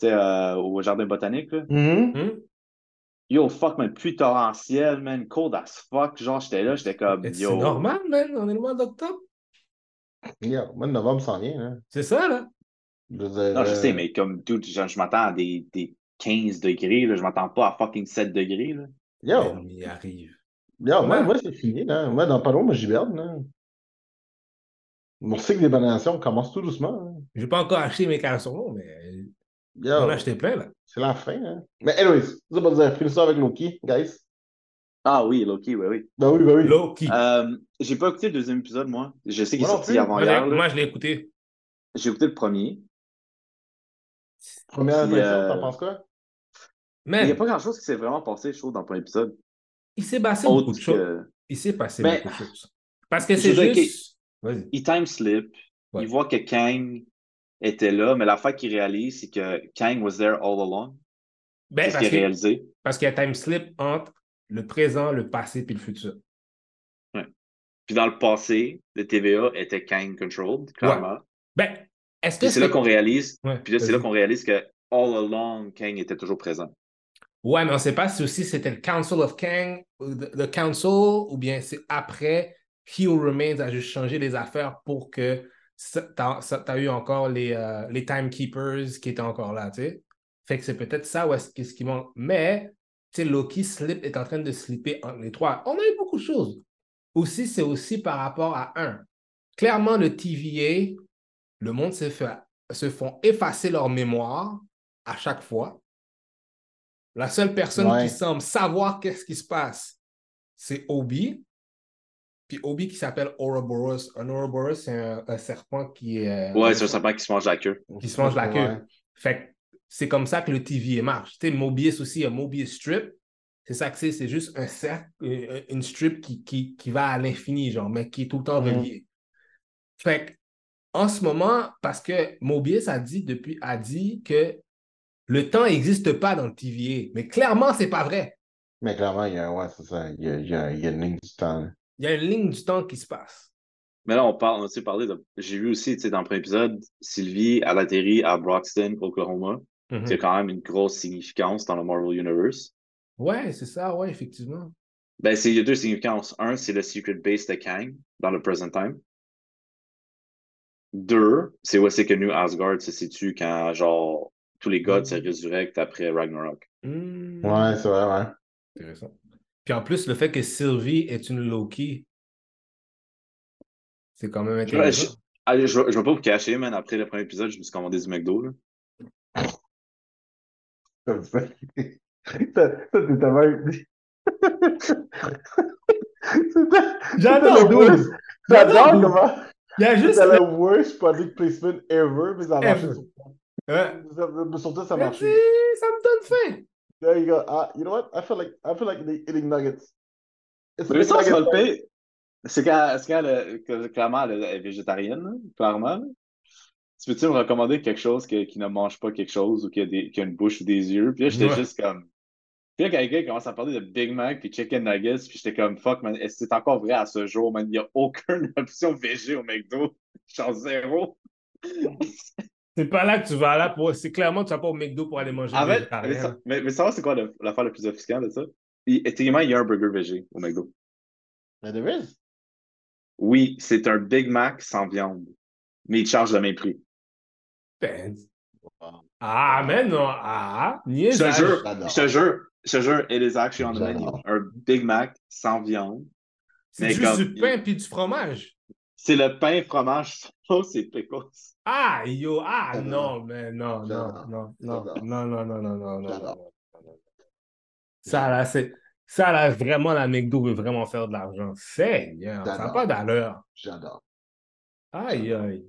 Tu sais, euh, au Jardin botanique, là. Mhm. Hmm? Yo, fuck, man, pluie torrentielle, man, cold as fuck. Genre, j'étais là, j'étais comme, C'est yo. normal, man. On est le mois d'octobre. Yeah, le mois de novembre s'en vient. Hein. C'est ça, là. Je veux dire, Non, je euh, sais, mais comme, dude, je, je m'attends à des, des 15 degrés. Là. Je m'attends pas à fucking 7 degrés. Là. Yo, On y arrive. yo, moi, Ouais. moi c'est fini, là. Moi, dans pas long, moi, j'hiberne, là. Mon cycle d'hibernation commence tout doucement. hein. J'ai pas encore acheté mes caleçons, mais Yo, on a acheté plein, là. c'est la fin, hein. Mais anyways, ça va dire, finissons avec Loki, guys. Ah oui, Loki, oui, oui. Ben oui, ben oui. Loki. Euh, j'ai pas écouté le deuxième épisode, moi. Je sais qu'il est sorti avant Moi, hier. moi, je l'ai écouté. J'ai écouté le premier. Première Puis, impression, euh, t'en penses quoi? Il n'y a pas grand-chose qui s'est vraiment passé, je trouve, dans le premier épisode. il s'est passé Autre beaucoup de choses. Il s'est passé beaucoup de choses. Parce que je c'est juste... Il time slip. Ouais. Il voit que Kang était là, mais l'affaire qu'il réalise, c'est que Kang was there all along. Ben, C'est ce parce qu'il a réalisé? parce qu'il y a time slip entre le présent, le passé puis le futur. Puis dans le passé, le TVA était Kang controlled, clairement. Ben, est-ce que c'est là qu'on réalise, Ouais, puis là, c'est là qu'on réalise que all along, Kang était toujours présent. Ouais, mais on ne sait pas si aussi c'était le Council of Kang, le Council, ou bien c'est après He Who Remains a juste changé les affaires pour que tu as, eu encore les, euh, les Timekeepers qui étaient encore là, tu sais. Fait que c'est peut-être ça ou est-ce qu'est-ce qui manque. Mais, tu sais, Loki slip est en train de slipper entre les trois. On a eu beaucoup de choses. Aussi, c'est aussi par rapport à un. Clairement, le TVA, le monde se, fait, se font effacer leur mémoire à chaque fois. La seule personne Ouais. qui semble savoir qu'est-ce qui se passe, c'est Obi. Puis Obi qui s'appelle Ouroboros. Un Ouroboros, c'est un, un serpent qui, est, euh, Ouais, c'est un serpent qui se mange la queue. qui se mange la queue. Ouais. Fait que c'est comme ça que le TVA marche. Tu sais, Mobius aussi, un Mobius strip. C'est ça que c'est, c'est juste un cercle, euh, une strip qui, qui, qui va à l'infini, genre, mais qui est tout le temps Mhm. relié. Fait que, en ce moment, parce que Mobius a dit depuis, a dit que le temps n'existe pas dans le TVA. Mais clairement, c'est pas vrai. Mais clairement, il y a, ouais, c'est ça. Il y a, il y a- il y a une ligne du temps. là. Il y a une ligne du temps qui se passe. Mais là, on parle, on a aussi parlé de. J'ai vu aussi, tu sais, dans le premier épisode, Sylvie, elle atterrit à Broxton, Oklahoma. Mhm. C'est quand même une grosse significance dans le Marvel Universe. Ouais, c'est ça, ouais, effectivement. Ben, c'est, il y a deux significances. Un, c'est le secret base de Kang dans le present time. Deux, c'est où c'est que New Asgard se situe quand, genre, tous les gods se Mhm. résurrectent après Ragnarok. Hmm. Ouais, c'est vrai, ouais. Intéressant. Puis en plus, le fait que Sylvie est une Loki, c'est quand même intéressant. je, allez, je, vais- je vais pas vous cacher, man. Après le premier épisode, je me suis commandé du McDo, là. C'est. J'adore. J'adore comment. Il y a juste. C'était le worst product placement ever, mais ça a marché. Surtout, ça a marché. c'est- Ça me donne faim. There you go. Ah, you know what? I feel like I feel like eating nuggets. It's Mais ça, le. C'est quand, c'est quand le- que- clairement, elle est végétarienne, clairement. Tu peux-tu me recommander quelque chose que- qui ne mange pas quelque chose ou qui a, des, qui a une bouche ou des yeux? Puis là, j'étais Ouais. juste comme. Puis là, quelqu'un commence à parler de Big Mac puis Chicken Nuggets, puis j'étais comme, fuck, man, est-ce que c'est encore vrai à ce jour, man? Il n'y a aucune option végé au McDo. Je suis en zéro. C'est pas là que tu vas là pour. C'est clairement que tu vas pas au McDo pour aller manger mais, ça- mais, mais savoir c'est quoi l'affaire la plus offusquante de ça? Il- Effectivement, il y a un burger végé au McDo. Mais there is. Oui, c'est un Big Mac sans viande, mais il charge le même prix. Ben, Ah, mais non. Ah, Je te jure, je te jure, je te jure, it is actually on the menu. Un Big Mac sans viande. C'est juste comme- du pain puis du fromage. C'est le pain, fromage, sauce et pickles. Ah, yo, ah, J'adore. non, mais non, non, non, non, non, non, non, non, non, non, J'adore. non, non, non. Ça, là, c'est. Ça, là, vraiment, la McDo veut vraiment faire de l'argent. Seigneur, ça n'a pas d'allure. J'adore. Aïe, aïe.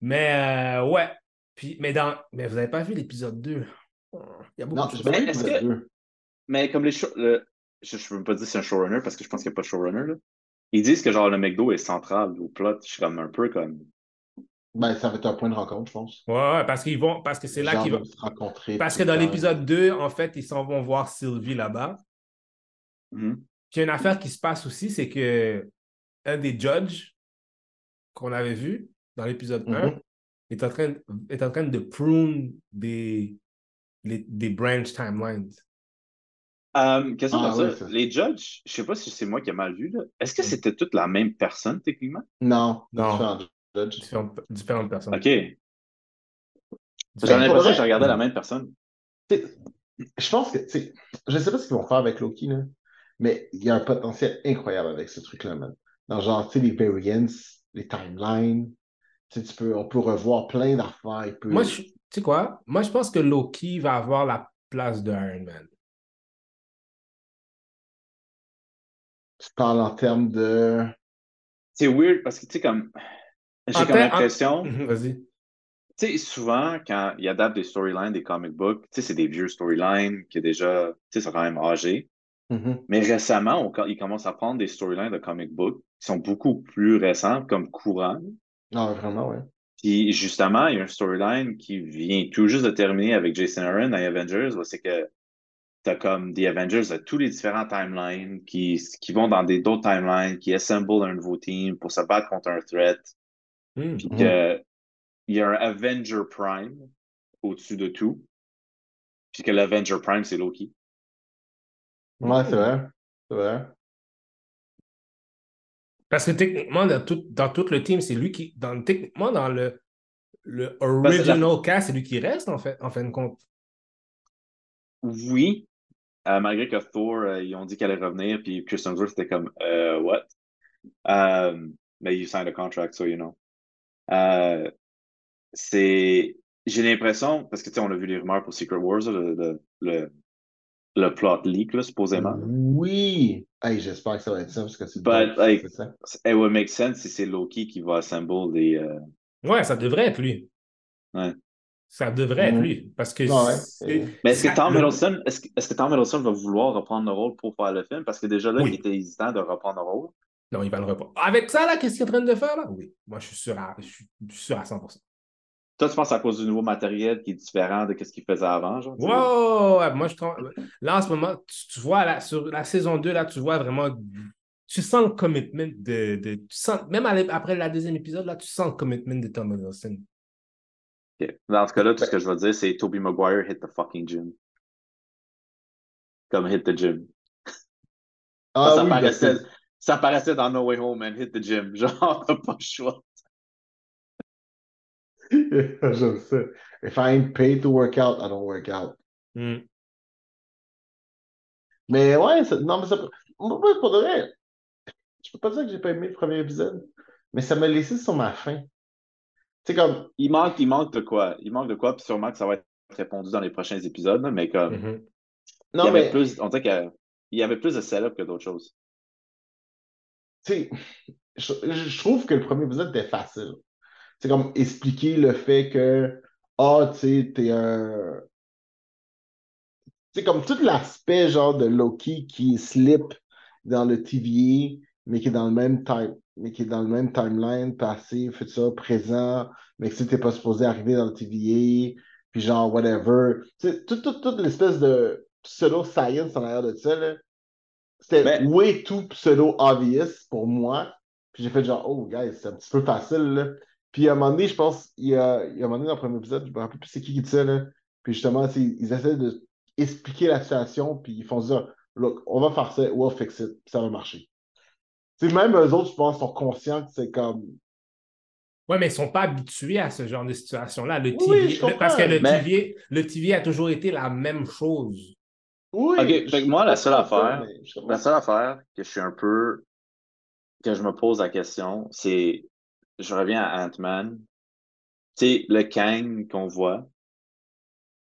Mais, euh, ouais. Puis, mais, dans... mais vous n'avez pas vu l'épisode 2. Il y a beaucoup Non, de choses. Mais que-. Mais comme les show- le- je ne peux pas dire c'est un showrunner parce que je pense qu'il n'y a pas de showrunner. Là. Ils disent que genre le McDo est central au plot. Je suis comme un peu comme. Ben, ça va être un point de rencontre, je pense. Ouais, ouais, parce qu'ils vont. Parce que c'est là qu'ils vont. se rencontrer. Parce que dans l'épisode 2, en fait, ils s'en vont voir Sylvie là-bas. Puis il y a une affaire qui se passe aussi, c'est que un des judges qu'on avait vu dans l'épisode 1 Mhm. est, en train, est en train de prune des, les- des branch timelines. Euh, question Ah, comme oui, ça. ça. Les judges, je sais pas si c'est moi qui ai mal vu. là. Est-ce que Mhm. c'était toute la même personne techniquement? Non, Non. Différentes, différentes personnes. Ok. J'ai Ben, pour l'impression que j'ai regardé la même personne. je pense que, je sais pas ce qu'ils vont faire avec Loki, là, mais il y a un potentiel incroyable avec ce truc-là, man. Dans genre, tu sais, les variants, les timelines, tu peux, on peut revoir plein d'affaires. peut- Moi, je- tu sais quoi? Moi, je pense que Loki va avoir la place de Iron Man. Tu parles en termes de. C'est weird parce que, tu sais, comme. J'ai comme l'impression. Vas-y. Tu sais, souvent, quand ils adaptent des storylines des comic books, tu sais, c'est des vieux storylines qui déjà, tu sais, sont quand même âgés. Mhm. Mais récemment, on- ils commencent à prendre des storylines de comic book qui sont beaucoup plus récents, comme courants. Ah, vraiment, ouais. Puis justement, il y a un storyline qui vient tout juste de terminer avec Jason Aaron dans Avengers, où c'est que comme des Avengers de tous les différents timelines qui, qui vont dans des d'autres timelines, qui assemblent un nouveau team pour se battre contre un threat. Hmm. Puis que il y a un Avenger Prime au-dessus de tout. Puis que l'Avenger Prime, c'est Loki. Ouais, c'est vrai. C'est vrai. Parce que techniquement, dans tout, dans tout le team, c'est lui qui. Dans, techniquement, dans le, le la- original cast, c'est lui qui reste, en fait, en fin de compte. Oui, euh, malgré que Thor, euh, ils ont dit qu'elle allait revenir, puis Kristen Stewart était comme, euh, what? Euh, mais you signed a contract, so you know. Euh, c'est, j'ai l'impression, parce que tu sais, on a vu les rumeurs pour Secret Wars, le, le, le, le plot leak, là, supposément. Oui. Hey, j'espère que ça va être ça parce que c'est But, dope, like- ça. It would make sense si c'est Loki qui va assemble des, euh, Ouais, ça devrait être lui. Ouais. Ça devrait être Mhm. lui. Parce que. Ouais, Mais est-ce que Tom le- Hiddleston, est-ce que, Tom Hiddleston va vouloir reprendre le rôle pour faire le film? Parce que déjà là, Oui. il était hésitant de reprendre le rôle. Non, il va le repas. Avec ça, là, qu'est-ce qu'il est en train de faire, là? Oui. Moi, je suis sûr à, je suis sûr à 100%. Toi, tu penses à cause du nouveau matériel qui est différent de ce qu'il faisait avant, genre? Wow! ouais, moi, je trouve- Là, en ce moment, tu, tu vois, là, sur la saison 2, là, tu vois vraiment. Tu sens le commitment de. de tu sens, même après la deuxième épisode, là, tu sens le commitment de Tom Hiddleston. Dans ce cas-là, tout ce que je veux dire, c'est Tobey Maguire hit the fucking gym. Comme hit the gym. Ah ça, oui, ben, paraissait, ça paraissait dans No Way Home, man. Hit the gym. Genre, t'as pas le choix. J'aime ça. If I ain't paid to work out, I don't work out. Hmm. Mais ouais, ça- non, mais ça pour de vrai, je peux pas dire que j'ai pas aimé le premier épisode, mais ça m'a laissé sur ma faim. Sais, comme. Il manque, il manque de quoi? Il manque de quoi, puis sûrement que ça va être répondu dans les prochains épisodes, mais comme. Mhm. il y Non, avait mais. plus, on dirait qu'il y avait plus de setup que d'autres choses. tu sais, je, je trouve que le premier épisode était facile. C'est comme expliquer le fait que, ah, tu sais, t'es un. C'est comme tout l'aspect genre de Loki qui slip dans le TVA, mais qui est dans le même time, mais qui est dans le même timeline, passé, futur, présent, mais que tu t'es pas supposé arriver dans le TVA, puis genre whatever. Tu sais, toute, toute, toute l'espèce de pseudo-science en arrière de ça, là, c'était Mais- way too pseudo-obvious pour moi. Puis j'ai fait genre, oh, guys, c'est un petit peu facile, là. Puis à un moment donné, je pense, il y a, il y a un moment donné dans le premier épisode, je me rappelle plus c'est qui qui dit ça, là. Puis justement, ils essaient de expliquer la situation, puis ils font dire, look, on va faire ça, we'll fix it, puis ça va marcher. Tu sais, même eux autres, je pense, sont conscients que c'est comme. Ouais, mais ils ne sont pas habitués à ce genre de situation-là. Le Oui, le- parce que le, mais- TVA, le a toujours été la même chose. Oui! Ok, je fait que moi, la seule ça, affaire- mais. La seule affaire que je suis un peu. que je me pose la question, c'est. Je reviens à Ant-Man. Tu sais, le Kang qu'on voit,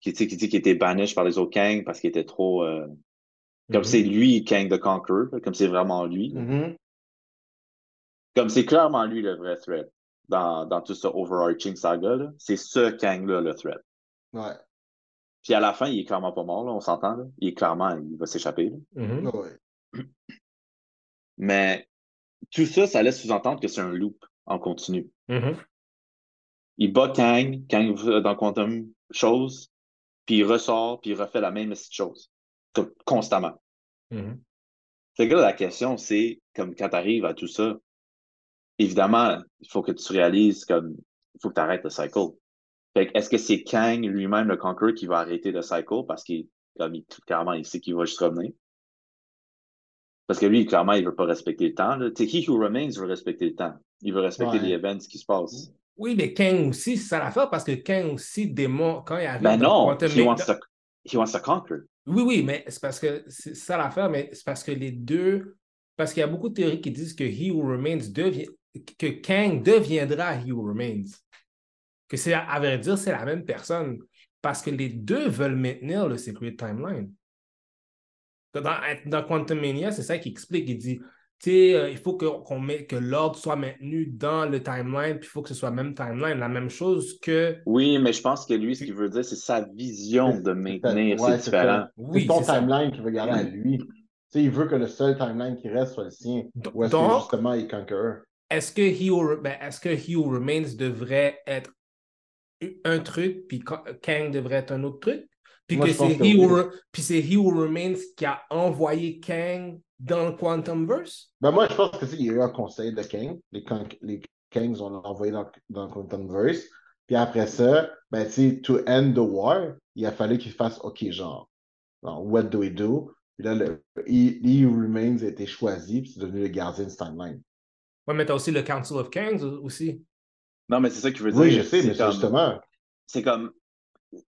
qui, qui dit qu'il était banished par les autres Kang parce qu'il était trop. euh, Comme Mhm. c'est lui, Kang the Conqueror, comme c'est vraiment lui. Mhm. Comme c'est clairement lui le vrai threat dans, dans tout ce overarching saga. là. C'est ce Kang-là le threat. Ouais. Puis à la fin, il est clairement pas mort, là, on s'entend. là. Il est clairement, il va s'échapper. là. Mhm. Ouais. Mais tout ça, ça laisse sous-entendre que c'est un loop en continu. Mhm. Il bat Kang, Kang va dans Quantum chose, puis il ressort, puis il refait la même petite chose. Comme constamment. Fait que là, la question, c'est, comme quand tu arrives à tout ça, évidemment, il faut que tu réalises comme il faut que tu arrêtes le cycle. Fait est-ce que c'est Kang lui-même, le Conqueror, qui va arrêter le cycle parce qu'il comme il, clairement, il sait qu'il va juste revenir? Parce que lui, clairement, il veut pas respecter le temps. sais, He Who Remains veut respecter le temps. Il veut respecter Ouais. les events qui se passent. Oui, mais Kang aussi, c'est ça l'affaire, parce que Kang aussi démontre, quand il arrive Ben non, he wants to, he wants to conquer. Oui, oui, mais c'est parce que c'est ça l'affaire, mais c'est parce que les deux. Parce qu'il y a beaucoup de théories qui disent que He Who Remains devient. Que Kang deviendra He Who Remains. Que c'est, à vrai dire, c'est la même personne. Parce que les deux veulent maintenir le Secret Timeline. Dans, dans Quantum Mania, c'est ça qu'il explique. Il dit euh, il faut que, qu'on met, que l'ordre soit maintenu dans le timeline, puis il faut que ce soit même timeline. La même chose que. Oui, mais je pense que lui, ce qu'il veut dire, c'est sa vision de maintenir. c'est différent. c'est ton timeline qu'il veut garder à lui. il veut que le seul timeline qui reste soit le sien. Ou est-ce que justement il conquer? Est-ce que, He ben, est-ce que Remains devrait être un truc, puis Kang devrait être un autre truc? Puis que c'est He, puis c'est He Who Remains qui a envoyé Kang dans le Quantumverse? Ben moi, je pense que il y a eu un conseil de Kang. Les, les Kangs ont envoyé dans, dans le Quantumverse. Puis après ça, ben, tu to end the war, il a fallu qu'il fasse OK, genre, what do we do? Puis là, le He, Remains a été choisi, puis c'est devenu le gardien de timeline. Ouais, mais t'as aussi le Council of Kangs aussi. Non, mais c'est ça qu'il veut dire. Oui, je sais, mais justement. C'est comme.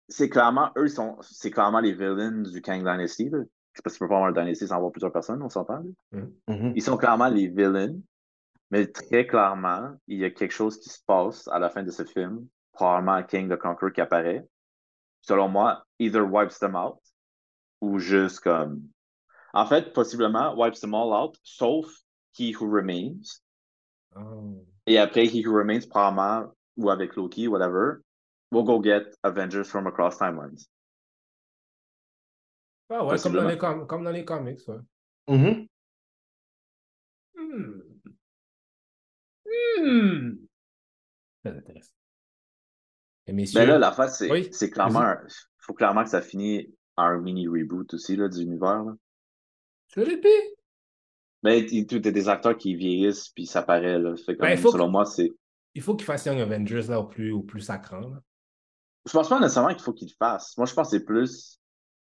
C'est clairement, eux, sont, c'est clairement les villains du Kang Dynasty. Là parce que tu peux pas avoir un Dynasty sans avoir plusieurs personnes, on s'entend. Mm. Mm-hmm. Ils sont clairement les villains, mais très clairement, il y a quelque chose qui se passe à la fin de ce film, probablement King the Conqueror qui apparaît. Selon moi, either wipes them out ou juste comme. En fait, possiblement wipes them all out, sauf He Who Remains. Oh. Et après He Who Remains, probablement, ou avec Loki, whatever, we'll go get Avengers from across timelines. Ah ouais, comme dans, les comme dans les comics, ouais. Mm-hmm. Hmm. Hmm. Très intéressant. Et messieurs... Mais là, la face, c'est c'est clairement. Il faut clairement que ça finisse un mini reboot aussi là, du univers. Là. Je le répète. Mais tu as des acteurs qui vieillissent puis ça paraît. Là. Comme, ben, selon moi, c'est. Il faut qu'il fasse Young Avengers là, au plus, au plus sacrant. Là. Je pense pas nécessairement qu'il faut qu'il le fasse. Moi, je pense que c'est plus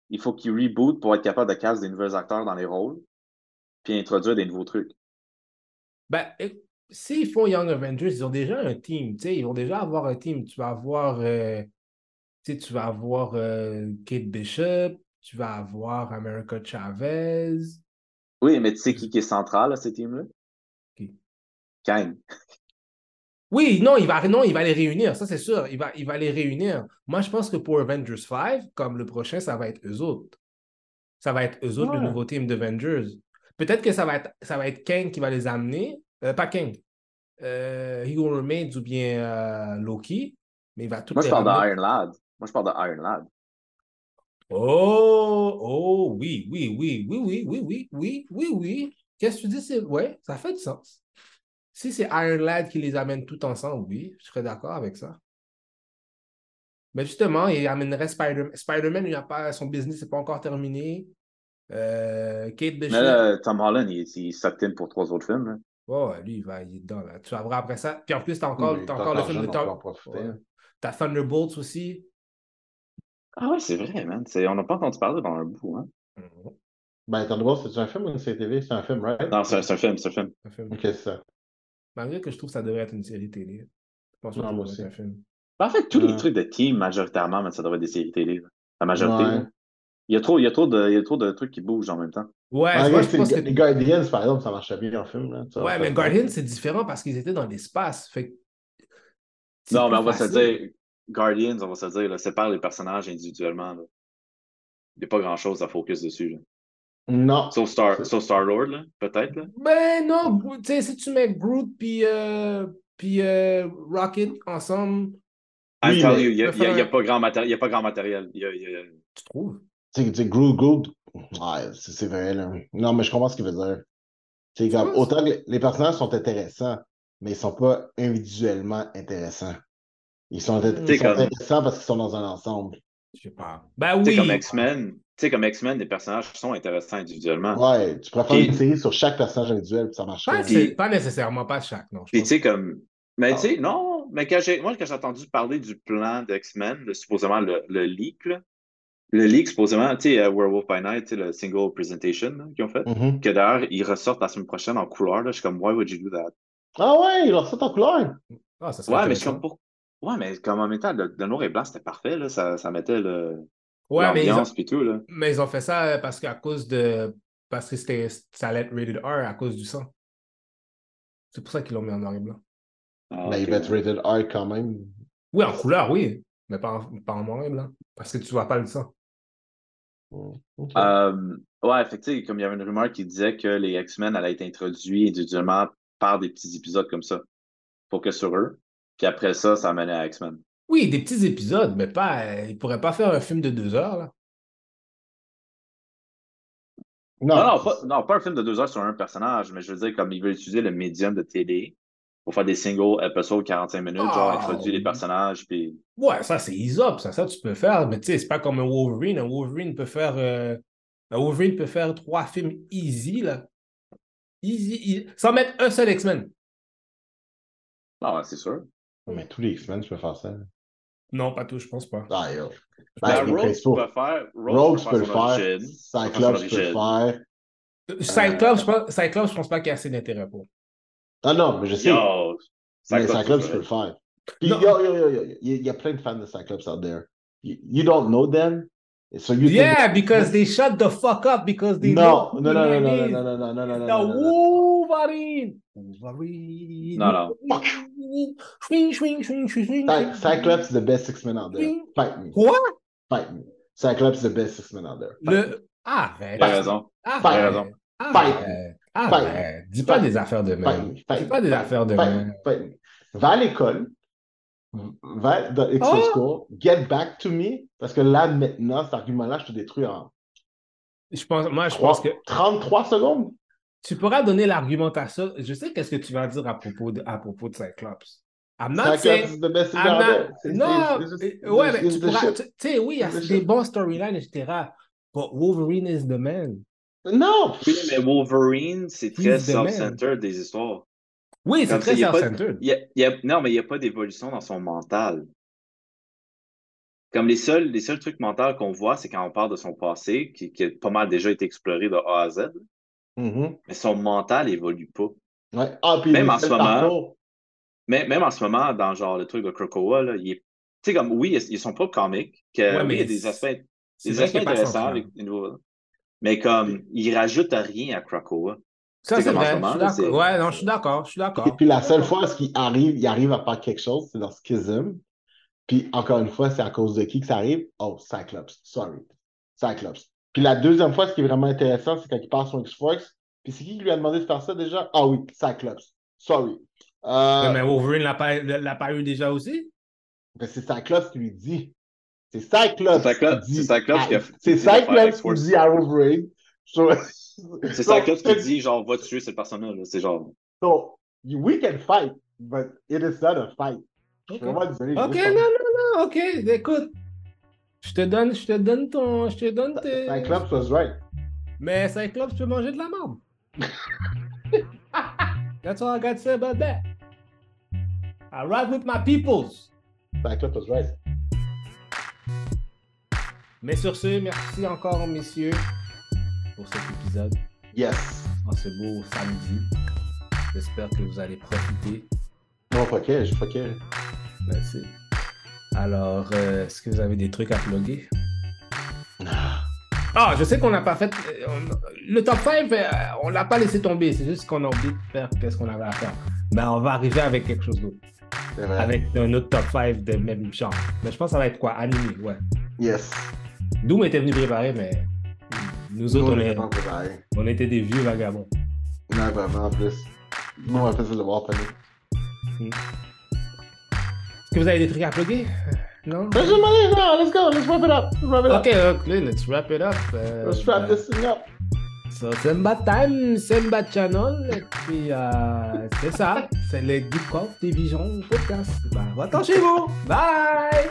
il faut qu'ils reboot pour être capable de casser des nouveaux acteurs dans les rôles, puis introduire des nouveaux trucs. Ben, s'ils font Young Avengers, ils ont déjà un team, ils vont déjà avoir un team. Tu vas avoir, euh, tu vas avoir euh, Kate Bishop, tu vas avoir America Chavez. Oui, mais tu sais qui, qui est central à ce team-là? Qui? Kang. Oui, non, il va, non, il va les réunir, ça c'est sûr. Il va, il va les réunir. Moi, je pense que pour Avengers 5, comme le prochain, ça va être eux autres. Ça va être eux autres, le nouveau team d'Avengers. Peut-être que ça va être, ça va être Kang qui va les amener. Euh, pas Kang. Euh, Hugo Remains ou bien euh, Loki. Mais il va tout Moi, je parle de Iron Lad. Moi, je parle de Iron Lad. Oh, oh, oui, oui, oui, oui, oui, oui, oui, oui, oui, oui. Qu'est-ce que tu dis? Ouais, ça fait du sens. Si c'est Iron Lad qui les amène tout ensemble, oui, je serais d'accord avec ça. Mais justement, il amènerait Spider-Man. Spider-Man, il a pas, son business n'est pas encore terminé. Euh, Kate Bishop. Mais Tom Holland, il, il pour trois autres films. Là. Oh, lui, il, va, il est dedans. Là. Tu vas voir après ça. Puis en plus, tu as encore, as encore le film de Tom. T'as Thunderbolts aussi. Ah ouais, c'est vrai, man. On n'a pas entendu parler dans un bout. Hein. Mm-hmm. Ben, Thunderbolts, c'est un film ou une série télé? C'est un film, right? Non, c'est un, un, film, c'est un film. Un film. Ok, c'est ça. Malgré que je trouve que ça devrait être une série télé. Je pense que non, moi aussi. Un film. En fait, tous les trucs de team, majoritairement, mais ça devrait être des séries télé. La majorité. Il, y a trop, il, y a trop de, il y a trop de trucs qui bougent en même temps. Ouais, moi, je pense que... Les Guardians, par exemple, ça marchait bien en film. Là, ouais, mais Guardians, c'est différent parce qu'ils étaient dans l'espace. Fait... Non, mais on va se dire, Guardians, on va se dire, là, sépare les personnages individuellement. Là. Il n'y a pas grand-chose à focus dessus. Là. Non. Sauf Star, so Star Lord, peut-être. Là. Ben non, tu sais, si tu mets Groot puis, euh, puis euh, Rocket ensemble. I tell you, il n'y a, a, a, pas grand matériel. Il a pas grand matériel. Y a, y a... Tu trouves? Tu sais, Groot, Groot, ouais, c'est vrai, là. Non, mais je comprends ce qu'il veut dire. C'est comme, autant que les personnages sont intéressants, mais ils ne sont pas individuellement intéressants. Ils sont, ils sont comme... intéressants parce qu'ils sont dans un ensemble. Je sais pas. Ben oui. comme X-Men. Tu sais, comme X-Men, les personnages sont intéressants individuellement. Ouais, tu préfères une série sur chaque personnage individuel, puis ça marche pas. Pas nécessairement, pas chaque, non. Puis tu sais, comme. Mais tu sais, non, mais quand j'ai, moi, quand j'ai entendu parler du plan d'X-Men, supposément le, le leak, là, le leak, supposément, tu sais, uh, Werewolf by Night, le single presentation qu'ils ont fait, mm-hmm. que d'ailleurs, ils ressortent la semaine prochaine en couleur. Là, je suis comme, why would you do that? Ah ouais, ils ressortent en couleur. Ah, ça ouais, mais je suis comme, pour... ouais, mais comme en même temps, le, noir et blanc, c'était parfait, là, ça, ça mettait le. Ouais, mais ils, ont, l'ambiance puis tout, là. mais ils ont fait ça parce qu'à cause de. Parce que c'était, ça allait être rated R à cause du sang. C'est pour ça qu'ils l'ont mis en noir et blanc. Ah, Mais il ok. va être rated R quand même. Oui, en couleur, oui. Mais pas en, pas en noir et blanc. Parce que tu vois pas le sang. Euh, ouais, sais, comme il y avait une rumeur qui disait que les X-Men allaient être introduits individuellement par des petits épisodes comme ça. Pour que sur eux. Puis après ça, ça menait à X-Men. Oui, des petits épisodes, mais pas. euh, ils pourraient pas faire un film de deux heures, là. Non, Non, non pas, non, pas un film de deux heures sur un personnage, mais je veux dire, comme ils veulent utiliser le médium de télé pour faire des single épisodes 45 minutes, genre Ah, introduire les personnages, puis. Ouais, ça, c'est Aesop, ça, ça, tu peux faire. Mais tu sais, c'est pas comme un Wolverine. Un Wolverine peut faire. euh, Un Wolverine peut faire trois films easy, là. Easy, easy. Sans mettre un seul X-Men. Non, c'est sûr. Mais tous les X-Men, tu peux faire ça. Non, pas tout, je pense pas. Ah, yo. Ben, Ben, les Rogue peut faire. Rogue, tu peux le faire. Cyclops, tu peux le faire. Cyclops, je pense, Cyclops, je pense pas qu'il y a assez d'intérêt pour. Ah non, mais je sais. Yo, mais Cyclops, Cyclops, tu peux le faire. Puis, Non. yo, yo, yo, yo, il y a- il y a plein de fans de Cyclops out there. You, you don't know them. So you think- Yeah, because they shut the fuck up because they Non, know non, is. non, non, non, non, non, non, The non, non. Wolverine. Wolverine. Non, non. Swing, swing, swing, swing, swing. Cy- Cyclops is the best X-Men out there. Fight me. Quoi? Fight me. Cyclops is the best X-Men out there. Fight me. Le... Arrête. A raison. Arrête. Fight raison. Arrête. Arrête. Fight. Dis pas Fight. des affaires de Fight même. me. Fight Dis me. pas des Fight affaires de Fight même. me. Fight me. Va à l'école. Va dans X-Men Oh! Get back to me. Parce que là, maintenant, cet argument-là, je te détruis en Je pense, moi, je trois- pense que 33 secondes. tu pourras donner l'argumentation. Je sais qu'est-ce que tu vas dire à propos de, à propos de Cyclops. I'm not Cyclops saying. is the best I'm not- Non, it's- it's- it's- ouais, mais tu the pourras. Tu sais, oui, il y a des bons storylines, etc. But Wolverine is the man. Non! Oui, mais Wolverine, c'est très self-centered des histoires. Oui, c'est très self-centered. Non, mais il n'y a pas d'évolution dans son mental. Comme les seuls, les seuls trucs mentaux qu'on voit, c'est quand on parle de son passé, qui, qui a pas mal déjà été exploré de A à Z, Mhm. mais son mental évolue pas. Ouais. Ah, puis Même en ce moment, Mais même en ce moment, dans genre le truc de Krakoa, là, il est. Tu sais, comme oui, il y a- il y a son propre comique, que Ouais, oui, il y a mais des aspects, des intéressants avec les nouveaux. Mais comme il rajoute rien à Krakoa. Ça, C'est ce vrai. Je suis Ouais, non, je suis d'accord. Je suis Et d'accord. puis la seule fois qu'il arrive, il arrive à faire quelque chose, c'est dans Schism. Puis encore une fois, c'est à cause de qui que ça arrive? Oh, Cyclops. Sorry. Cyclops. Puis la deuxième fois, ce qui est vraiment intéressant, c'est quand il part son X-Force. Puis c'est qui qui lui a demandé de faire ça déjà? Ah oui, Cyclops. Sorry. Euh, Mais Wolverine l'a pas, l'a pas eu déjà aussi? ben, c'est Cyclops qui lui dit. C'est Cyclops. C'est Cyclops- qui dit c'est Cyclops qui a- C'est qui qui dit à Wolverine. So- C'est so- Cyclops qui dit genre va tuer cette personne-là. là. C'est genre. So, we can fight, but it is not a fight. Ok. désolé. Non, non, non, ok, écoute. Je te donne, je te donne ton, je te donne tes... Cyclops was right. Mais Cyclops peut manger de la marde. That's all I got to say about that. I ride with my peoples. Cyclops was right. Mais sur ce, merci encore, messieurs, pour cet épisode. Yes. En ce beau samedi. J'espère que vous allez profiter. Non, fuck it, je fuck it. Merci. Alors, euh, est-ce que vous avez des trucs à plugger? Ah, je sais qu'on n'a pas fait. euh, on- le top 5, euh, on l'a pas laissé tomber. C'est juste qu'on a oublié de faire qu'est-ce qu'on avait à faire. Mais on va arriver avec quelque chose d'autre. Avec un autre top 5 de même genre. Mais je pense que ça va être quoi? Animé, ouais. Yes. Doom était venu préparer, mais nous autres, Nous, on, est- on était des vieux vagabonds. Non, vraiment, en plus. Nous, on va faire ça de voir. Est-ce que vous avez des trucs à plugger? Euh, Non? Let's go. Let's wrap it up. Let's wrap it up. Ok, ok, let's wrap it up. Euh, Let's wrap ben, this thing up. So, Semba Time, Semba Channel, et puis euh, c'est ça, c'est le Geek Corp Division Podcast. Ben, va-t'en chez vous! Bye!